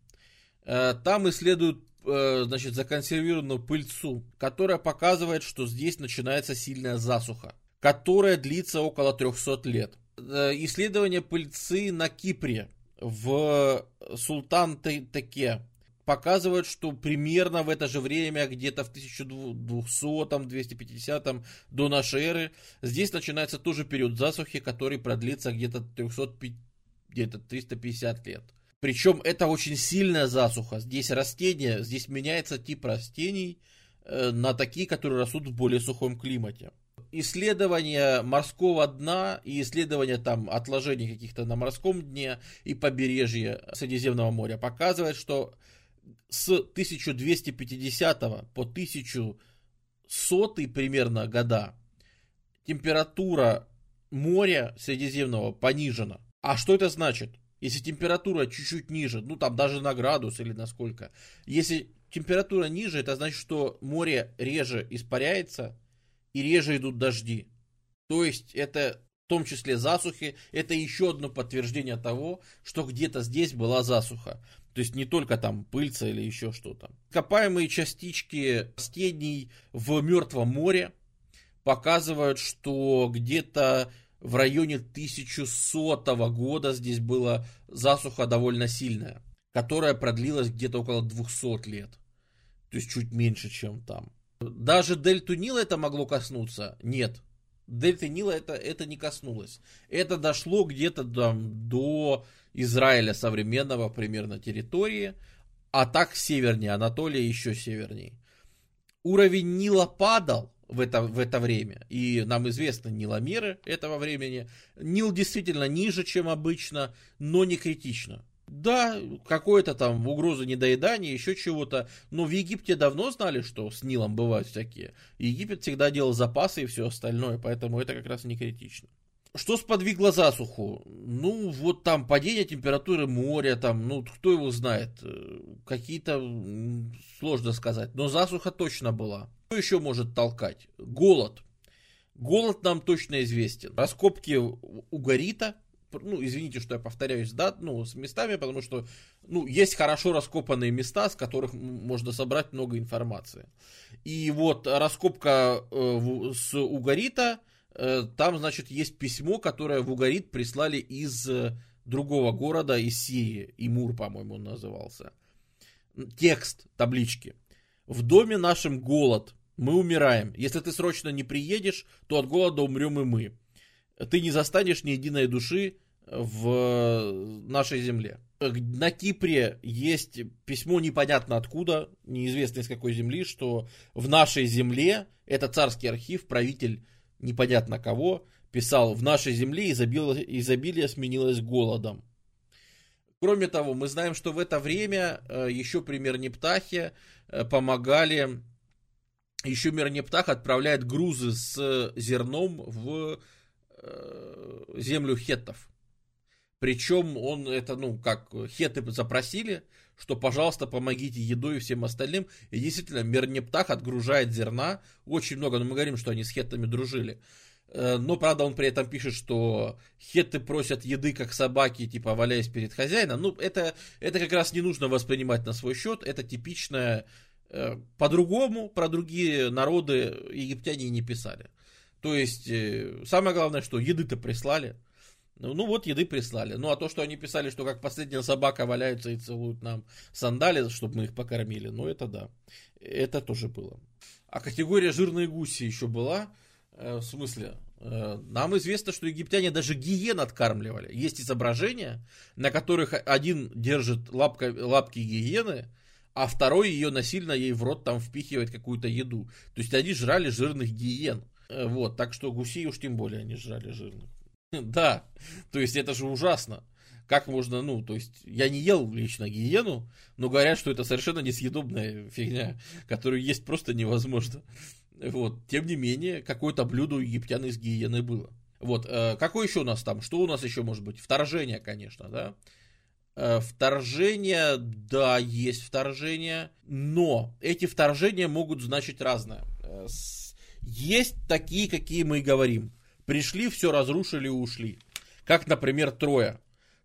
Э, там исследуют э, значит, законсервированную пыльцу, которая показывает, что здесь начинается сильная засуха, которая длится около 300 лет. Э, исследование пыльцы на Кипре в Султан-Теке показывают, что примерно в это же время, где-то в 1200-250 до нашей эры, здесь начинается тоже период засухи, который продлится где-то 300, где-то 350 лет. Причем это очень сильная засуха. Здесь растения, здесь меняется тип растений э, на такие, которые растут в более сухом климате. Исследования морского дна и исследования там отложений каких-то на морском дне и побережье Средиземного моря показывают, что с 1250 по 1100 примерно года температура моря Средиземного понижена. А что это значит? Если температура чуть-чуть ниже, ну там даже на градус или на сколько, если температура ниже, это значит, что море реже испаряется и реже идут дожди. То есть это в том числе засухи, это еще одно подтверждение того, что где-то здесь была засуха. То есть не только там пыльца или еще что-то. Копаемые частички растений в Мертвом море показывают, что где-то в районе 1100 года здесь была засуха довольно сильная, которая продлилась где-то около 200 лет. То есть чуть меньше, чем там. Даже дельту Нила это могло коснуться? Нет. Дельты Нила это, это не коснулось. Это дошло где-то там, до Израиля современного примерно территории, а так севернее, Анатолия еще севернее. Уровень Нила падал в это, в это время, и нам известны Ниломеры этого времени. Нил действительно ниже, чем обычно, но не критично. Да, какое-то там угроза недоедания, еще чего-то. Но в Египте давно знали, что с Нилом бывают всякие. Египет всегда делал запасы и все остальное, поэтому это как раз не критично. Что сподвигло засуху? Ну, вот там падение температуры моря, там, ну, кто его знает, э, какие-то, сложно сказать, но засуха точно была. Что еще может толкать? Голод. Голод нам точно известен. Раскопки угорита, ну, извините, что я повторяюсь, да, ну, с местами, потому что, ну, есть хорошо раскопанные места, с которых можно собрать много информации. И вот раскопка э, с Э, там, значит, есть письмо, которое в Угарит прислали из э, другого города, из Сирии. Имур, по-моему, он назывался. Текст таблички. В доме нашем голод. Мы умираем. Если ты срочно не приедешь, то от голода умрем и мы. Ты не застанешь ни единой души в нашей земле. На Кипре есть письмо непонятно откуда, неизвестно из какой земли, что в нашей земле, это царский архив, правитель непонятно кого, писал, в нашей земле изобилие, изобилие сменилось голодом. Кроме того, мы знаем, что в это время э, еще при Мернептахе э, помогали, еще Мернептах отправляет грузы с зерном в э, землю хеттов. Причем он это, ну, как хеты запросили, что, пожалуйста, помогите едой и всем остальным. И действительно, Мернептах отгружает зерна очень много. Но мы говорим, что они с хеттами дружили. Э, но, правда, он при этом пишет, что хетты просят еды, как собаки, типа, валяясь перед хозяином. Ну, это, это как раз не нужно воспринимать на свой счет. Это типичное... Э, по-другому про другие народы египтяне не писали. То есть, э, самое главное, что еды-то прислали. Ну, ну вот еды прислали. Ну а то, что они писали, что как последняя собака валяются и целуют нам сандали, чтобы мы их покормили, ну это да. Это тоже было. А категория жирные гуси еще была. Э, в смысле, э, нам известно, что египтяне даже гиен откармливали. Есть изображения, на которых один держит лапка, лапки гиены, а второй ее насильно ей в рот там впихивает какую-то еду. То есть они жрали жирных гиен. Э, вот, так что гусей уж тем более они жрали жирных. Да, то есть это же ужасно. Как можно, ну, то есть я не ел лично гиену, но говорят, что это совершенно несъедобная фигня, которую есть просто невозможно. Вот, тем не менее, какое-то блюдо у египтян из гиены было. Вот, э, какое еще у нас там? Что у нас еще может быть? Вторжение, конечно, да. Э, вторжение, да, есть вторжение, но эти вторжения могут значить разное. Э, есть такие, какие мы и говорим. Пришли, все разрушили и ушли. Как, например, Троя.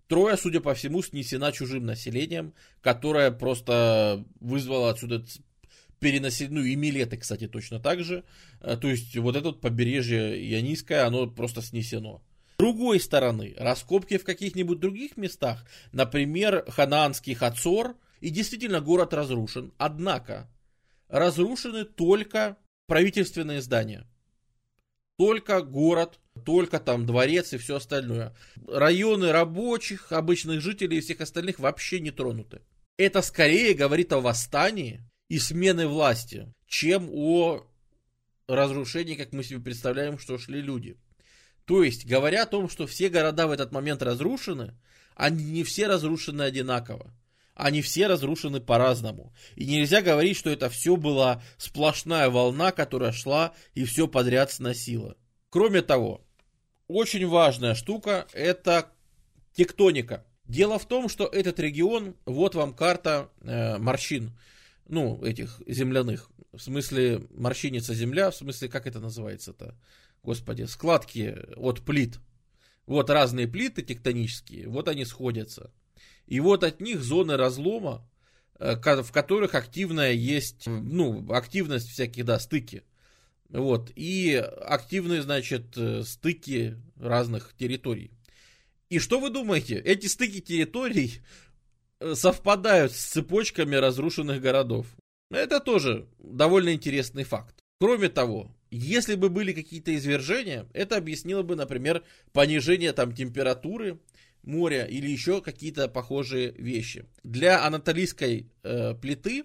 Троя, судя по всему, снесена чужим населением, которое просто вызвало отсюда перенаселенную, ну и Милеты, кстати, точно так же. Э, то есть вот это вот побережье Ионийское, оно просто снесено. С другой стороны, раскопки в каких-нибудь других местах, например, ханаанский Хацор, и действительно город разрушен, однако разрушены только правительственные здания. Только город, только там дворец и все остальное. Районы рабочих, обычных жителей и всех остальных вообще не тронуты. Это скорее говорит о восстании и смены власти, чем о разрушении, как мы себе представляем, что шли люди. То есть, говоря о том, что все города в этот момент разрушены, они не все разрушены одинаково. Они все разрушены по-разному. И нельзя говорить, что это все была сплошная волна, которая шла и все подряд сносила. Кроме того, очень важная штука – это тектоника. Дело в том, что этот регион, вот вам карта э, морщин, ну, этих земляных. В смысле, морщинится земля, в смысле, как это называется-то? Господи, складки от плит. Вот разные плиты тектонические, вот они сходятся. И вот от них зоны разлома, э, в которых активная есть, ну, активность всяких, да, стыки. Вот, и активные, значит, э, стыки разных территорий. И что вы думаете? Эти стыки территорий Э, совпадают с цепочками разрушенных городов. Это тоже довольно интересный факт. Кроме того, если бы были какие-то извержения, это объяснило бы, например, понижение там температуры моря или еще какие-то похожие вещи. Для анатолийской э, плиты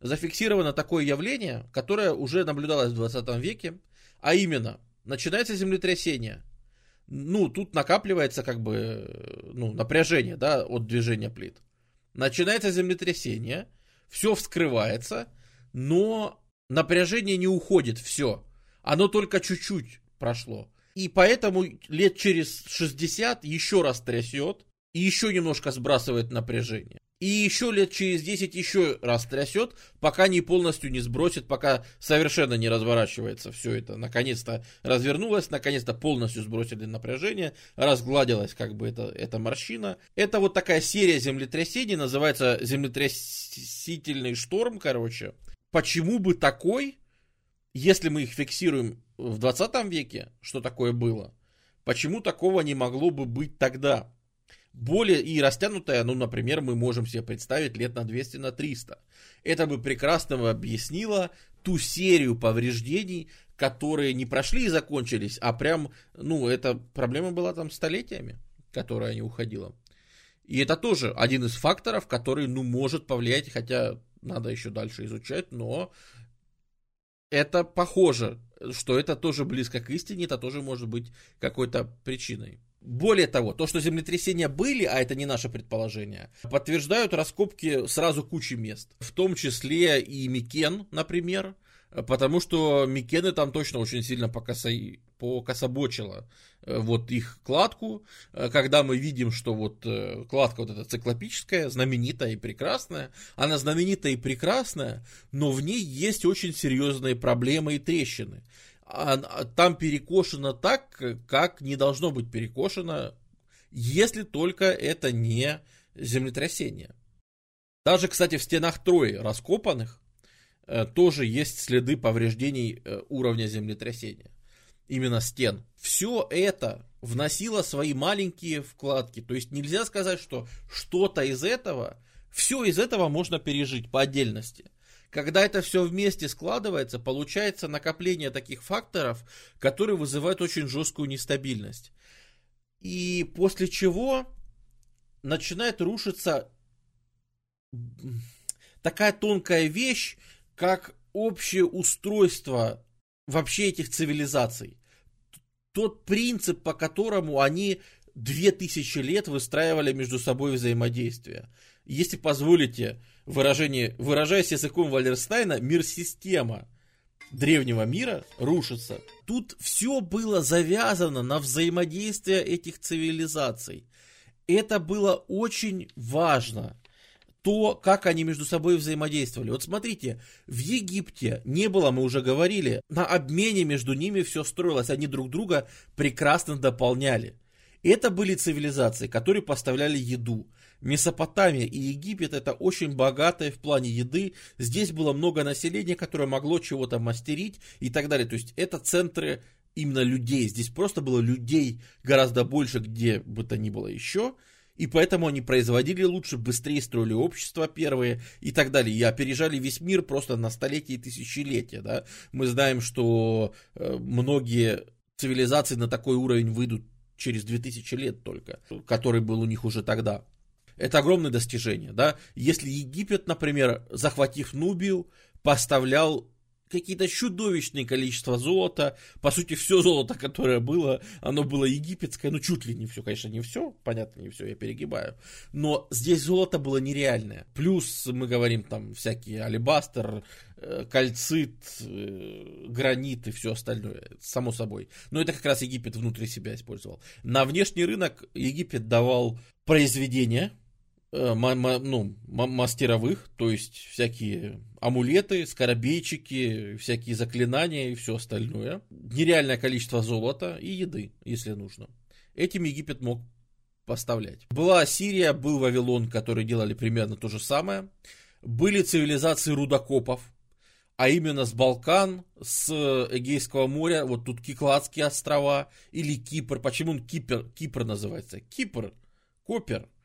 зафиксировано такое явление, которое уже наблюдалось в 20 веке, а именно, начинается землетрясение. Ну, тут накапливается как бы э, ну, напряжение да, от движения плит начинается землетрясение, все вскрывается, но напряжение не уходит, все. Оно только чуть-чуть прошло. И поэтому лет через 60 еще раз трясет, и еще немножко сбрасывает напряжение. И еще лет через 10 еще раз трясет, пока не полностью не сбросит, пока совершенно не разворачивается все это. Наконец-то развернулось, наконец-то полностью сбросили напряжение, разгладилась как бы эта, эта морщина. Это вот такая серия землетрясений, называется землетрясительный шторм, короче. Почему бы такой, если мы их фиксируем в 20 веке, что такое было, почему такого не могло бы быть тогда? более и растянутая, ну, например, мы можем себе представить лет на 200, на 300. Это бы прекрасно объяснило ту серию повреждений, которые не прошли и закончились, а прям, ну, эта проблема была там столетиями, которая не уходила. И это тоже один из факторов, который, ну, может повлиять, хотя надо еще дальше изучать, но это похоже, что это тоже близко к истине, это тоже может быть какой-то причиной. Более того, то, что землетрясения были, а это не наше предположение, подтверждают раскопки сразу кучи мест. В том числе и Микен, например, потому что Микены там точно очень сильно покособочило э, вот их кладку, э, когда мы видим, что вот э, кладка вот эта циклопическая, знаменитая и прекрасная, она знаменитая и прекрасная, но в ней есть очень серьезные проблемы и трещины. А, там перекошено так, как не должно быть перекошено, если только это не землетрясение. Даже, кстати, в стенах Трои раскопанных тоже есть следы повреждений уровня землетрясения. Именно стен. Все это вносило свои маленькие вкладки. То есть нельзя сказать, что что-то из этого, все из этого можно пережить по отдельности. Когда это все вместе складывается, получается накопление таких факторов, которые вызывают очень жесткую нестабильность. И после чего начинает рушиться такая тонкая вещь, как общее устройство вообще этих цивилизаций. Тот принцип, по которому они две тысячи лет выстраивали между собой взаимодействие. Если позволите, выражение, выражаясь языком Валерстайна, мир-система древнего мира рушится. Тут все было завязано на взаимодействие этих цивилизаций. Это было очень важно. То, как они между собой взаимодействовали. Вот смотрите, в Египте не было, мы уже говорили, на обмене между ними все строилось. Они друг друга прекрасно дополняли. Это были цивилизации, которые поставляли еду. Месопотамия и Египет это очень богатые в плане еды. Здесь было много населения, которое могло чего-то мастерить и так далее. То есть это центры именно людей. Здесь просто было людей гораздо больше, где бы то ни было еще. И поэтому они производили лучше, быстрее строили общество первые и так далее. И опережали весь мир просто на столетия и тысячелетия. Да? Мы знаем, что э, многие цивилизации на такой уровень выйдут через 2000 лет только, который был у них уже тогда. Это огромное достижение, да. Если Египет, например, захватив Нубию, поставлял какие-то чудовищные количество золота. По сути, все золото, которое было, оно было египетское. Ну, чуть ли не все, конечно, не все. Понятно, не все, я перегибаю. Но здесь золото было нереальное. Плюс мы говорим там всякие алебастер, э, кальцит, э, гранит и все остальное. Само собой. Но это как раз Египет внутри себя использовал. На внешний рынок Египет давал произведения, ну, мастеровых, то есть всякие амулеты, скоробейчики, всякие заклинания и все остальное. Нереальное количество золота и еды, если нужно. Этим Египет мог поставлять. Была Сирия, был Вавилон, которые делали примерно то же самое. Были цивилизации рудокопов, а именно с Балкан, с Эгейского моря, вот тут Кикладские острова или Кипр. Почему он Кипр, Кипр называется? Кипр, Копер –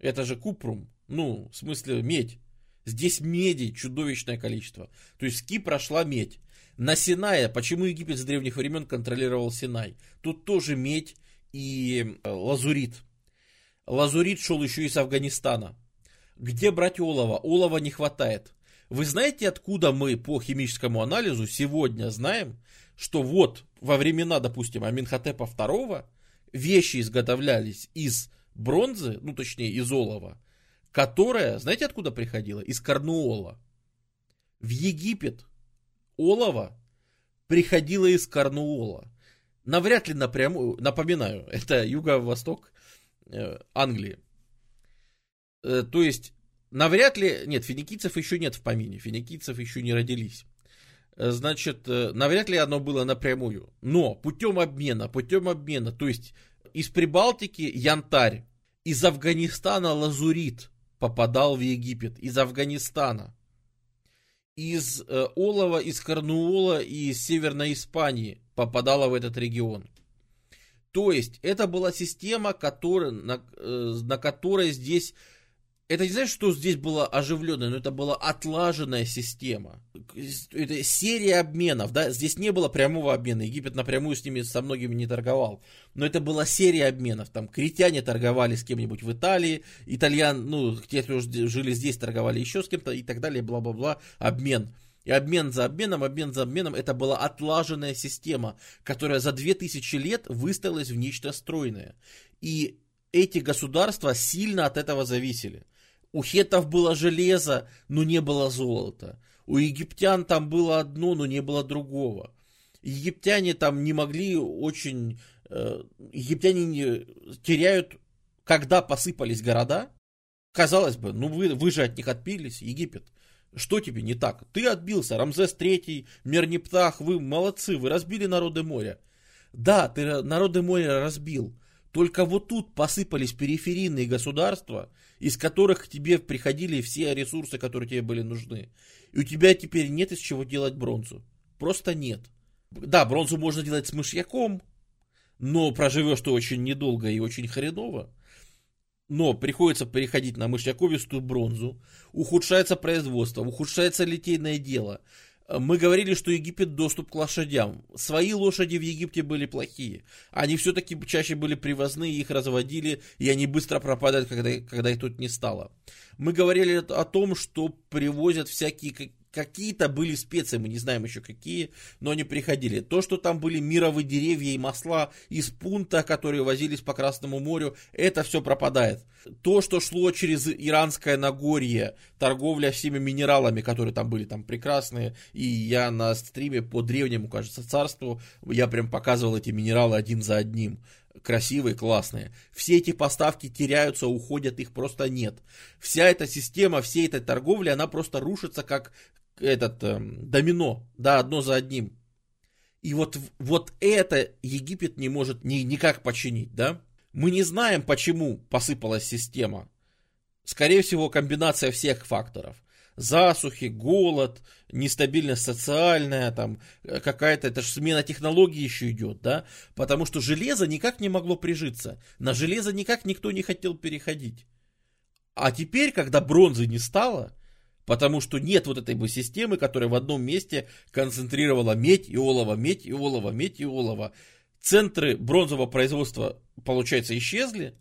это же купрум. Ну, в смысле медь. Здесь меди чудовищное количество. То есть с Кипра шла медь. На Синае, почему Египет с древних времен контролировал Синай? Тут тоже медь и э, лазурит. Лазурит шел еще из Афганистана. Где брать олово? Олова не хватает. Вы знаете, откуда мы по химическому анализу сегодня знаем, что вот во времена, допустим, Аминхотепа II вещи изготовлялись из бронзы, ну точнее из олова, которая, знаете откуда приходила? Из Корнуола. В Египет олово приходило из Корнуола. Навряд ли напрямую, напоминаю, это юго-восток э, Англии. Э, то есть, навряд ли, нет, финикийцев еще нет в помине, финикийцев еще не родились. Э, значит, навряд ли оно было напрямую. Но путем обмена, путем обмена, то есть из Прибалтики янтарь, из Афганистана лазурит попадал в Египет, из Афганистана. Из э, Олова, из Корнуола и из Северной Испании попадала в этот регион. То есть это была система, которая, на, э, на которой здесь это не знаешь, что здесь было оживленное, но это была отлаженная система. Это серия обменов, да, здесь не было прямого обмена, Египет напрямую с ними, со многими не торговал, но это была серия обменов, там, критяне торговали с кем-нибудь в Италии, итальян, ну, те, кто жили здесь, торговали еще с кем-то и так далее, бла-бла-бла, обмен. И обмен за обменом, обмен за обменом, это была отлаженная система, которая за 2000 лет выставилась в нечто стройное. И эти государства сильно от этого зависели. У хетов было железо, но не было золота. У египтян там было одно, но не было другого. Египтяне там не могли очень... Э, египтяне не, теряют, когда посыпались города. Казалось бы, ну вы, вы же от них отпились, Египет. Что тебе не так? Ты отбился, Рамзес III, Мернептах, вы молодцы, вы разбили народы моря. Да, ты народы моря разбил, только вот тут посыпались периферийные государства, из которых к тебе приходили все ресурсы, которые тебе были нужны. И у тебя теперь нет из чего делать бронзу. Просто нет. Да, бронзу можно делать с мышьяком, но проживешь ты очень недолго и очень хреново. Но приходится переходить на мышьяковистую бронзу, ухудшается производство, ухудшается литейное дело, мы говорили, что Египет доступ к лошадям. Свои лошади в Египте были плохие. Они все-таки чаще были привозные, их разводили, и они быстро пропадают, когда, когда их тут не стало. Мы говорили о том, что привозят всякие Какие-то были специи, мы не знаем еще какие, но они приходили. То, что там были мировые деревья и масла из пункта, которые возились по Красному морю, это все пропадает. То, что шло через Иранское Нагорье, торговля всеми минералами, которые там были, там прекрасные, и я на стриме по древнему, кажется, царству, я прям показывал эти минералы один за одним красивые, классные. Все эти поставки теряются, уходят, их просто нет. Вся эта система, всей этой торговли, она просто рушится как этот э, домино, да, одно за одним. И вот, вот это Египет не может ни, никак починить, да. Мы не знаем, почему посыпалась система. Скорее всего, комбинация всех факторов. Засухи, голод, нестабильность социальная, там какая-то, это же смена технологий еще идет, да, потому что железо никак не могло прижиться, на железо никак никто не хотел переходить. А теперь, когда бронзы не стало, потому что нет вот этой бы системы, которая в одном месте концентрировала медь и олово, медь и олово, медь и олово, центры бронзового производства, получается, исчезли,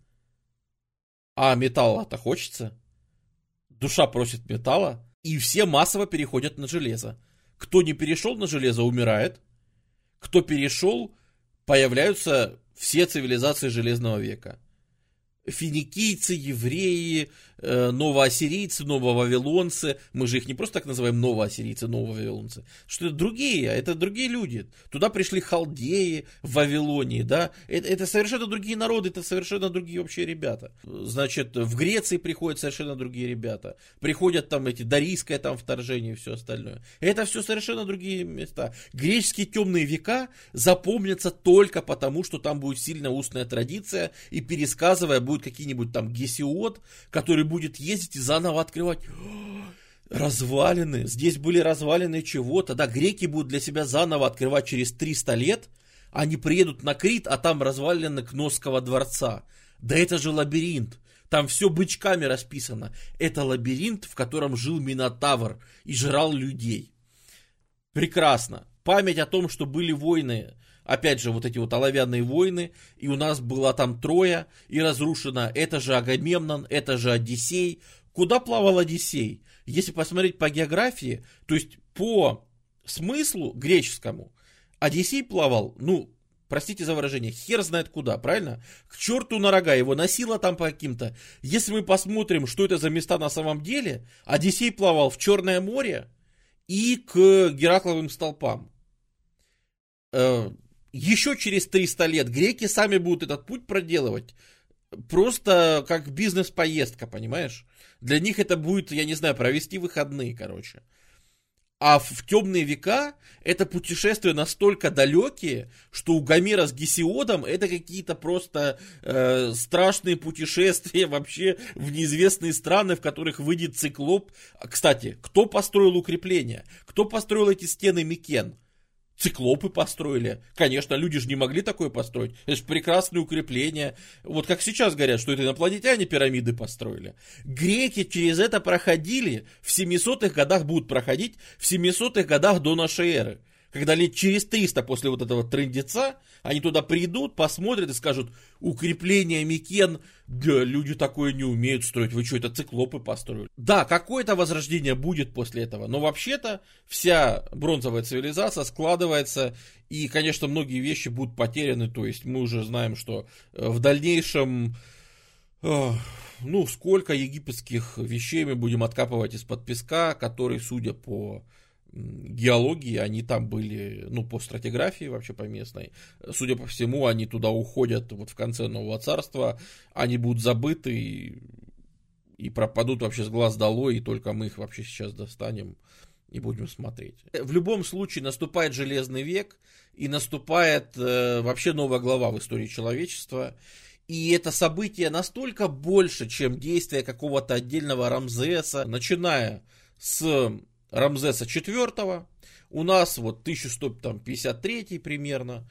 а металла-то хочется. Душа просит металла, и все массово переходят на железо. Кто не перешел на железо, умирает. Кто перешел, появляются все цивилизации Железного века финикийцы, евреи, э, новоассирийцы, нововавилонцы. Мы же их не просто так называем новоассирийцы, нововавилонцы. Что это другие, это другие люди. Туда пришли халдеи в Вавилонии, да. Это, это совершенно другие народы, это совершенно другие вообще ребята. Значит, в Греции приходят совершенно другие ребята. Приходят там эти дарийское там вторжение и все остальное. Это все совершенно другие места. Греческие темные века запомнятся только потому, что там будет сильная устная традиция и пересказывая будет какие-нибудь там Гесиод, который будет ездить и заново открывать развалины. Здесь были развалины чего-то. Да, греки будут для себя заново открывать через 300 лет. Они приедут на Крит, а там развалины Кносского дворца. Да это же лабиринт. Там все бычками расписано. Это лабиринт, в котором жил Минотавр и жрал людей. Прекрасно. Память о том, что были войны опять же, вот эти вот оловянные войны, и у нас была там Троя, и разрушена, это же Агамемнон, это же Одиссей. Куда плавал Одиссей? Если посмотреть по географии, то есть по смыслу греческому, Одиссей плавал, ну, простите за выражение, хер знает куда, правильно? К черту на рога, его носило там по каким-то. Если мы посмотрим, что это за места на самом деле, Одиссей плавал в Черное море и к Геракловым столпам. Э, еще через 300 лет греки сами будут этот путь проделывать. Просто как бизнес-поездка, понимаешь? Для них это будет, я не знаю, провести выходные, короче. А в темные века это путешествия настолько далекие, что у Гомера с Гесиодом это какие-то просто э, страшные путешествия вообще в неизвестные страны, в которых выйдет циклоп. Кстати, кто построил укрепления? Кто построил эти стены Микен? Циклопы построили. Конечно, люди же не могли такое построить. Это же прекрасные укрепления. Вот как сейчас говорят, что это инопланетяне пирамиды построили. Греки через это проходили, в 700-х годах будут проходить, в 700-х годах до нашей эры когда лет через 300 после вот этого трендеца, они туда придут, посмотрят и скажут, укрепление Микен, да, люди такое не умеют строить, вы что, это циклопы построили? Да, какое-то возрождение будет после этого, но вообще-то вся бронзовая цивилизация складывается, и, конечно, многие вещи будут потеряны, то есть мы уже знаем, что э, в дальнейшем ну, сколько египетских вещей мы будем откапывать из-под песка, который, судя по геологии, они там были, ну, по стратиграфии вообще по местной. Судя по всему, они туда уходят вот в конце Нового Царства, они будут забыты и, и пропадут вообще с глаз долой, и только мы их вообще сейчас достанем и будем смотреть. В любом случае наступает Железный век, и наступает э, вообще новая глава в истории человечества, и это событие настолько больше, чем действие какого-то отдельного Рамзеса, начиная с Рамзеса IV. У нас вот 1153 примерно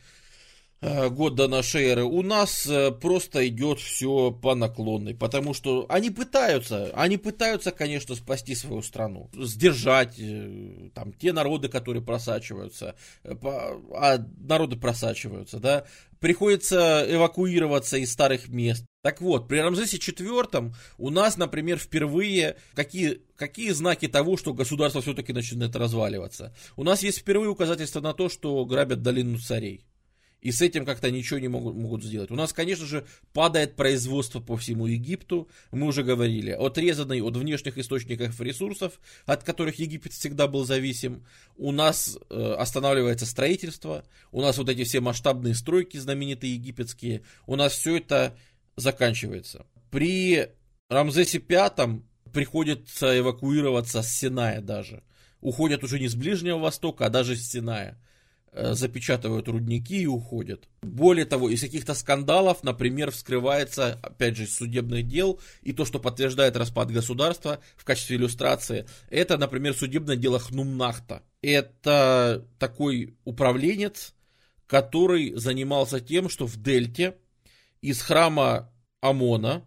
э, год до нашей эры, у нас э, просто идет все по наклонной, потому что они пытаются, они пытаются, конечно, спасти свою страну, сдержать э, там те народы, которые просачиваются, а народы просачиваются, да, приходится эвакуироваться из старых мест. Так вот, при Рамзесе IV у нас, например, впервые какие, какие знаки того, что государство все-таки начинает разваливаться? У нас есть впервые указательства на то, что грабят долину царей. И с этим как-то ничего не могут, могут сделать. У нас, конечно же, падает производство по всему Египту. Мы уже говорили, отрезанный от внешних источников ресурсов, от которых Египет всегда был зависим. У нас э, останавливается строительство. У нас вот эти все масштабные стройки знаменитые египетские. У нас все это заканчивается. При Рамзесе V приходится эвакуироваться с Синая даже. Уходят уже не с Ближнего Востока, а даже с Синая. Э, запечатывают рудники и уходят. Более того, из каких-то скандалов, например, вскрывается, опять же, из судебных дел, и то, что подтверждает распад государства в качестве иллюстрации, это, например, судебное дело Хнумнахта. Это такой управленец, который занимался тем, что в Дельте из храма Амона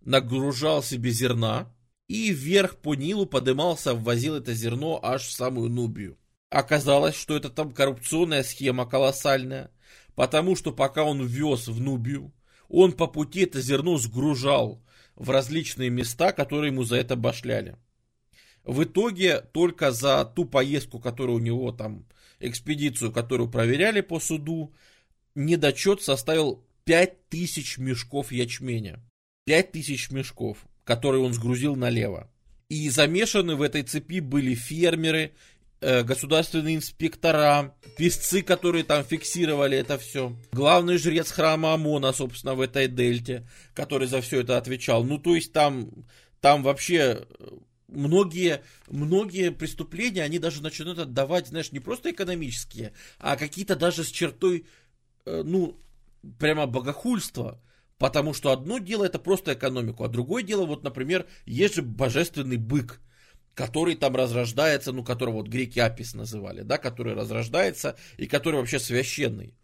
нагружал себе зерна, и вверх по Нилу подымался, ввозил это зерно аж в самую Нубию. Оказалось, что это там коррупционная схема колоссальная, потому что пока он вез в Нубию, он по пути это зерно сгружал в различные места, которые ему за это башляли. В итоге только за ту поездку, которую у него там, экспедицию, которую проверяли по суду, недочет составил 5000 мешков ячменя. 5000 мешков, которые он сгрузил налево. И замешаны в этой цепи были фермеры, государственные инспектора, писцы, которые там фиксировали это все. Главный жрец храма Амона, собственно, в этой дельте, который за все это отвечал. Ну, то есть там, там вообще э, многие, многие преступления, они даже начинают отдавать, знаешь, не просто экономические, а какие-то даже с чертой, э, ну, прямо богохульства. Потому что одно дело это просто экономику, а другое дело, вот, например, есть же божественный бык, который там разрождается, ну, которого вот греки Апис называли, да, который разрождается и который вообще священный.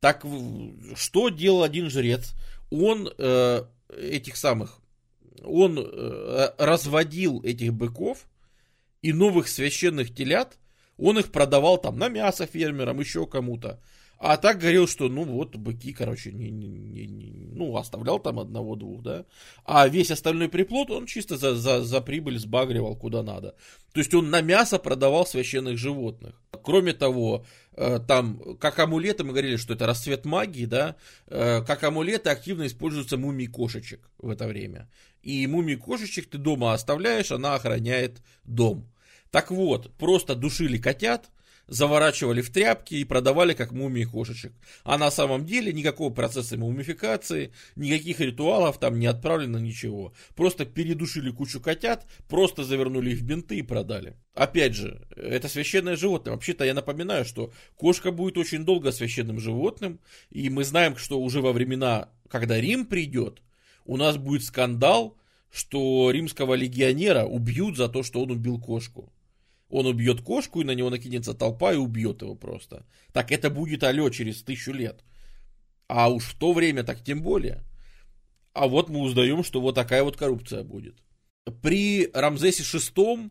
Так что делал один жрец? Он э, этих самых, он э, разводил этих быков и новых священных телят, он их продавал там на мясо фермерам, еще кому-то. А так говорил, что, ну, вот, быки, короче, не, не, не, не, ну, оставлял там одного-двух, да. А весь остальной приплод он чисто за, за, за прибыль сбагривал куда надо. То есть он на мясо продавал священных животных. Кроме того, э, там, как амулеты, мы говорили, что это расцвет магии, да, э, как амулеты активно используются мумий кошечек в это время. И мумий кошечек ты дома оставляешь, она охраняет дом. Так вот, просто душили котят, заворачивали в тряпки и продавали как мумии кошечек. А на самом деле никакого процесса мумификации, никаких ритуалов там не отправлено ничего. Просто передушили кучу котят, просто завернули их в бинты и продали. Опять же, это священное животное. Вообще-то я напоминаю, что кошка будет очень долго священным животным, и мы знаем, что уже во времена, когда Рим придет, у нас будет скандал, что римского легионера убьют за то, что он убил кошку он убьет кошку, и на него накинется толпа и убьет его просто. Так это будет алло через тысячу лет. А уж в то время так тем более. А вот мы узнаем, что вот такая вот коррупция будет. При Рамзесе VI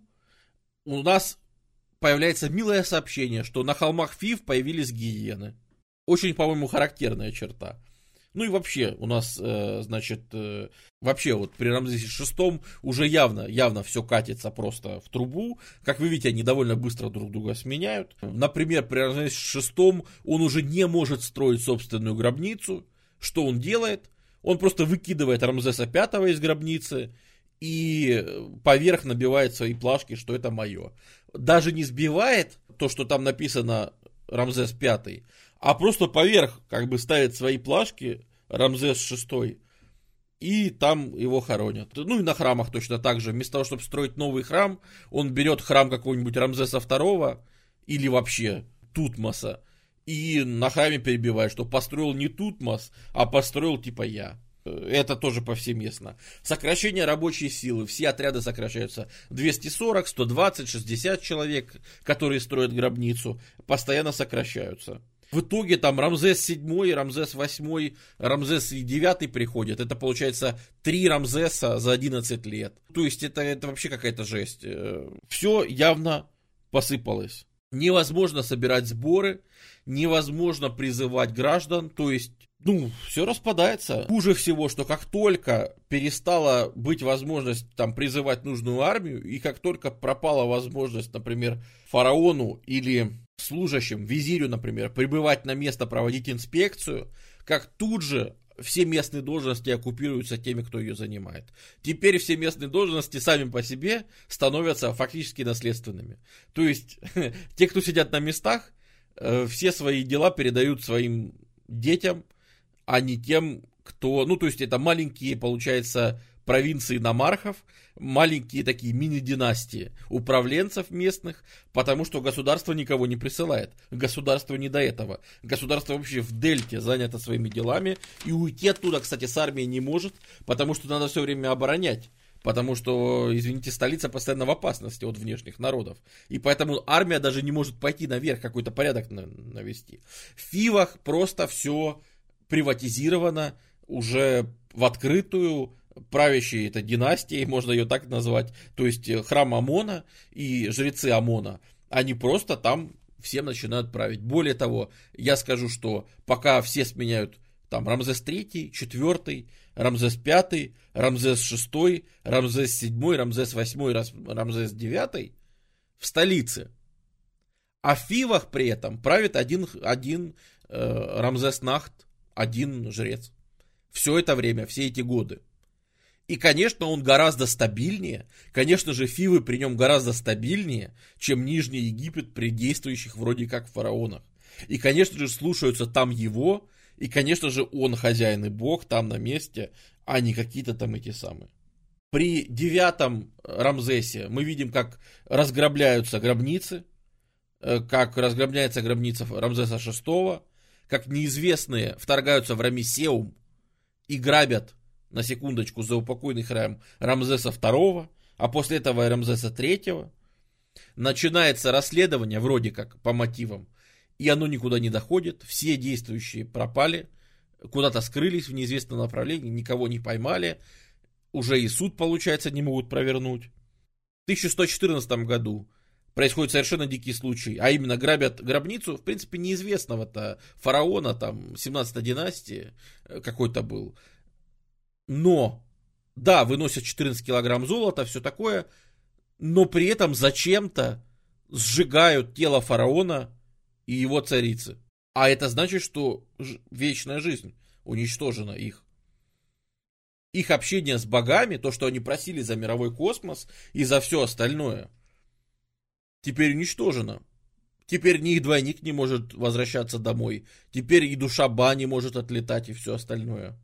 у нас появляется милое сообщение, что на холмах Фив появились гиены. Очень, по-моему, характерная черта. Ну и вообще, у нас, э, значит, э, вообще вот при Рамзесе шестом уже явно, явно все катится просто в трубу. Как вы видите, они довольно быстро друг друга сменяют. Например, при Рамзесе шестом он уже не может строить собственную гробницу. Что он делает? Он просто выкидывает Рамзеса пятого из гробницы и поверх набивает свои плашки, что это мое. Даже не сбивает то, что там написано Рамзес пятый, а просто поверх как бы ставит свои плашки Рамзес VI, и там его хоронят. Ну и на храмах точно так же. Вместо того, чтобы строить новый храм, он берет храм какого-нибудь Рамзеса II или вообще Тутмоса и на храме перебивает, что построил не Тутмос, а построил типа я. Это тоже повсеместно. Сокращение рабочей силы. Все отряды сокращаются. 240, 120, 60 человек, которые строят гробницу, постоянно сокращаются. В итоге там Рамзес 7, Рамзес 8, Рамзес 9 приходят. Это получается 3 Рамзеса за 11 лет. То есть это, это вообще какая-то жесть. Э, Все явно посыпалось. Невозможно собирать сборы, невозможно призывать граждан, то есть ну, все распадается. Хуже всего, что как только перестала быть возможность там призывать нужную армию, и как только пропала возможность, например, фараону или служащим, визирю, например, прибывать на место, проводить инспекцию, как тут же все местные должности оккупируются теми, кто ее занимает. Теперь все местные должности сами по себе становятся фактически наследственными. То есть те, кто сидят на местах, э, все свои дела передают своим детям, а не тем, кто, ну, то есть это маленькие, получается, провинции намархов, маленькие такие мини-династии управленцев местных, потому что государство никого не присылает. Государство не до этого. Государство вообще в дельте занято своими делами, и уйти оттуда, кстати, с армией не может, потому что надо все время оборонять. Потому что, извините, столица постоянно в опасности от внешних народов. И поэтому армия даже не может пойти наверх, какой-то порядок навести. В Фивах просто все приватизировано уже в открытую, правящей этой династией, можно ее так назвать, то есть э, храм Амона и жрецы Амона, они просто там всем начинают править. Более того, я скажу, что пока все сменяют там Рамзес III, 4, Рамзес V, Рамзес VI, Рамзес VII, Рамзес VIII, Рамзес IX в столице. А в Фивах при этом правит один, один э, Рамзес Нахт, один жрец. Все это время, все эти годы. И, конечно, он гораздо стабильнее. Конечно же, Фивы при нем гораздо стабильнее, чем Нижний Египет при действующих вроде как фараонах. И, конечно же, слушаются там его, и, конечно же, он хозяин и бог там на месте, а не какие-то там эти самые. При девятом Рамзесе мы видим, как разграбляются гробницы, э, как разграбляется гробница Рамзеса VI, как неизвестные вторгаются в Рамисеум и грабят, на секундочку, за упокойный храм Рамзеса II, а после этого Рамзеса III. Начинается расследование, вроде как, по мотивам, и оно никуда не доходит, все действующие пропали, куда-то скрылись в неизвестном направлении, никого не поймали, уже и суд, получается, не могут провернуть. В 1114 году происходит совершенно дикий случай, а именно грабят гробницу, в принципе, неизвестного-то фараона, там, 17 династии э, какой-то был. Но, да, выносят 14 килограмм золота, все такое, но при этом зачем-то сжигают тело фараона и его царицы. А это значит, что вечная жизнь уничтожена их. Их общение с богами, то, что они просили за мировой космос и за все остальное – теперь уничтожена. Теперь ни их двойник не может возвращаться домой. Теперь и душа Ба не может отлетать и все остальное.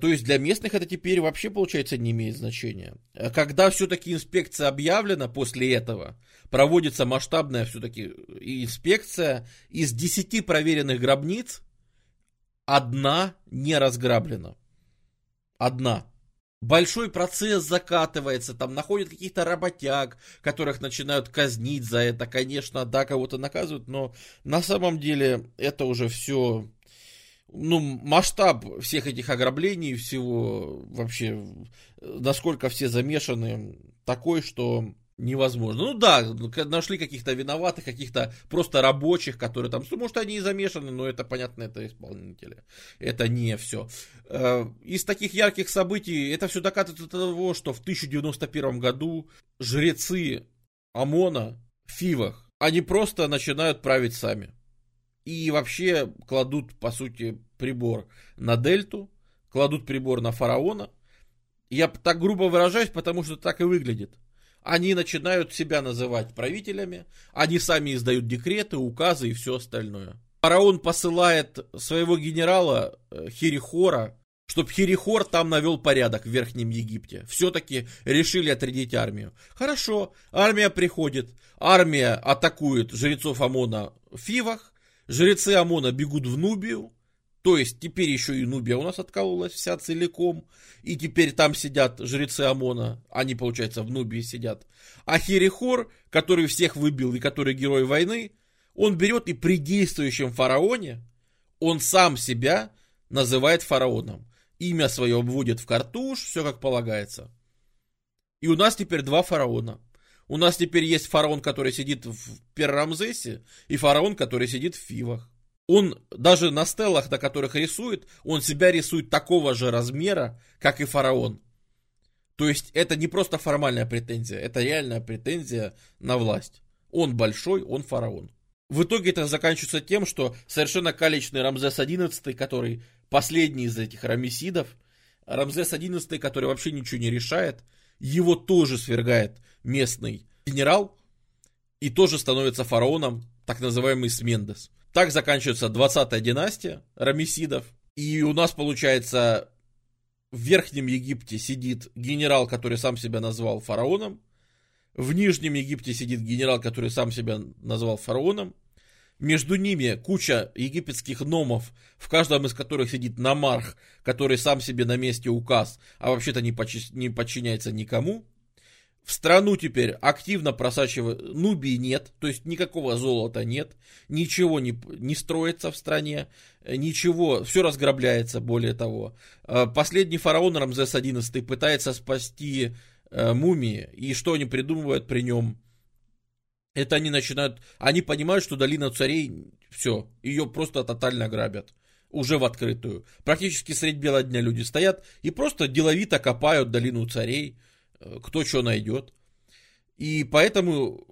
То есть для местных это теперь вообще, получается, не имеет значения. Когда все-таки инспекция объявлена после этого, проводится масштабная все-таки инспекция, из 10 проверенных гробниц одна не разграблена. Одна большой процесс закатывается, там находят каких-то работяг, которых начинают казнить за это, конечно, да, кого-то наказывают, но на самом деле это уже все, ну, масштаб всех этих ограблений, всего вообще, насколько все замешаны, такой, что невозможно. Ну да, нашли каких-то виноватых, каких-то просто рабочих, которые там, ну, может, они и замешаны, но это, понятно, это исполнители. Это не все. Э, из таких ярких событий это все докатывается до того, что в 1091 году жрецы Амона в Фивах, они просто начинают править сами. И вообще кладут, по сути, прибор на дельту, кладут прибор на фараона. Я так грубо выражаюсь, потому что так и выглядит. Они начинают себя называть правителями, они сами издают декреты, указы и все остальное. Фараон посылает своего генерала э, Херихора, чтобы Херихор там навел порядок в Верхнем Египте. Все-таки решили отрядить армию. Хорошо, армия приходит, армия атакует жрецов Амона в Фивах, жрецы Амона бегут в Нубию, то есть теперь еще и Нубия у нас откололась вся целиком. И теперь там сидят жрецы Амона. Они, получается, в Нубии сидят. А Херихор, который всех выбил и который герой войны, он берет и при действующем фараоне, он сам себя называет фараоном. Имя свое обводит в картуш, все как полагается. И у нас теперь два фараона. У нас теперь есть фараон, который сидит в Перрамзесе, и фараон, который сидит в Фивах он даже на стелах, на которых рисует, он себя рисует такого же размера, как и фараон. То есть это не просто формальная претензия, это реальная претензия на власть. Он большой, он фараон. В итоге это заканчивается тем, что совершенно калечный Рамзес XI, который последний из этих рамесидов, Рамзес XI, который вообще ничего не решает, его тоже свергает местный генерал и тоже становится фараоном, так называемый Смендес. Так заканчивается 20-я династия рамесидов. И у нас получается в Верхнем Египте сидит генерал, который сам себя назвал фараоном. В Нижнем Египте сидит генерал, который сам себя назвал фараоном. Между ними куча египетских номов, в каждом из которых сидит намарх, который сам себе на месте указ, а вообще-то не, не подчиняется никому. В страну теперь активно просачивают, Нубии нет, то есть никакого золота нет, ничего не, не строится в стране, ничего, все разграбляется, более того. Э, последний фараон Рамзес XI пытается спасти э, мумии, и что они придумывают при нем? Это они начинают, они понимают, что долина царей, все, ее просто тотально грабят. Уже в открытую. Практически средь бела дня люди стоят и просто деловито копают долину царей, э, кто что найдет. И поэтому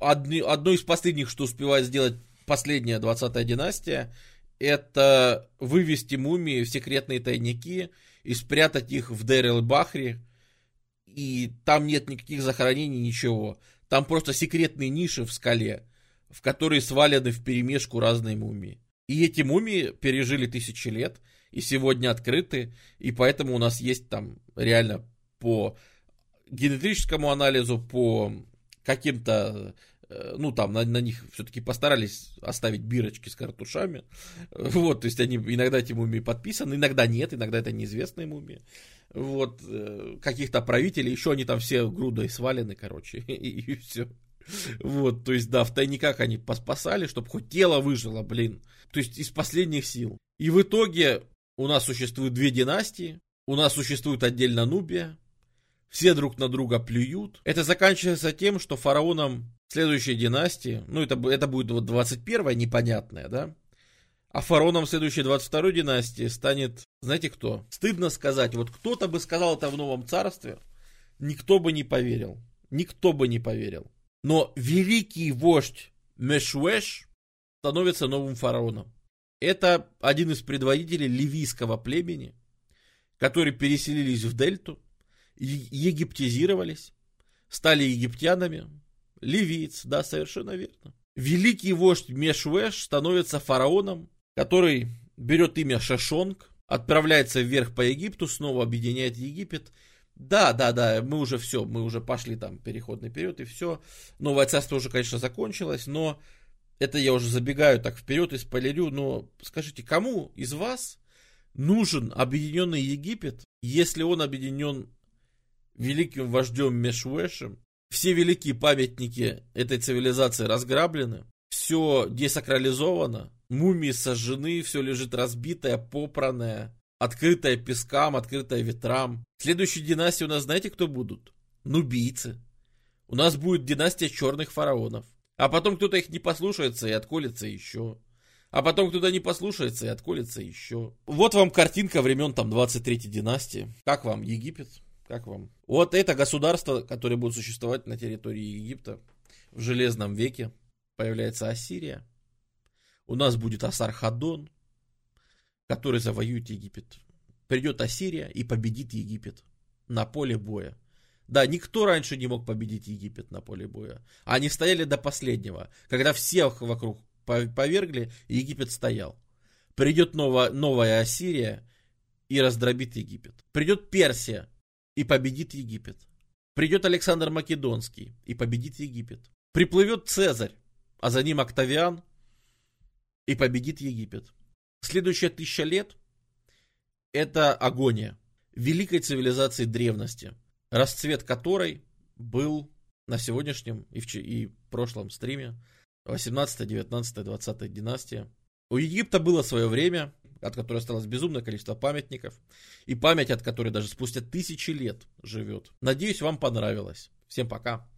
одни, одно из последних, что успевает сделать последняя 20-я династия, это вывести мумии в секретные тайники и спрятать их в Дер-эль-Бахре. И там нет никаких захоронений, ничего. Там просто секретные ниши в скале, в которые свалены в перемешку разные мумии. И эти мумии пережили тысячи лет, и сегодня открыты, и поэтому у нас есть там реально по генетическому анализу, по каким-то э, ну, там, на, на них все-таки постарались оставить бирочки с картушами. Вот, то есть они иногда эти мумии подписаны, иногда нет, иногда это неизвестные мумии вот, э, каких-то правителей, еще они там все грудой свалены, короче, и, и все. Вот, то есть, да, в тайниках они поспасали, чтобы хоть тело выжило, блин. То есть, из последних сил. И в итоге у нас существует две династии, у нас существует отдельно Нубия, все друг на друга плюют. Это заканчивается тем, что фараоном следующей династии, ну, это, это будет вот 21-я непонятная, да, а фараоном следующей 22-й династии станет, знаете кто? Стыдно сказать, вот кто-то бы сказал это в новом царстве, никто бы не поверил. Никто бы не поверил. Но великий вождь Мешуэш становится новым фараоном. Это один из предводителей ливийского племени, которые переселились в дельту, египтизировались, стали египтянами. Ливиец, да, совершенно верно. Великий вождь Мешуэш становится фараоном, который берет имя Шашонг, отправляется вверх по Египту, снова объединяет Египет. Да, да, да, мы уже все, мы уже пошли там переходный период и все. Новое царство уже, конечно, закончилось, но это я уже забегаю так вперед и спойлерю, но скажите, кому из вас нужен объединенный Египет, если он объединен великим вождем Мешуэшем, все великие памятники этой цивилизации разграблены, все десакрализовано, мумии сожжены, все лежит разбитое, попранное, открытое пескам, открытое ветрам. В следующей династии у нас знаете, кто будут? Нубийцы. У нас будет династия черных фараонов. А потом кто-то их не послушается и отколется еще. А потом кто-то не послушается и отколется еще. Вот вам картинка времен там 23-й династии. Как вам Египет? Как вам? Вот это государство, которое будет существовать на территории Египта в Железном веке. Появляется Ассирия. У нас будет Асархадон, который завоюет Египет. Придет Ассирия и победит Египет на поле боя. Да, никто раньше не мог победить Египет на поле боя. Они стояли до последнего. Когда всех вокруг повергли, Египет стоял. Придет новая, новая Ассирия и раздробит Египет. Придет Персия и победит Египет. Придет Александр Македонский и победит Египет. Приплывет Цезарь, а за ним Октавиан и победит Египет. Следующая тысяча лет – это агония великой цивилизации древности, расцвет которой был на сегодняшнем и в, прошлом стриме 18, 19, 20 династия. У Египта было свое время, от которой осталось безумное количество памятников, и память от которой даже спустя тысячи лет живет. Надеюсь, вам понравилось. Всем пока.